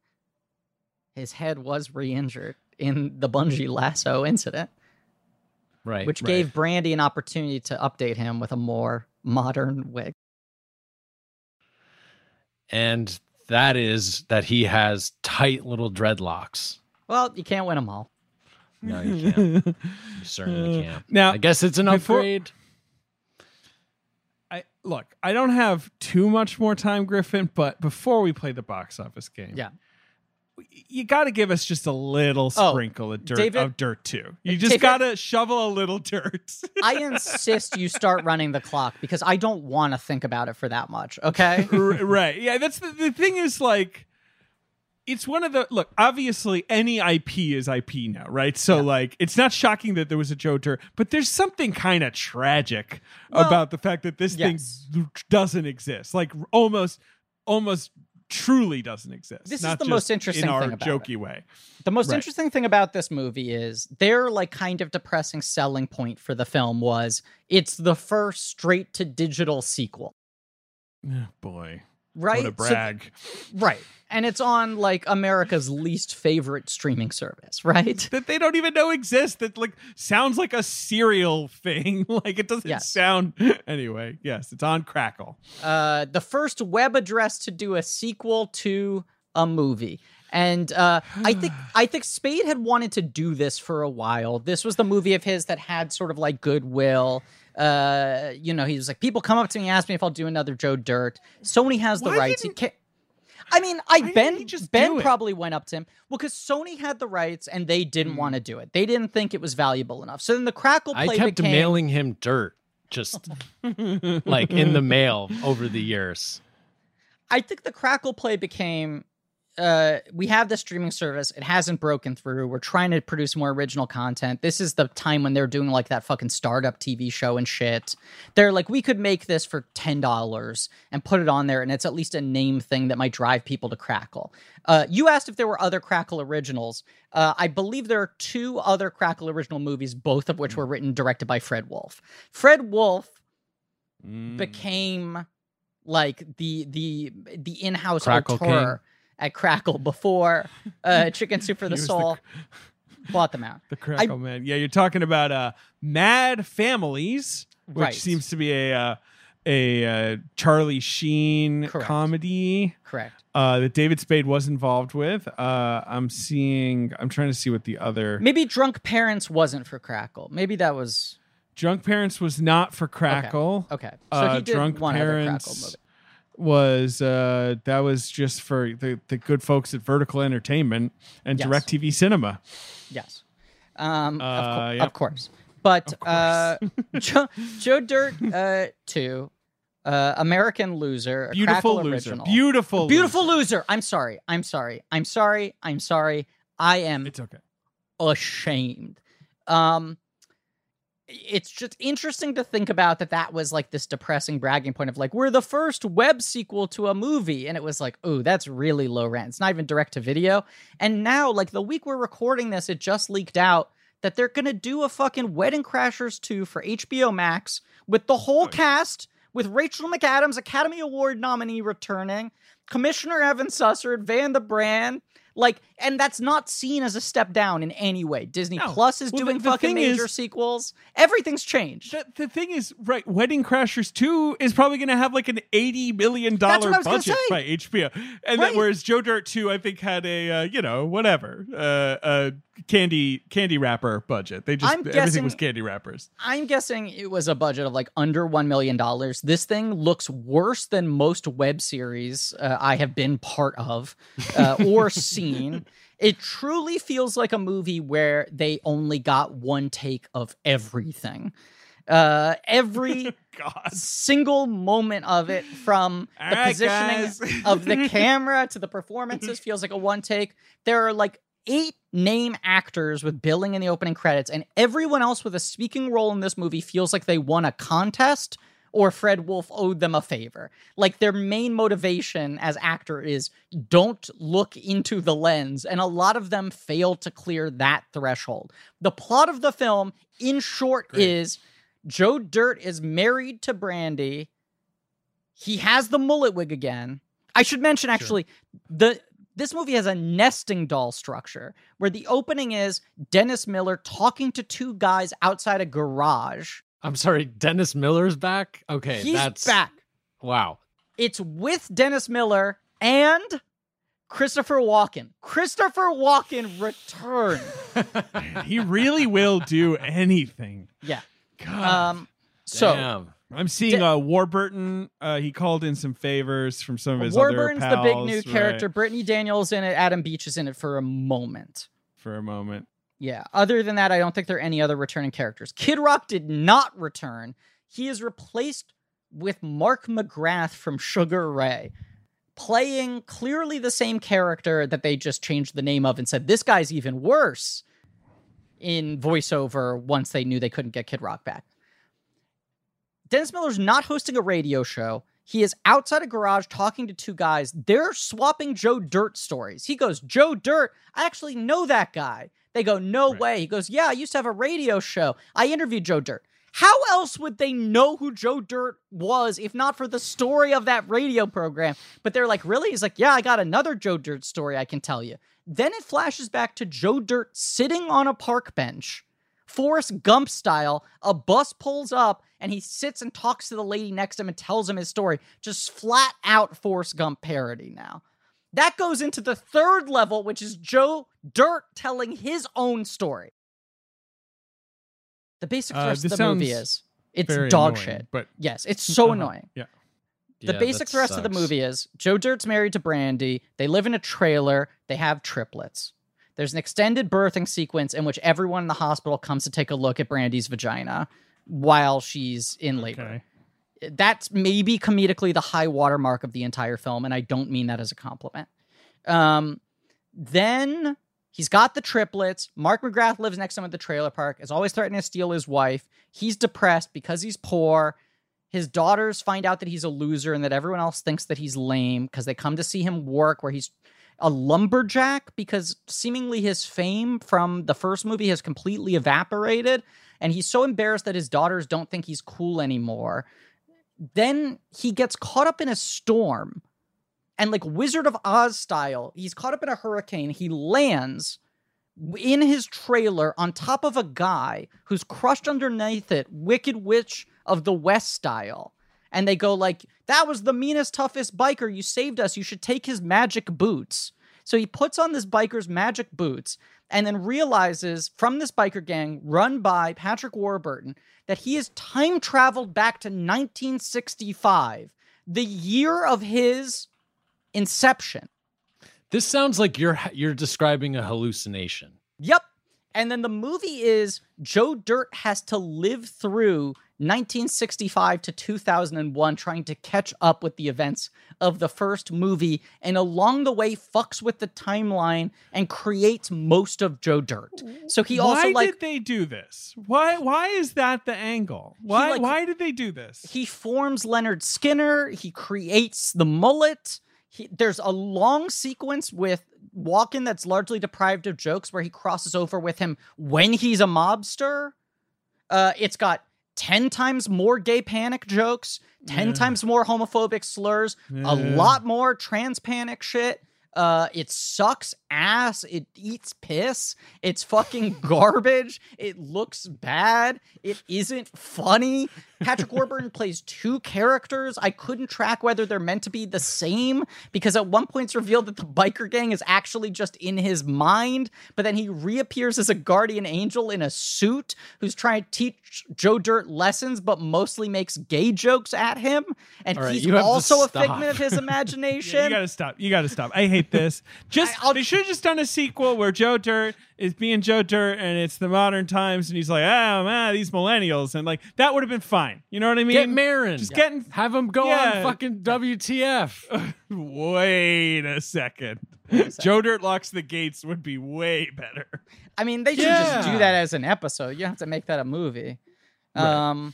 his head was re-injured in the bungee lasso incident. Right. which right. gave Brandy an opportunity to update him with a more modern wig. and that is that he has tight little dreadlocks. Well, you can't win them all. No, you can't. You certainly uh, can't. Now, I guess it's an before- upgrade. I look, I don't have too much more time, Griffin, but before we play the box office game, Yeah. You got to give us just a little Oh, sprinkle of dirt David- of dirt too. You just got to shovel a little dirt. I insist you start running the clock because I don't want to think about it for that much. Okay. R- right. Yeah, that's the, the thing is like it's one of the look, obviously any IP is IP now, right? So like it's not shocking that there was a Joe Dirt, but there's something kind of tragic Well, about the fact that this yes. thing doesn't exist. Like almost almost truly doesn't exist. This is the most interesting in our thing about jokey way. The most Right. interesting thing about this movie is their like kind of depressing selling point for the film was it's the first straight to digital sequel. Oh, boy. Right? What a So- right. And it's on like America's least favorite streaming service, right? that they don't even know exists that like sounds like a serial thing like it doesn't Yes. sound anyway yes it's on crackle uh, the first web address to do a sequel to a movie. And uh, I think I think Spade had wanted to do this for a while. This was the movie of his that had sort of like goodwill. Uh, you know, he was like, people come up to me and ask me if I'll do another Joe Dirt. Sony has the Why rights. He didn't- can't. I mean, I didn't Ben just Ben probably went up to him. Well, because Sony had the rights and they didn't Hmm. want to do it. They didn't think it was valuable enough. So then the Crackle I kept became mailing him dirt, just like in the mail over the years. I think the Crackle play became uh we have the streaming service. It hasn't broken through. We're trying to produce more original content. This is the time when they're doing like that fucking startup tv show and shit. They're like we could make this for $10 and put it on there and it's at least a name thing that might drive people to crackle. Uh you asked if there were other crackle originals. Uh i believe there are two other crackle original movies both of which were written directed by fred wolf. Fred wolf Mm. became like the the the in-house Crackle auteur at Crackle before uh, Chicken Soup for the He was the Soul bought them out. The Crackle Man. Yeah, you're talking about uh, Mad Families, which Right. seems to be a uh, a uh, Charlie Sheen Correct. comedy Correct. uh, that David Spade was involved with. Uh, I'm seeing. I'm trying to see what the other Maybe Drunk Parents wasn't for Crackle. Maybe that was Drunk Parents was not for Crackle. okay. So Uh, he did Drunk one other Crackle Parents movie. Was uh, that was just for the, the good folks at Vertical Entertainment and Yes. DirecTV Cinema. Yes. Um, of, Uh, cour- yep. of course. But Of course. Uh, Joe, Joe Dirt uh, 2, uh, American Loser, Beautiful loser. original. Beautiful. Beautiful loser. loser. I'm sorry. I'm sorry. I'm sorry. I'm sorry. I am It's okay. ashamed. Um, it's just interesting to think about that that was like this depressing bragging point of like we're the first web sequel to a movie. And it was like oh that's really low rent. It's not even direct to video. And now like the week we're recording this it just leaked out that they're gonna do a fucking wedding crashers 2 for hbo max with the whole Oh, yeah. cast with rachel mcadams academy award nominee returning commissioner evan sussard van the brand. Like and that's not seen as a step down in any way disney No. plus is Well, doing the fucking major is- sequels everything's changed The, the thing is, right? Wedding Crashers Two is probably going to have like an eighty million dollar what I was gonna budget by HBO, and Right. then whereas Joe Dirt Two, I think had a uh, you know whatever uh, a candy candy wrapper budget. They just I'm everything guessing- was candy wrappers. I'm guessing it was a budget of like under $1 million. This thing looks worse than most web series uh, I have been part of uh, or seen. It truly feels like a movie where they only got one take of everything. Uh, every God, single moment of it from All the right, positioning guys. of the camera to the performances feels like a one take. There are like eight name actors with billing in the opening credits, and everyone else with a speaking role in this movie feels like they won a contest or Fred Wolf owed them a favor. Like their main motivation as actor is don't look into the lens, and a lot of them fail to clear that threshold. The plot of the film, in short, Great. is Joe Dirt is married to Brandy. He has the mullet wig again. I should mention actually the this movie has a nesting doll structure where the opening is Dennis Miller talking to two guys outside a garage. I'm sorry, Dennis Miller's back. Okay, He's that's back. Wow. It's with Dennis Miller and Christopher Walken. Christopher Walken returned. he really will do anything. Yeah. God, Um so Damn. I'm seeing Da- uh, Warburton. Uh, he called in some favors from some of his other Warburton's the big pals, new right, character. Brittany Daniels in it. Adam Beach is in it for a moment. for a moment. Yeah. Other than that, I don't think there are any other returning characters. Kid Rock did not return. He is replaced with Mark McGrath from Sugar Ray, playing clearly the same character that they just changed the name of and said, this guy's even worse in voiceover once they knew they couldn't get Kid Rock back. Dennis Miller's not hosting a radio show. He is outside a garage talking to two guys. They're swapping Joe Dirt stories. He goes, Joe Dirt, I actually know that guy. They go, No Right. way. He goes, Yeah, I used to have a radio show. I interviewed Joe Dirt. How else would they know who Joe Dirt was if not for the story of that radio program? But they're like, Really? He's like, Yeah, I got another Joe Dirt story I can tell you. Then it flashes back to Joe Dirt sitting on a park bench Forrest Gump style, a bus pulls up and he sits and talks to the lady next to him and tells him his story. Just flat out Forrest Gump parody now. That goes into the third level, which is Joe Dirt telling his own story. The basic Uh, thrust of the movie is it's dog annoying, shit. But Yes, it's so Uh-huh. annoying. Yeah. The Yeah, basic thrust of the movie is Joe Dirt's married to Brandy. They live in a trailer. They have triplets. There's an extended birthing sequence in which everyone in the hospital comes to take a look at Brandy's vagina while she's in labor. okay. That's maybe comedically the high watermark of the entire film, and I don't mean that as a compliment. Um, then he's got the triplets. Mark McGrath lives next to him at the trailer park, is always threatening to steal his wife. He's depressed because he's poor. His daughters find out that he's a loser and that everyone else thinks that he's lame because they come to see him work where he's a lumberjack because seemingly his fame from the first movie has completely evaporated and he's so embarrassed that his daughters don't think he's cool anymore then he gets caught up in a storm and like Wizard of Oz style, he's caught up in a hurricane. He lands in his trailer on top of a guy who's crushed underneath it, Wicked Witch of the West style. And they go like, "That was the meanest, toughest biker. You saved us. You should take his magic boots." So he puts on this biker's magic boots and then realizes from this biker gang run by Patrick Warburton that he has time traveled back to 1965, the year of his inception. This sounds like you're you're describing a hallucination. Yep. And then the movie is Joe Dirt has to live through 1965 to 2001 trying to catch up with the events of the first movie and along the way fucks with the timeline and creates most of Joe Dirt. So he why also like Why did they do this? Why why is that the angle? Why like- why did they do this? he forms Lynyrd Skynyrd, he creates the mullet. He, there's a long sequence with Walken that's largely deprived of jokes where he crosses over with him when he's a mobster. Uh, it's got 10 times more gay panic jokes, 10 Yeah. times more homophobic slurs, a lot more trans panic shit. Uh, it sucks ass. It eats piss. It's fucking garbage. It looks bad. It isn't funny. Patrick Warburton plays two characters. I couldn't track whether they're meant to be the same because at one point it's revealed that the biker gang is actually just in his mind, but then he reappears as a guardian angel in a suit who's trying to teach Joe Dirt lessons, but mostly makes gay jokes at him. And right, he's you have to also a figment of his imagination. Yeah, you gotta stop. You gotta stop. I hate this. Just I- they should have just done a sequel where Joe Dirt is being Joe Dirt and it's the modern times and he's like, oh man, these millennials and like that would have been fine. You know what I mean? Get Marin. Just getting Have him go Yeah. on fucking WTF. Wait a second. Joe Dirt locks the gates would be way better. I mean, they should just do that as an episode. You don't have to make that a movie. Right. Um,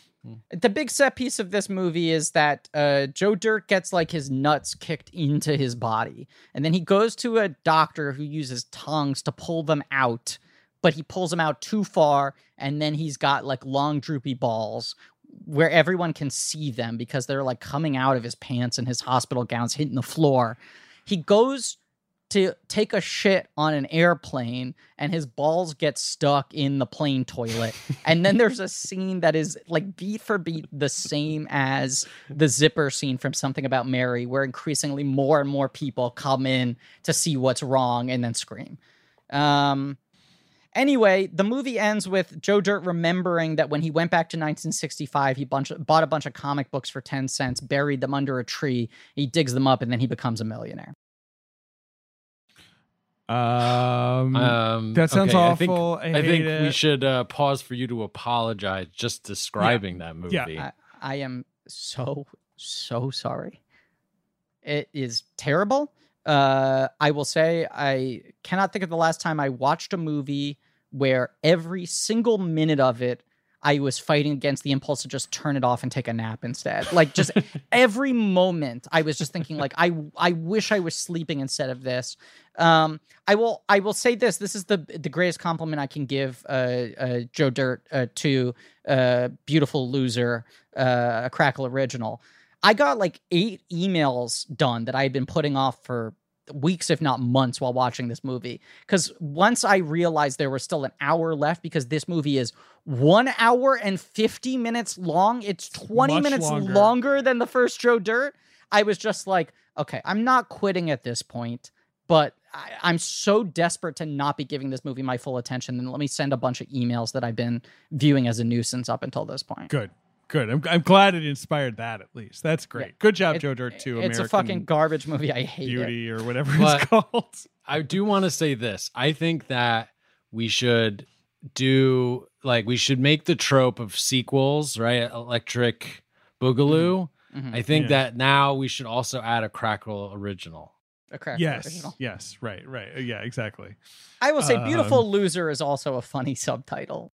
the big set piece of this movie is that uh, Joe Dirt gets like his nuts kicked into his body, and then he goes to a doctor who uses tongues to pull them out, but he pulls them out too far, and then he's got like long droopy balls where everyone can see them because they're like coming out of his pants and his hospital gowns hitting the floor. He goes to take a shit on an airplane and his balls get stuck in the plane toilet. and then there's a scene that is like beat for beat the same as the zipper scene from Something About Mary, where increasingly more and more people come in to see what's wrong and then scream. Um, Anyway, the movie ends with Joe Dirt remembering that when he went back to 1965, he bunch, bought a bunch of comic books for 10 cents, buried them under a tree, he digs them up, and then he becomes a millionaire. Um, Um, that sounds okay, I think- awful. I, I, think it. we should uh, pause for you to apologize just describing that movie. Yeah. I, I am so, so sorry. It is terrible. Uh, I will say, I cannot think of the last time I watched a movie where every single minute of it, I was fighting against the impulse to just turn it off and take a nap instead. Like just every moment, I was just thinking, like, I I wish I was sleeping instead of this. Um, I will I will say this. This is the the greatest compliment I can give uh, uh, Joe Dirt uh, to uh, beautiful loser, uh, a Crackle original. I got like eight emails done that I had been putting off for weeks, if not months, while watching this movie. Because once I realized there was still an hour left, because this movie is one hour and 50 minutes long, it's 20 Much minutes longer. longer. than the first Joe Dirt. I was just like, okay, I'm not quitting at this point, but I, I'm so desperate to not be giving this movie my full attention. Then let me send a bunch of emails that I've been viewing as a nuisance up until this point. Good, good. I'm, I'm glad it inspired that at least. That's great. Good job, It- Joe Dirt. Too. It's a fucking garbage movie. I hate it. beauty or whatever But- it's called. I do want to say this. I think that we should do like we should make the trope of sequels, right? Electric Boogaloo. Mhm. I think Yeah. that now we should also add a Crackle original. A crack Yes, original. yes, right, right. Yeah, exactly. I will say, Um, "Beautiful Loser" is also a funny subtitle.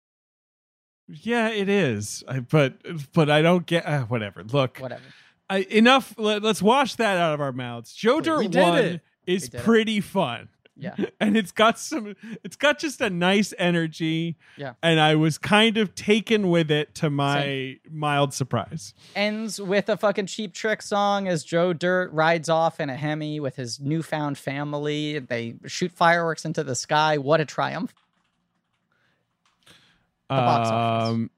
Yeah, it is. I, but but I don't get uh, whatever. Look, Whatever. I, enough. Let, us wash that out of our mouths. Joe. Dirt one it. is did it. pretty fun. Yeah. and it's got some it's got just a nice energy Yeah. and i was kind of taken with it to my mild surprise Ends with a fucking cheap trick song as Joe Dirt rides off in a Hemi with his newfound family. They shoot fireworks into the sky. What a triumph. The box office. Um,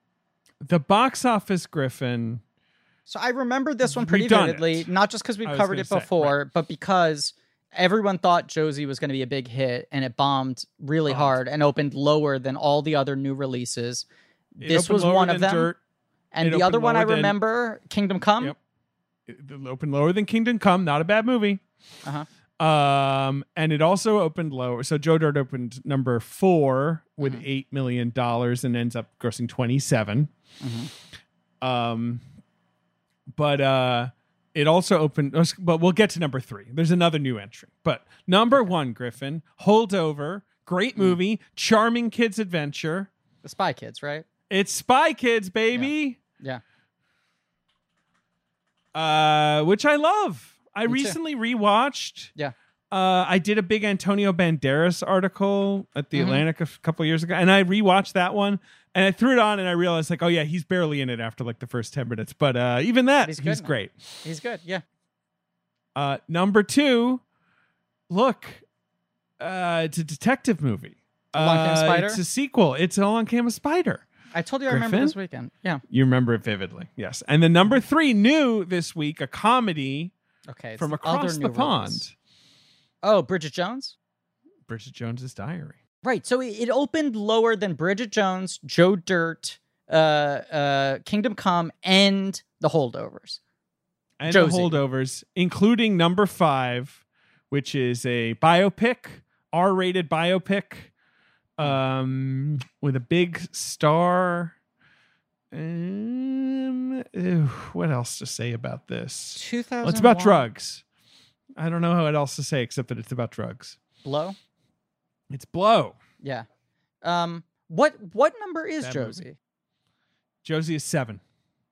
the box office griffin So I remember this one pretty vividly, it. not just because we've covered it say, before, but because everyone thought Josie was going to be a big hit and it bombed really Bombed. hard and opened lower than all the other new releases. It This was one of them. Dirt. And It the other one I lower than- remember, Kingdom Come. Yep. It opened lower than Kingdom Come. Not a bad movie. Uh-huh. Um, and it also opened lower. So Joe Dirt opened number four with Mhm. eight million dollars and ends up grossing twenty Mhm. Um, but uh, it also opened. But we'll get to number three. There's another new entry. But number one, Griffin, Holdover, great movie, charming kids adventure. The Spy Kids, right? It's Spy Kids, baby. Yeah. Uh, which I love. I Me too. recently rewatched. Yeah. Uh, I did a big Antonio Banderas article at the Mhm. Atlantic a couple years ago, and I rewatched that one, and I threw it on, and I realized like, oh yeah, he's barely in it after like the first ten minutes, but uh, even that, He's he's, great. He's good. Yeah. Uh, number two, look, uh, it's a detective movie. Along Came a Uh, Spider? It's a sequel. It's All Along Came a Spider. I told you I remember Griffin? this weekend. Yeah. You remember it vividly, yes. And the number three, new this week, a comedy Okay. from across other the pond, release. Oh, Bridget Jones? Bridget Jones's Diary. Right. So it, opened lower than Bridget Jones, Joe Dirt, uh, uh, Kingdom Come, and The Holdovers. and Josie. the holdovers, including number five, which is a biopic, R-rated biopic, um, with a big star. Um, ew, what else to say about this? 2000. Well, it's about drugs. I don't know what else to say except that it's about drugs. Blow. It's Blow. Yeah. Um. What what number is That movie. Josie? Josie is seven.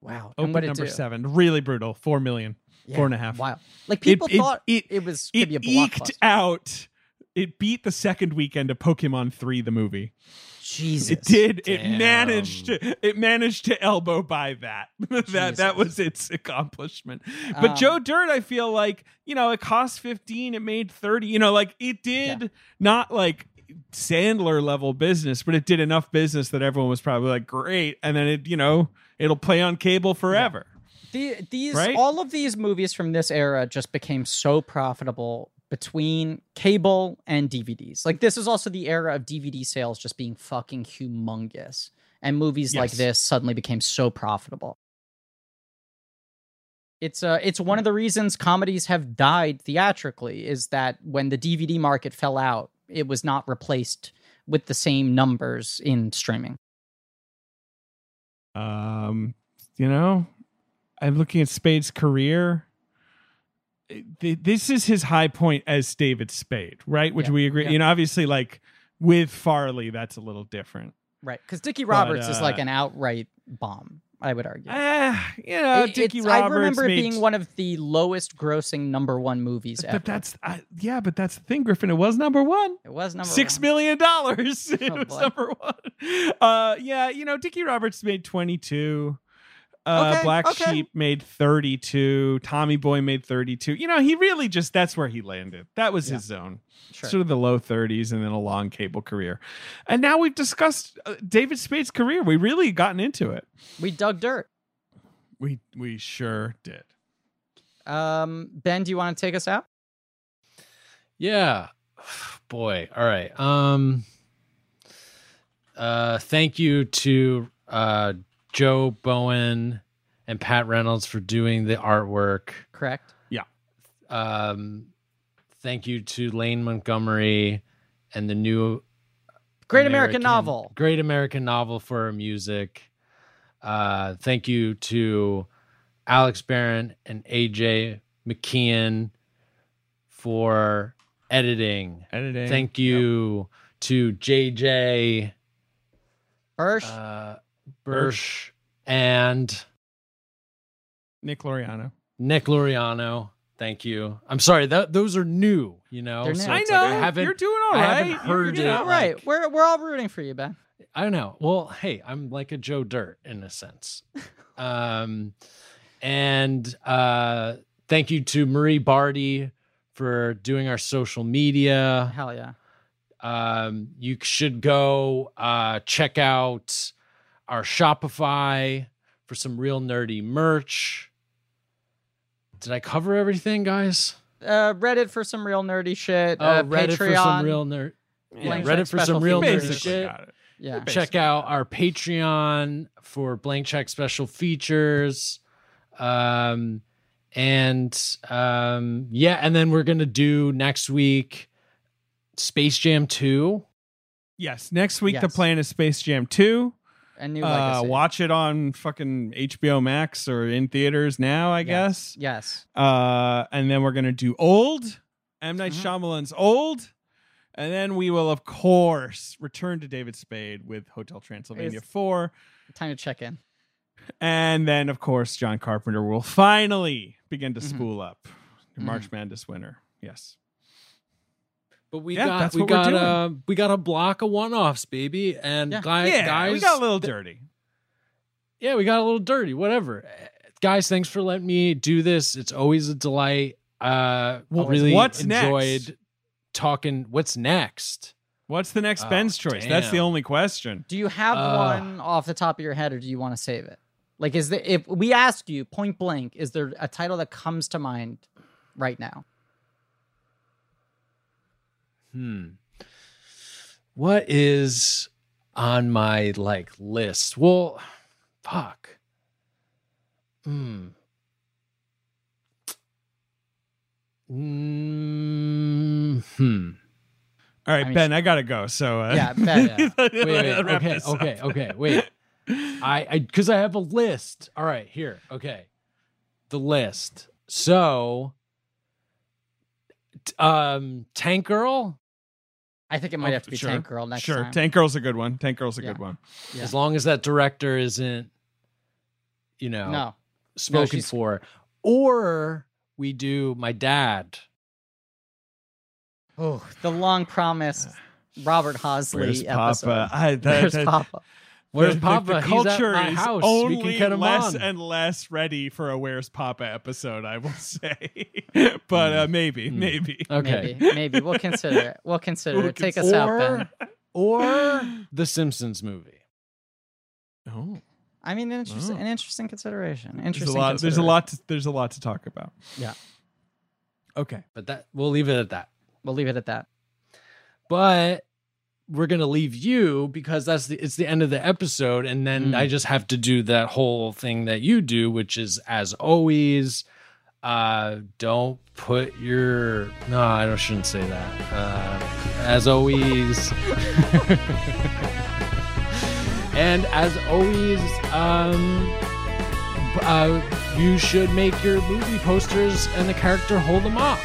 Wow. Open number do? seven. Really brutal. Four million. Yeah, Four and a half. Wow. Like people it, thought it, it was it be a eked out. It beat the second weekend of Pokemon Three, the movie. Jesus. It did. It managed to. It managed to elbow by that. that that was its accomplishment. But Um, Joe Dirt, I feel like you know, it cost fifteen. It made thirty. You know, like it did not like Sandler level business, but it did enough business that everyone was probably like, great. And then it, you know, it'll play on cable forever. The, these Right? all of these movies from this era just became so profitable between cable and DVDs. Like this is also the era of DVD sales just being fucking humongous. And movies like this suddenly became so profitable. It's uh it's one of the reasons comedies have died theatrically is that when the DVD market fell out, it was not replaced with the same numbers in streaming. Um, you know, I'm looking at Spade's career. Th- This is his high point as David Spade, right? Which Yeah, we agree. yeah. You know, obviously, like with Farley, that's a little different. Right. Because Dickie But, Roberts is like uh, an outright bomb, I would argue. Ah, you know, It- Dickie Roberts. I remember it being one of the lowest grossing number one movies ever. But that's I, yeah, but that's the thing, Griffin. It was number one. it was number Six one. million dollars. It Oh, was boy. number one. Uh, yeah, you know, Dickie Roberts made twenty two. Uh, Okay, Black okay. Sheep made thirty two. Tommy Boy made thirty two. You know, he really just that's where he landed. That was Yeah. his zone. Sure. Sort of the low thirties, and then a long cable career. And now we've discussed uh, David Spade's career. We really gotten into it. We dug dirt. We we sure did. Um, ben, do you want to take us out? Yeah. Boy. All right. Um uh thank you to uh Joe Bowen and Pat Reynolds for doing the artwork. Correct. Yeah. Um thank you to Lane Montgomery and the new Great American, Novel. Great American Novel for our music. Uh, thank you to Alex Barron and AJ McKeon for editing. Editing. Thank you to JJ Hirsch. uh, Birch and Nick Loriano. Nick Loriano. Thank you. I'm sorry. That those are new. You know, They're new. so I it's know. like I haven't. You're doing all I right. haven't heard you it. know. All right, like- we're we're all rooting for you, Ben. I don't know. Well, hey, I'm like a Joe Dirt in a sense. um, and uh, thank you to Marie Bardi for doing our social media. Hell yeah. Um, you should go uh, check out our Shopify for some real nerdy merch. Did I cover everything, guys? Uh, Reddit for some real nerdy shit. Oh, uh, Reddit Patreon. for some real nerd. Yeah, Blank Reddit for some real nerdy shit. got it. yeah. check out our patreon for blank check special features um and um yeah and then we're gonna do next week space jam 2 Yes, next week the plan is Space Jam 2. And new Uh, legacy. watch it on fucking HBO Max or in theaters now, I guess. Yes. Uh, and then we're gonna do Old, M Night Mhm. Shyamalan's Old, and then we will of course return to David Spade with Hotel Transylvania 4, Time to check in. and then of course John Carpenter will finally begin to Mhm. spool up Mm-hmm. March Madness winner. Yes. But we Yeah, got that's we what we're got doing. uh we got a block of one-offs baby and Yeah. guy, yeah, guys we got a little dirty. yeah we got a little dirty whatever Uh, guys thanks for letting me do this it's always a delight uh Well, really what's enjoyed next? talking what's next What's the next Oh, Ben's choice? That's the only question. Do you have Uh. one off the top of your head, or do you want to save it? Like, is there if we ask you point blank, is there a title that comes to mind right now? Hmm. What is on my like list? Well, fuck. Hmm. Mm, hmm. All right, I mean, Ben, I gotta go. So uh, Yeah, Ben, yeah. Wait, wait, wrap okay, okay, okay. Wait. I I because I have a list. All right, here. Okay. The list. So um Tank Girl, I think it might Oh, have to be sure, Tank Girl next year. sure, time. Tank Girl's a good one. Tank Girl's a Yeah. good one. Yeah. as long as that director isn't, you know, No, spoken she's- for. Or we do my dad. oh, the long promised Robert Hosley Where's episode. Papa? I, that, Where's that- Papa? Where's the- the- Papa? The, He's at culture my is house. We only can get him less on. and less ready for a Where's Papa episode. I will say, but uh, maybe, Hmm. maybe. Okay. Maybe, maybe we'll consider it. We'll consider We'll it. Take consider- us out, Ben. or the Simpsons movie. Oh, I mean, an interesting, Oh. an interesting consideration. there's Interesting. a lot. There's a lot. To, there's a lot to talk about. Yeah. Okay. But that we'll leave it at that. We'll leave it at that. But we're gonna leave you because that's the it's the end of the episode, and then Mm. I just have to do that whole thing that you do, which is as always. Uh, don't put your no, I don't, shouldn't say that. Uh, as always, and as always, um, uh, you should make your movie posters and the character hold them up.